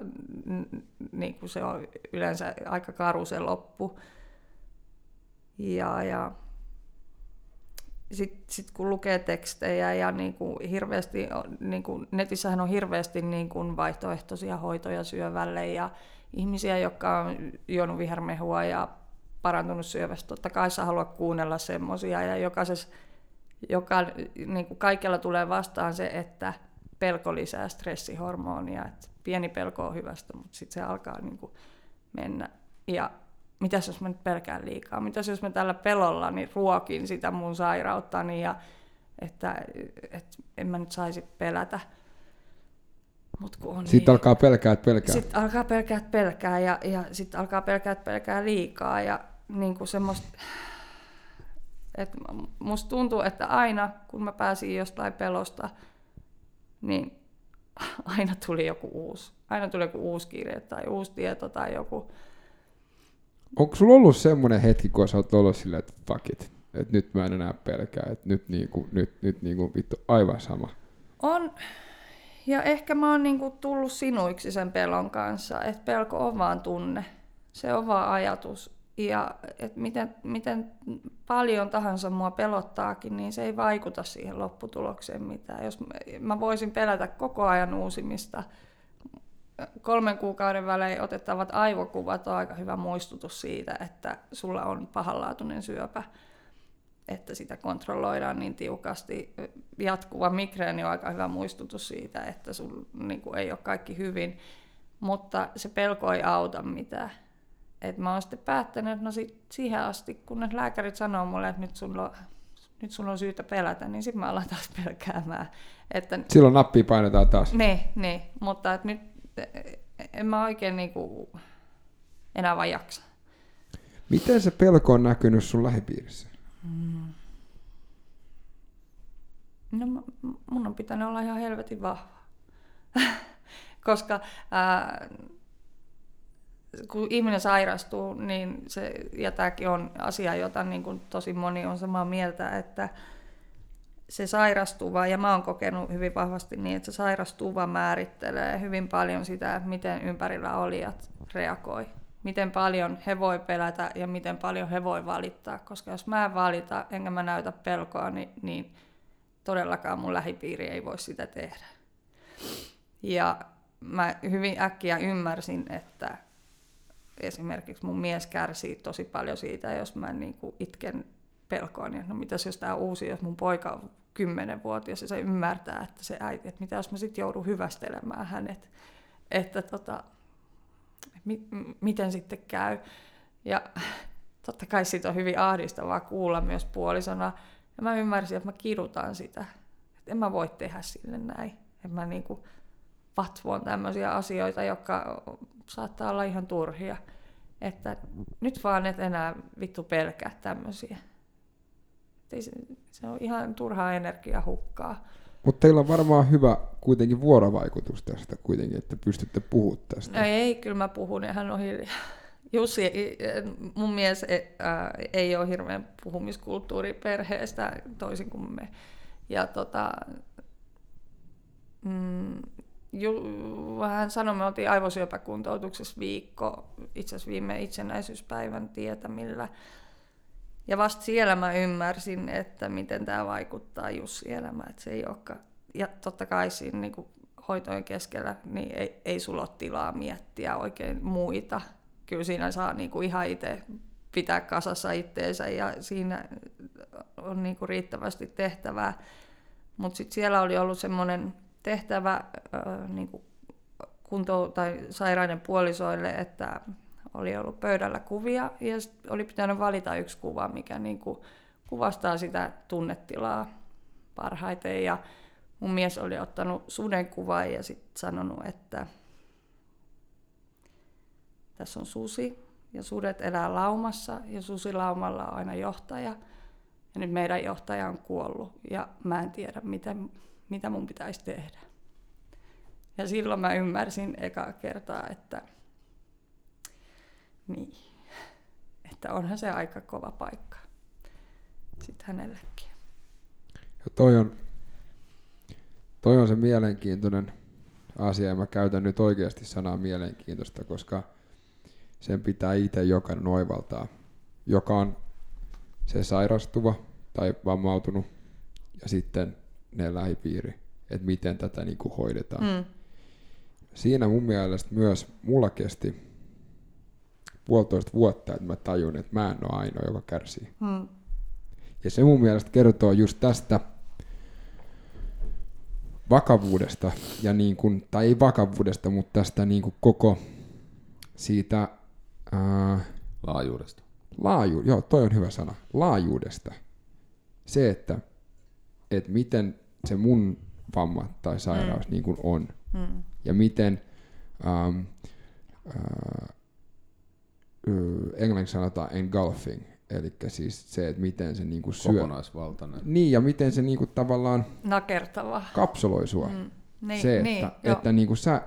niin kuin se on yleensä aika karu se loppu. Ja, ja sitten sit kun lukee tekstejä ja niin kuin hirveästi, niin kuin netissähän on hirveästi niin kuin vaihtoehtoisia hoitoja syövälle ja ihmisiä, jotka on juonut vihermehua ja parantunut syövästä. Totta kai sä haluat kuunnella semmoisia ja jokaisessa, joka, niin kuin kaikella tulee vastaan se, että pelko lisää stressihormonia. Että pieni pelko on hyvästä, mutta sitten se alkaa niin kuin mennä. Ja mitäs jos mä nyt pelkään liikaa, mitäs jos mä tällä pelolla niin ruokin sitä mun sairauttani ja että, että en mä nyt saisi pelätä. Mut kun on sitten niin, alkaa pelkää, että pelkää. Sitten alkaa pelkää, että pelkää ja, ja sitten alkaa pelkää, että pelkää liikaa ja niin kuin semmoista, että musta tuntuu, että aina kun mä pääsin jostain pelosta, niin aina tuli joku uusi. Aina tuli joku uusi kirje tai uusi tieto tai joku, Onko sulla ollut semmoinen hetki, kun sä oot ollut silleen, että fuck it, että nyt mä en enää pelkää, että nyt, niinku, nyt, nyt niinku, vittu aivan sama? On, ja ehkä mä oon niinku tullut sinuiksi sen pelon kanssa, että pelko on vaan tunne, se on vaan ajatus. Ja että miten, miten paljon tahansa mua pelottaakin, niin se ei vaikuta siihen lopputulokseen mitään. Jos mä voisin pelätä koko ajan uusimista, kolmen kuukauden välein otettavat aivokuvat on aika hyvä muistutus siitä, että sulla on pahanlaatuinen syöpä, että sitä kontrolloidaan niin tiukasti. Jatkuva migreeni on aika hyvä muistutus siitä, että sulla niin ei ole kaikki hyvin, mutta se pelko ei auta mitään. Et mä oon sitten päättänyt, että no sit siihen asti, kun lääkärit sanoo mulle, että nyt sulla on, nyt sulla on syytä pelätä, niin sitten mä alan taas pelkäämään. Että, Silloin nappi painetaan taas. Niin, niin mutta että nyt en mä oikein niinku enää vaan jaksa. Miten se pelko on näkynyt sun lähipiirissä? Mm. No mun on pitänyt olla ihan helvetin vahva. Koska ää, kun ihminen sairastuu, niin se, ja tämäkin on asia, jota niin kuin tosi moni on samaa mieltä, että se sairastuva, ja mä oon kokenut hyvin vahvasti niin, että se sairastuva määrittelee hyvin paljon sitä, miten ympärillä olijat reagoi. Miten paljon he voi pelätä ja miten paljon he voi valittaa. Koska jos mä en valita enkä mä näytä pelkoa, niin, niin todellakaan mun lähipiiri ei voi sitä tehdä. Ja mä hyvin äkkiä ymmärsin, että esimerkiksi mun mies kärsii tosi paljon siitä, jos mä niin kuin itken pelkoa, niin no mitäs jos tämä uusi, jos mun poika kymmenenvuotias ja se ymmärtää, että se äiti, että mitä jos mä sitten joudun hyvästelemään hänet, että tota, mi- miten sitten käy. Ja totta kai siitä on hyvin ahdistavaa kuulla myös puolisona. Ja mä ymmärsin, että mä kidutan sitä. Että en mä voi tehdä sille näin. Että mä niinku vatvoon tämmöisiä asioita, jotka saattaa olla ihan turhia. Että nyt vaan et enää vittu pelkää tämmöisiä ei se, se on ihan turhaa energiaa hukkaa. Mutta teillä on varmaan hyvä kuitenkin vuorovaikutus tästä kuitenkin, että pystytte puhumaan tästä. No ei, kyllä mä puhun ja hän on hiljaa. Jussi, mun mies ei, äh, ei ole hirveän puhumiskulttuuri perheestä, toisin kuin me. Ja tota, mm, ju, hän sanoi, me oltiin aivosyöpäkuntoutuksessa viikko, itse asiassa viime itsenäisyyspäivän tietämillä. Ja vasta siellä mä ymmärsin, että miten tämä vaikuttaa Jussi elämään. Että se ei olekaan. Ja totta kai siinä niin kuin hoitojen keskellä niin ei, ei sulla ole tilaa miettiä oikein muita. Kyllä siinä saa niin kuin ihan itse pitää kasassa itteensä ja siinä on niin kuin riittävästi tehtävää. Mutta sitten siellä oli ollut semmoinen tehtävä, niin kuin kunto- tai sairaiden puolisoille, että oli ollut pöydällä kuvia ja oli pitänyt valita yksi kuva, mikä niin kuin kuvastaa sitä tunnetilaa parhaiten. Ja mun mies oli ottanut suden kuvan ja sitten sanonut, että tässä on susi ja sudet elää laumassa ja susilaumalla on aina johtaja. Ja nyt meidän johtaja on kuollut ja mä en tiedä, mitä, mitä mun pitäisi tehdä. Ja silloin mä ymmärsin eka kertaa, että niin, että onhan se aika kova paikka sitten hänellekin. Ja toi on, toi on se mielenkiintoinen asia, ja mä käytän nyt oikeasti sanaa mielenkiintoista, koska sen pitää itse jokainen oivaltaa, joka on se sairastuva tai vammautunut, ja sitten ne lähipiiri, että miten tätä niin kuin hoidetaan. Mm. Siinä mun mielestä myös mulla kesti puolitoista vuotta, että mä tajun, että mä en ole ainoa, joka kärsii. Mm. Ja se mun mielestä kertoo just tästä vakavuudesta, ja niin kuin, tai ei vakavuudesta, mutta tästä niin kuin koko siitä... Ää, laajuudesta. Laaju, joo, toi on hyvä sana. Laajuudesta. Se, että, että miten se mun vamma tai sairaus mm. niin kuin on. Mm. Ja miten... Ähm, äh, englanniksi sanotaan engulfing, eli siis se, että miten se niinku syö. Kokonaisvaltainen. Niin, ja miten se niinku tavallaan Nakertava. kapsuloi sua. Mm. Niin, se, että, niin, että niinku sä,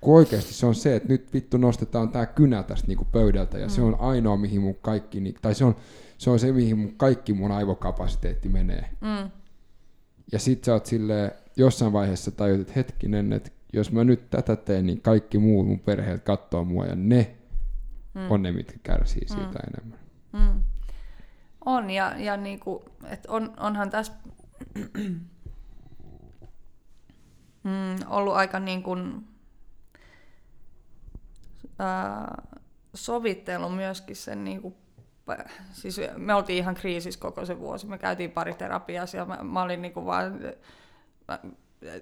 kun oikeasti se on se, että nyt vittu nostetaan tämä kynä tästä niinku pöydältä, ja mm. se on ainoa, mihin mun kaikki, tai se on, se on se, mihin mun kaikki mun aivokapasiteetti menee. Mm. Ja sit sä oot silleen, jossain vaiheessa tajut, että hetkinen, että jos mä nyt tätä teen, niin kaikki muut mun perheet katsoo mua, ja ne mm. on ne, mitkä kärsii siitä mm. enemmän. Mm. On, ja, ja niinku, et on, onhan tässä mm, ollut aika niin kuin, ää, sovittelu myöskin sen niin kuin, siis me oltiin ihan kriisissä koko se vuosi, me käytiin pari terapiassa ja mä, mä olin niin kuin vaan, mä,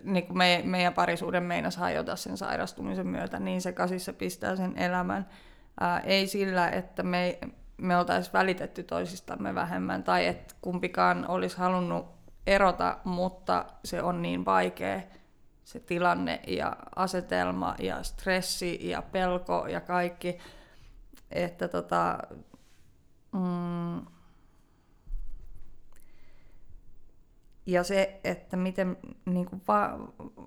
niin kuin me, meidän parisuuden meinas hajota sen sairastumisen myötä, niin se kasissa pistää sen elämän. Ää, ei sillä, että me, me oltaisiin välitetty toisistamme vähemmän tai että kumpikaan olisi halunnut erota, mutta se on niin vaikea se tilanne ja asetelma ja stressi ja pelko ja kaikki, että tota, mm, ja se, että miten niin kuin va-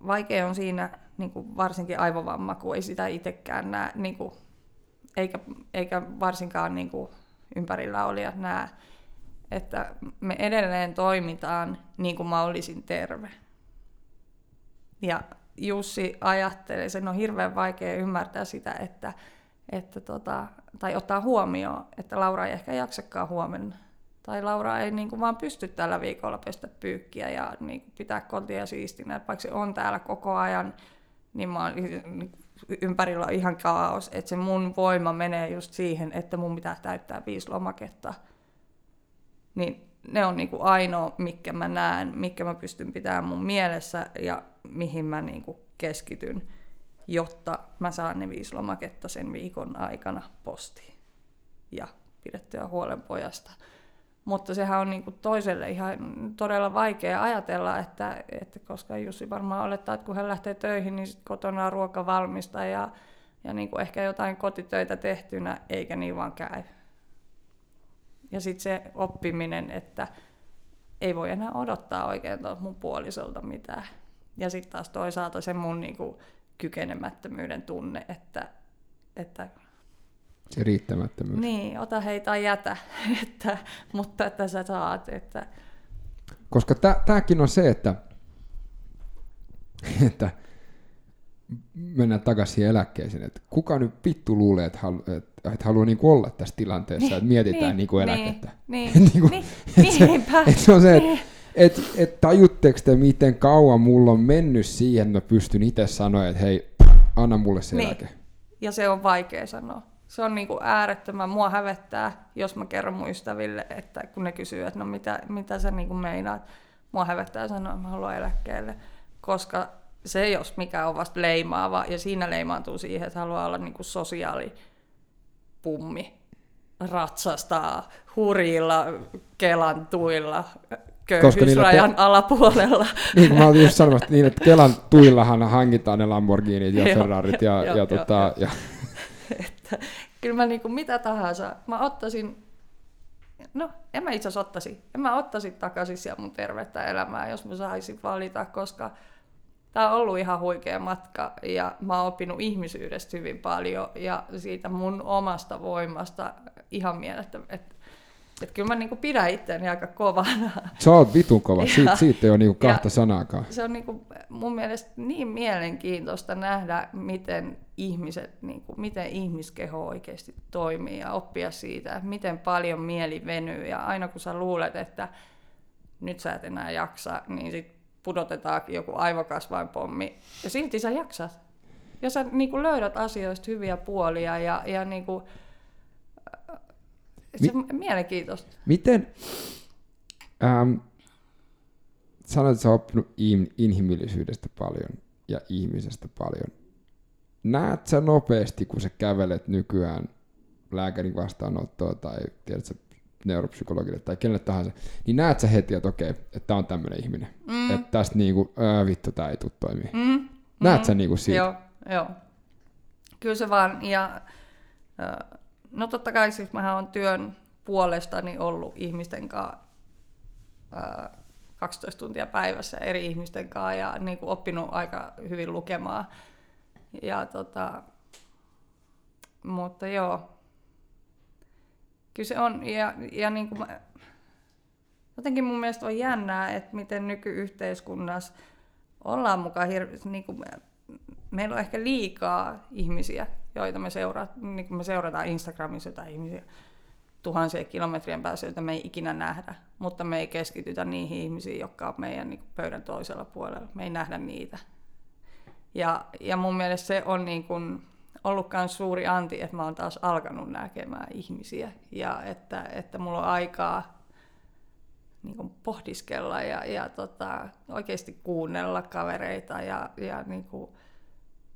vaikea on siinä niin kuin varsinkin aivovamma, kun ei sitä itsekään näe, niin kuin eikä, eikä varsinkaan niin kuin ympärillä olijat näe, että me edelleen toimitaan niin kuin mä olisin terve. Ja Jussi ajattelee, sen on hirveän vaikea ymmärtää sitä, että, että tota, tai ottaa huomioon, että Laura ei ehkä jaksakaan huomenna. Tai Laura ei niin kuin vaan pysty tällä viikolla pestä pyykkiä ja niin kuin pitää kotia siistinä. Vaikka se on täällä koko ajan, niin mä niin ympärillä on ihan kaos, että se mun voima menee just siihen, että mun pitää täyttää viisi lomaketta. Niin ne on niinku ainoa, mikä mä näen, mikä mä pystyn pitämään mun mielessä ja mihin mä niinku keskityn, jotta mä saan ne viisi lomaketta sen viikon aikana postiin ja pidettyä huolen pojasta. Mutta sehän on niin toiselle ihan todella vaikea ajatella, että, että koska Jussi varmaan olettaa, että kun hän lähtee töihin, niin sit kotona on ruoka valmista ja, ja niin ehkä jotain kotitöitä tehtynä, eikä niin vaan käy. Ja sitten se oppiminen, että ei voi enää odottaa oikein mun puolisolta mitään. Ja sitten taas toisaalta se mun niin kuin kykenemättömyyden tunne, että, että se riittämättömyys. Niin, ota heitä jätä, että, mutta että sä saat. Että... Koska tämäkin on se, että, että mennään takaisin eläkkeeseen, että kuka nyt vittu luulee, että, halu, että, että haluaa niinku olla tässä tilanteessa, niin, että mietitään niin, niinku eläkettä. Niin, niin, niinku, niin, että se, että se on se, että niin. et, et tajutteko te, miten kauan mulla on mennyt siihen, että mä pystyn itse sanoa, että hei, anna mulle se niin. eläke. Ja se on vaikea sanoa se on niinku äärettömän, mua hävettää, jos mä kerron mun ystäville, että kun ne kysyy, että no mitä, mitä sä niinku meinaat, mua hävettää sanoa, että mä haluan eläkkeelle, koska se jos mikä on vasta leimaava, ja siinä leimaantuu siihen, että haluaa olla niin kuin sosiaalipummi, ratsastaa hurjilla Kelan tuilla köyhyysrajan te... alapuolella. Niin kuin mä olin just sanomassa, niin että Kelan tuillahan hankitaan ne Lamborghinit ja Ferrarit ja, ja, ja, tota, ja... että, kyllä mä niin kuin mitä tahansa, mä ottaisin no en mä itse asiassa ottaisi. En mä ottaisi takaisin siellä mun tervettä elämää, jos mä saisin valita, koska tämä on ollut ihan huikea matka ja mä oon oppinut ihmisyydestä hyvin paljon ja siitä mun omasta voimasta ihan mielettä, että että kyllä mä niinku pidän itseäni aika kovana. Sä oot vitun kova, siitä, siitä ei ole niinku kahta sanaakaan. Se on niinku mun mielestä niin mielenkiintoista nähdä, miten ihmiset, niinku, miten ihmiskeho oikeasti toimii ja oppia siitä, että miten paljon mieli venyy. Ja aina kun sä luulet, että nyt sä et enää jaksa, niin sit pudotetaankin joku aivokasvainpommi. Ja silti sä jaksat. Ja sä niinku löydät asioista hyviä puolia ja, ja niinku, se on mielenkiintoista. Miten, ähm, sanoit, että sä oppinut in, inhimillisyydestä paljon ja ihmisestä paljon. Näet sä nopeasti, kun sä kävelet nykyään lääkärin vastaanottoa tai tiedätkö, neuropsykologille tai kenelle tahansa, niin näet sä heti, että okei, että tää on tämmöinen ihminen. Mm. Että tästä niinku, ää, vittu, tää ei tule toimia. Mm. Näet mm. sä niinku siitä? Joo, joo. Kyllä se vaan, ja äh, No totta kai siis mähän on työn puolestani ollut ihmisten kanssa 12 tuntia päivässä eri ihmisten kanssa ja niin kuin oppinut aika hyvin lukemaan. Ja tota, mutta joo, kyllä se on. Ja, ja niin kuin mä, jotenkin mun mielestä on jännää, että miten nykyyhteiskunnassa ollaan mukaan hirveästi, niin kuin, meillä on ehkä liikaa ihmisiä, joita me, seura, niin me seurataan Instagramissa jotain ihmisiä tuhansien kilometrien päässä, joita me ei ikinä nähdä, mutta me ei keskitytä niihin ihmisiin, jotka on meidän niin pöydän toisella puolella. Me ei nähdä niitä. Ja, ja mun mielestä se on niin kuin ollut myös suuri anti, että mä oon taas alkanut näkemään ihmisiä ja että, että mulla on aikaa niin kuin pohdiskella ja, ja tota, oikeasti kuunnella kavereita ja, ja niin kuin,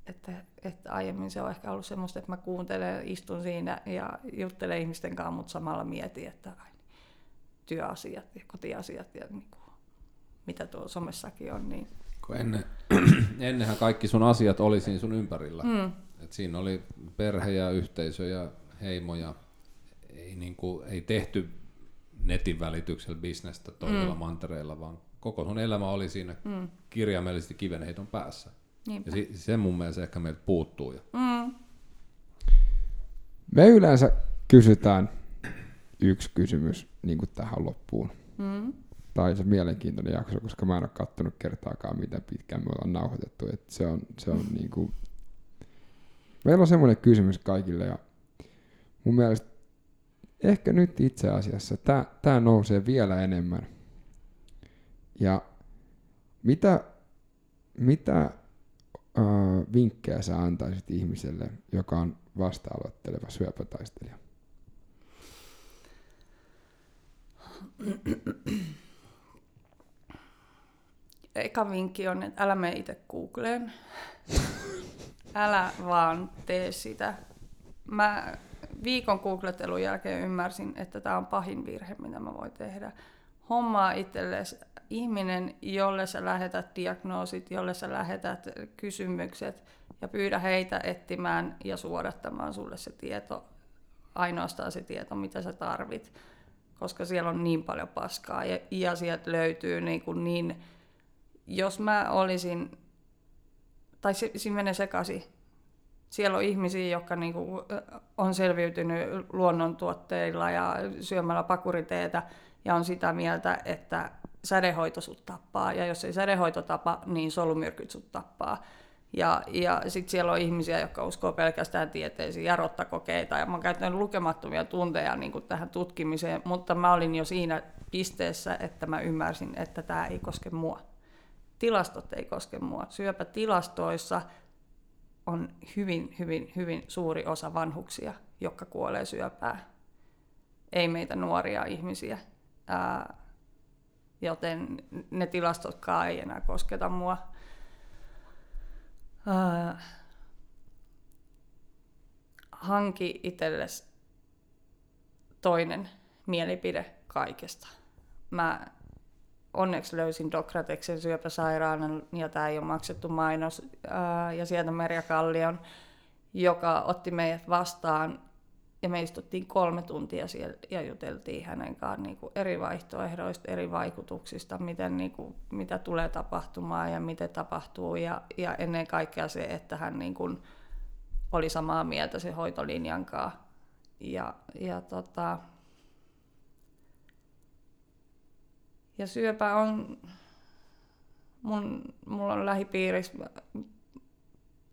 että, että aiemmin se on ehkä ollut semmoista, että mä kuuntelen, istun siinä ja juttelen ihmisten kanssa, mutta samalla mietin, että ai, työasiat ja kotiasiat ja niin kuin, mitä tuolla somessakin on. Niin... Kun ennen, ennenhän kaikki sun asiat oli siinä sun ympärillä. Mm. Et siinä oli perhe ja yhteisö ja heimo ja ei, niin kuin, ei tehty netin välityksellä bisnestä toisella mm. mantereella, vaan koko sun elämä oli siinä mm. kirjaimellisesti kivenheiton päässä. Niinpä. Ja se mun mielestä ehkä meiltä puuttuu. Jo. Mm. Me yleensä kysytään yksi kysymys niin kuin tähän loppuun. Mm. Tai se mielenkiintoinen jakso, koska mä en ole kattonut kertaakaan, miten pitkään me ollaan nauhoitettu. Et se on, se on niin kuin... Meillä on semmoinen kysymys kaikille ja mun mielestä ehkä nyt itse asiassa tämä nousee vielä enemmän. Ja mitä, mitä uh, vinkkejä sä antaisit ihmiselle, joka on vasta-aloitteleva syöpätaistelija? Eka vinkki on, että älä mene itse Googleen. älä vaan tee sitä. Mä viikon googlettelun jälkeen ymmärsin, että tämä on pahin virhe, mitä mä voin tehdä. Hommaa itsellesi ihminen, jolle sä lähetät diagnoosit, jolle sä lähetät kysymykset ja pyydä heitä etsimään ja suodattamaan sulle se tieto, ainoastaan se tieto, mitä sä tarvit, koska siellä on niin paljon paskaa ja, ja sieltä löytyy niin, kuin niin jos mä olisin, tai se, siinä menee sekaisin, siellä on ihmisiä, jotka niin kuin on selviytynyt luonnontuotteilla ja syömällä pakuriteetä ja on sitä mieltä, että sädehoito sut tappaa, ja jos ei sädehoito tapa, niin solumyrkyt sut tappaa. Ja, ja sitten siellä on ihmisiä, jotka uskoo pelkästään tieteisiin ja rottakokeita, ja mä oon käyttänyt lukemattomia tunteja niin kuin tähän tutkimiseen, mutta mä olin jo siinä pisteessä, että mä ymmärsin, että tämä ei koske mua. Tilastot ei koske mua. Syöpätilastoissa on hyvin, hyvin, hyvin suuri osa vanhuksia, jotka kuolee syöpää. Ei meitä nuoria ihmisiä. Ää, joten ne tilastotkaan ei enää kosketa mua. Uh, hanki itsellesi toinen mielipide kaikesta. Mä onneksi löysin Dokrateksen syöpäsairaalan, ja tämä ei ole maksettu mainos, ää, ja sieltä Merja Kallion, joka otti meidät vastaan, ja me istuttiin kolme tuntia siellä ja juteltiin hänen kanssaan niin kuin eri vaihtoehdoista, eri vaikutuksista, miten, niin kuin, mitä tulee tapahtumaan ja miten tapahtuu, ja, ja ennen kaikkea se, että hän niin kuin, oli samaa mieltä se hoitolinjan kanssa. Ja, ja tota, Ja syöpä on, mun, mulla on lähipiirissä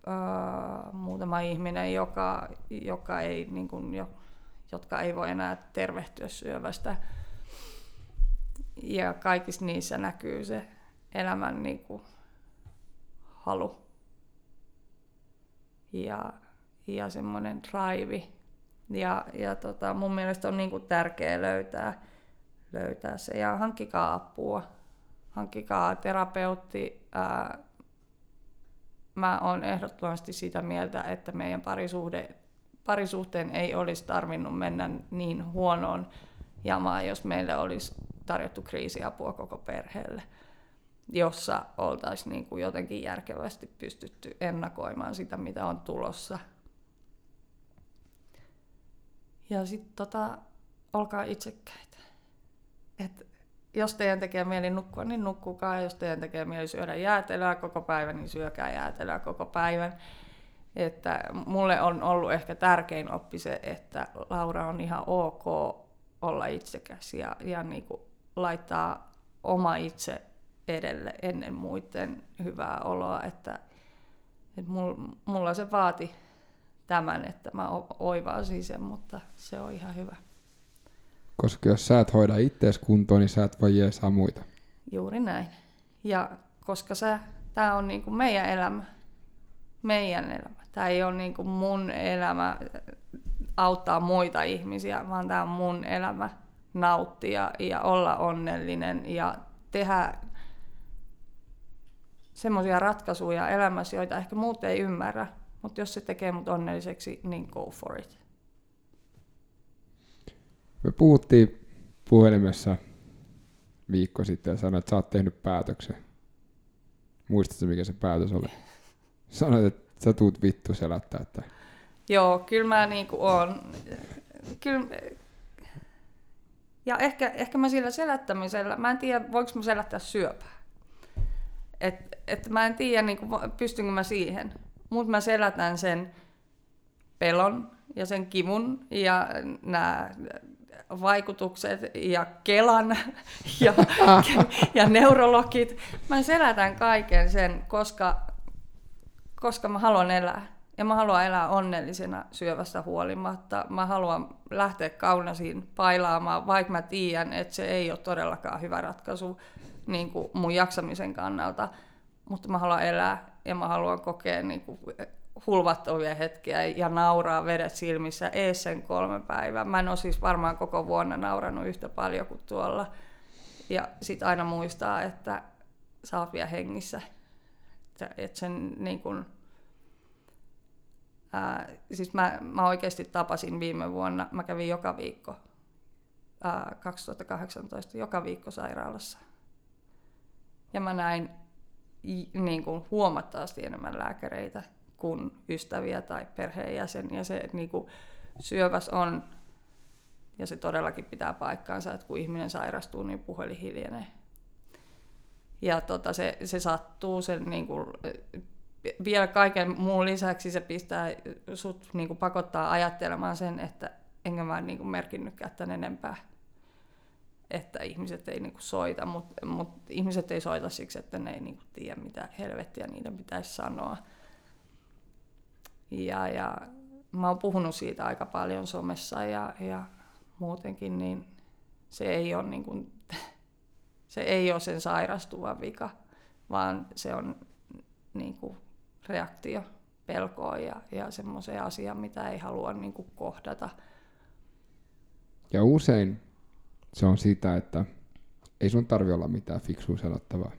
uh, muutama ihminen, joka, joka ei, niin kuin, jo, jotka ei voi enää tervehtyä syövästä. Ja kaikissa niissä näkyy se elämän niin kuin, halu ja, ja semmoinen drive. Ja, ja tota, mun mielestä on niin kuin, tärkeää löytää löytää se. Ja hankkikaa apua, hankkikaa terapeutti. Ää, mä oon ehdottomasti sitä mieltä, että meidän parisuhde, parisuhteen ei olisi tarvinnut mennä niin huonoon jamaan, jos meille olisi tarjottu kriisiapua koko perheelle, jossa oltaisiin niin kuin jotenkin järkevästi pystytty ennakoimaan sitä, mitä on tulossa. Ja sitten tota, olkaa itsekkäitä että jos teidän tekee mieli nukkua, niin nukkukaa. Jos teidän tekee mieli syödä jäätelöä koko päivän, niin syökää jäätelöä koko päivän. Että mulle on ollut ehkä tärkein oppi se, että Laura on ihan ok olla itsekäs ja, ja niin kuin laittaa oma itse edelle ennen muiden hyvää oloa. Että, että mulla se vaati tämän, että mä oivasin sen, mutta se on ihan hyvä. Koska jos sä et hoida ittees kuntoon, niin sä et voi jeesaa muita. Juuri näin. Ja koska tää on niinku meidän elämä, meidän elämä. Tämä ei ole niinku mun elämä auttaa muita ihmisiä, vaan tämä on mun elämä nauttia ja olla onnellinen ja tehdä semmoisia ratkaisuja elämässä, joita ehkä muut ei ymmärrä. Mutta jos se tekee mut onnelliseksi, niin go for it. Me puhuttiin puhelimessa viikko sitten ja sanoit, että sä oot tehnyt päätöksen. Muistatko, mikä se päätös oli? Sanoit, että sä tuut vittu selättää. Että... Joo, kyllä mä niinku oon. Kyllä, ja ehkä, ehkä mä sillä selättämisellä, mä en tiedä, voiko mä selättää syöpää. Et, et mä en tiedä, niin pystynkö mä siihen. Mutta mä selätän sen pelon ja sen kivun ja nämä vaikutukset ja Kelan ja, ja neurologit. Mä selätän kaiken sen, koska, koska mä haluan elää. Ja mä haluan elää onnellisena syövästä huolimatta. Mä haluan lähteä kaunasiin pailaamaan, vaikka mä tiedän, että se ei ole todellakaan hyvä ratkaisu niin kuin mun jaksamisen kannalta. Mutta mä haluan elää ja mä haluan kokea niin kuin hulvattavia hetkiä ja nauraa vedet silmissä ees sen kolme päivää. Mä en ole siis varmaan koko vuonna nauranut yhtä paljon kuin tuolla. Ja sit aina muistaa, että oot vielä hengissä. Että, et sen niin kun, ää, siis mä, mä oikeasti tapasin viime vuonna, mä kävin joka viikko, ää, 2018, joka viikko sairaalassa. Ja mä näin niin kuin huomattavasti enemmän lääkäreitä kuin ystäviä tai perheenjäseniä. Se niin kuin syöväs on, ja se todellakin pitää paikkaansa, että kun ihminen sairastuu, niin puhelin hiljenee. Ja tota, se, se sattuu, sen niin kuin, vielä kaiken muun lisäksi se pistää sut niin kuin pakottaa ajattelemaan sen, että enkä mä niin kuin merkinnytkään tämän enempää että ihmiset ei niinku soita, mutta mut ihmiset ei soita siksi, että ne ei niinku tiedä, mitä helvettiä niiden pitäisi sanoa. Ja, ja mä oon puhunut siitä aika paljon somessa ja, ja muutenkin, niin se ei ole niin kuin, se ei ole sen sairastuvan vika, vaan se on niin kuin reaktio pelkoon ja, ja semmoiseen asiaan, mitä ei halua niin kuin kohdata. Ja usein se on sitä, että ei sun tarvi olla mitään fiksua sanottavaa.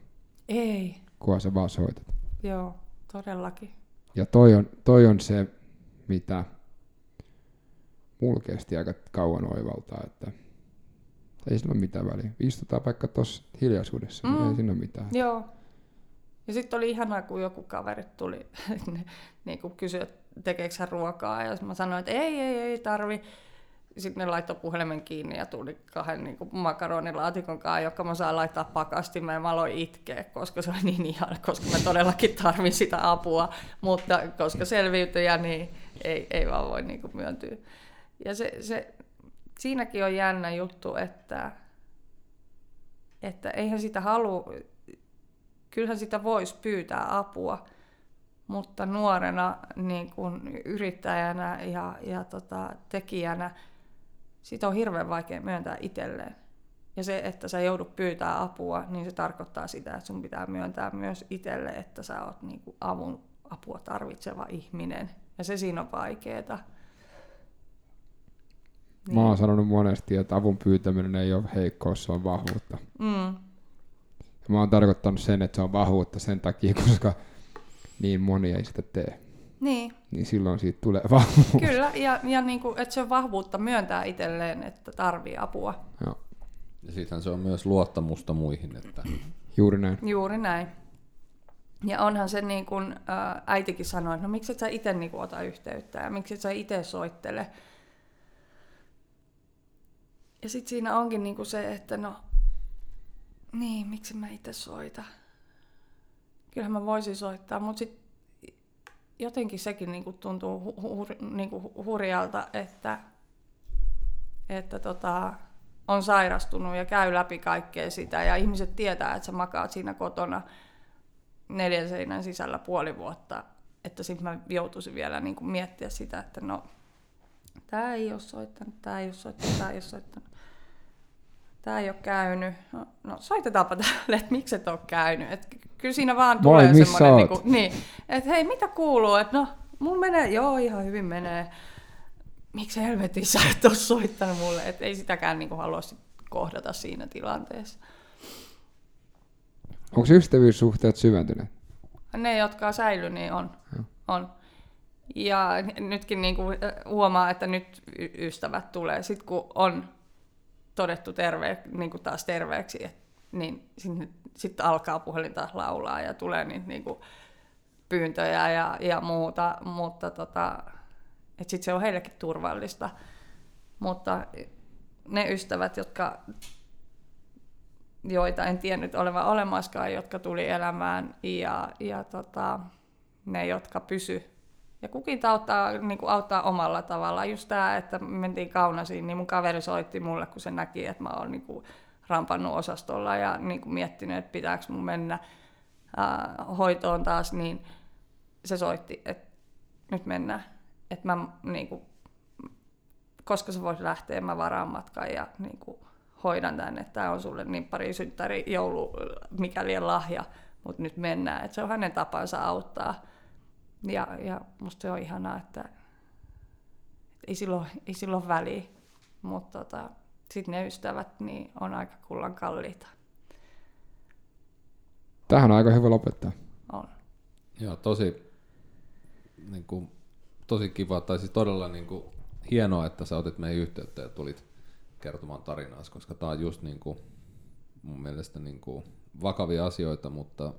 Ei. Kunhan sä vaan soitat. Joo, todellakin. Ja toi on, toi on se, mitä mulla kesti aika kauan oivaltaa, että ei sillä ole mitään väliä. Istutaan vaikka tuossa hiljaisuudessa, mm. niin ei siinä ole mitään. Joo. Ja sitten oli ihanaa, kun joku kaveri tuli niin kuin kysyi, että tekeekö hän ruokaa, ja mä sanoin, että ei, ei, ei tarvi. Sitten ne laittoi puhelimen kiinni ja tuli kahden niin kuin makaronilaatikon kanssa, joka mä saan laittaa pakastimeen. Mä aloin itkeä, koska se oli niin ihana, koska mä todellakin tarvin sitä apua. Mutta koska selviytyjä, niin ei, ei vaan voi niin kuin myöntyä. Ja se, se, siinäkin on jännä juttu, että, että eihän sitä halua, kyllähän sitä voisi pyytää apua, mutta nuorena niin kuin yrittäjänä ja, ja tota, tekijänä sitä on hirveän vaikea myöntää itselleen. Ja se, että sä joudut pyytää apua, niin se tarkoittaa sitä, että sun pitää myöntää myös itselle, että sä oot niin kuin avun, apua tarvitseva ihminen. Ja se siinä on vaikeeta. Niin. Mä oon sanonut monesti, että avun pyytäminen ei ole heikkous, se on vahvuutta. Mm. Ja mä oon tarkoittanut sen, että se on vahvuutta sen takia, koska niin moni ei sitä tee. Niin. Niin silloin siitä tulee vahvuus. Kyllä, ja, ja niin kuin, että se on vahvuutta myöntää itselleen, että tarvii apua. Joo. Ja sittenhän se on myös luottamusta muihin. Että... Juuri näin. Juuri näin. Ja onhan se niin kuin ä, äitikin sanoi, että no miksi et sä itse niin ota yhteyttä ja miksi et sä itse soittele. Ja sitten siinä onkin niin kuin se, että no, niin, miksi mä itse soita. Kyllähän mä voisin soittaa, mutta sitten jotenkin sekin niin kuin tuntuu hu- hu- niin kuin hurjalta, että, että tota, on sairastunut ja käy läpi kaikkea sitä ja ihmiset tietää, että sä makaat siinä kotona neljän seinän sisällä puoli vuotta, että sitten mä joutuisin vielä niin miettiä sitä, että no, tämä ei ole soittanut, tämä ei ole soittanut, tämä ei ole soittanut tämä ei ole käynyt. No, no soitetaanpa tälle, että miksi et ole käynyt. Et kyllä siinä vaan tulee Moi, semmoinen, niin, kuin, niin, että hei, mitä kuuluu? Että no, mulla menee, joo, ihan hyvin menee. Miksi helvetissä et ole soittanut mulle? Että ei sitäkään niin kuin halua kohdata siinä tilanteessa. Onko ystävyyssuhteet syventyneet? Ne, jotka on säily, niin on. on. Ja nytkin niin kuin huomaa, että nyt ystävät tulee. Sitten kun on todettu terve, niin kuin taas terveeksi, et, niin sitten alkaa puhelin taas laulaa ja tulee niitä niin kuin pyyntöjä ja, ja muuta, mutta tota, sitten se on heillekin turvallista. Mutta ne ystävät, jotka, joita en tiennyt olevan olemaskaan, jotka tuli elämään ja, ja tota, ne, jotka pysy ja kukin auttaa, niin kuin auttaa omalla tavallaan. Just tämä, että mentiin Kaunasiin, niin mun kaveri soitti mulle, kun se näki, että mä oon niin kuin rampannut osastolla ja niin kuin miettinyt, että pitääkö mun mennä ää, hoitoon taas, niin se soitti, että nyt mennään. Että mä niin kuin, koska se voisi lähteä, mä varaan matkan ja niin kuin, hoidan tänne, että tämä on sulle niin pari synttäri, joulu, mikäli lahja, mutta nyt mennään. Että se on hänen tapansa auttaa. Ja, ja musta se on ihanaa, että, että ei, silloin, ei silloin väliä, mutta tota, sitten ne ystävät niin on aika kullan kalliita. Tähän on aika hyvä lopettaa. On. Joo, tosi, niin kuin, tosi kiva, tai siis todella niin kuin, hienoa, että sä otit meihin yhteyttä ja tulit kertomaan tarinaa, koska tämä on just niin kuin, mun mielestä niin kuin, vakavia asioita, mutta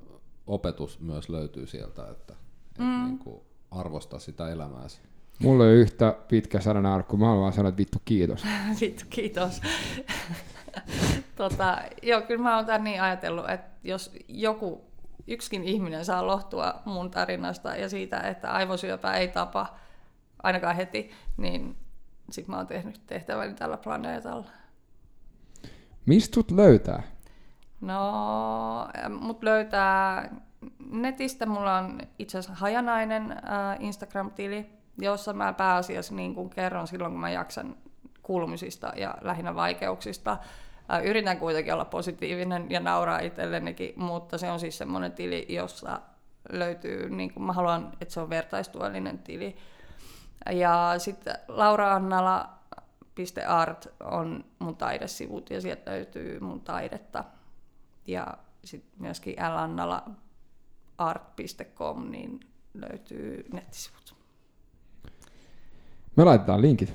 opetus myös löytyy sieltä, että mm. niin kuin arvostaa sitä elämääsi. Mulla on yhtä pitkä sananarkku, mä haluan vaan sanoa, että vittu kiitos. vittu kiitos. tota, joo, kyllä mä oon niin ajatellut, että jos joku, yksikin ihminen saa lohtua mun tarinasta ja siitä, että aivosyöpä ei tapa ainakaan heti, niin sit mä oon tehnyt tehtäväni tällä planeetalla. Mistä löytää? No, mut löytää netistä mulla on itse asiassa hajanainen äh, Instagram-tili, jossa mä pääasiassa niin kuin kerron silloin, kun mä jaksan kuulumisista ja lähinnä vaikeuksista. Yritän kuitenkin olla positiivinen ja nauraa itsellenikin, mutta se on siis semmoinen tili, jossa löytyy, niin kuin mä haluan, että se on vertaistuellinen tili. Ja sitten Laura Annala .art on mun taidesivut ja sieltä löytyy mun taidetta. Ja sitten myöskin L. Annala art.com, niin löytyy nettisivut. Me laitetaan linkit.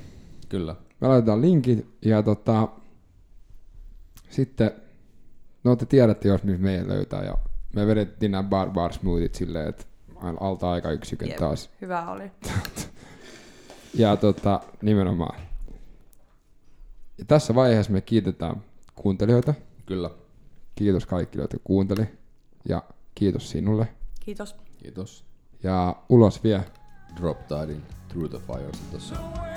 Kyllä. Me laitetaan linkit ja tota, sitten, no te tiedätte, jos nyt meidän löytää. Ja me vedettiin nämä bar bar smoothit silleen, että alta aika yksikön Jep, taas. Hyvä oli. Ja tota, nimenomaan. Ja tässä vaiheessa me kiitetään kuuntelijoita. Kyllä. Kiitos kaikille, jotka kuunteli. Ja kiitos sinulle. Kiitos. Kiitos. Ja ulos vie. Drop Tiding through the fires of the sun.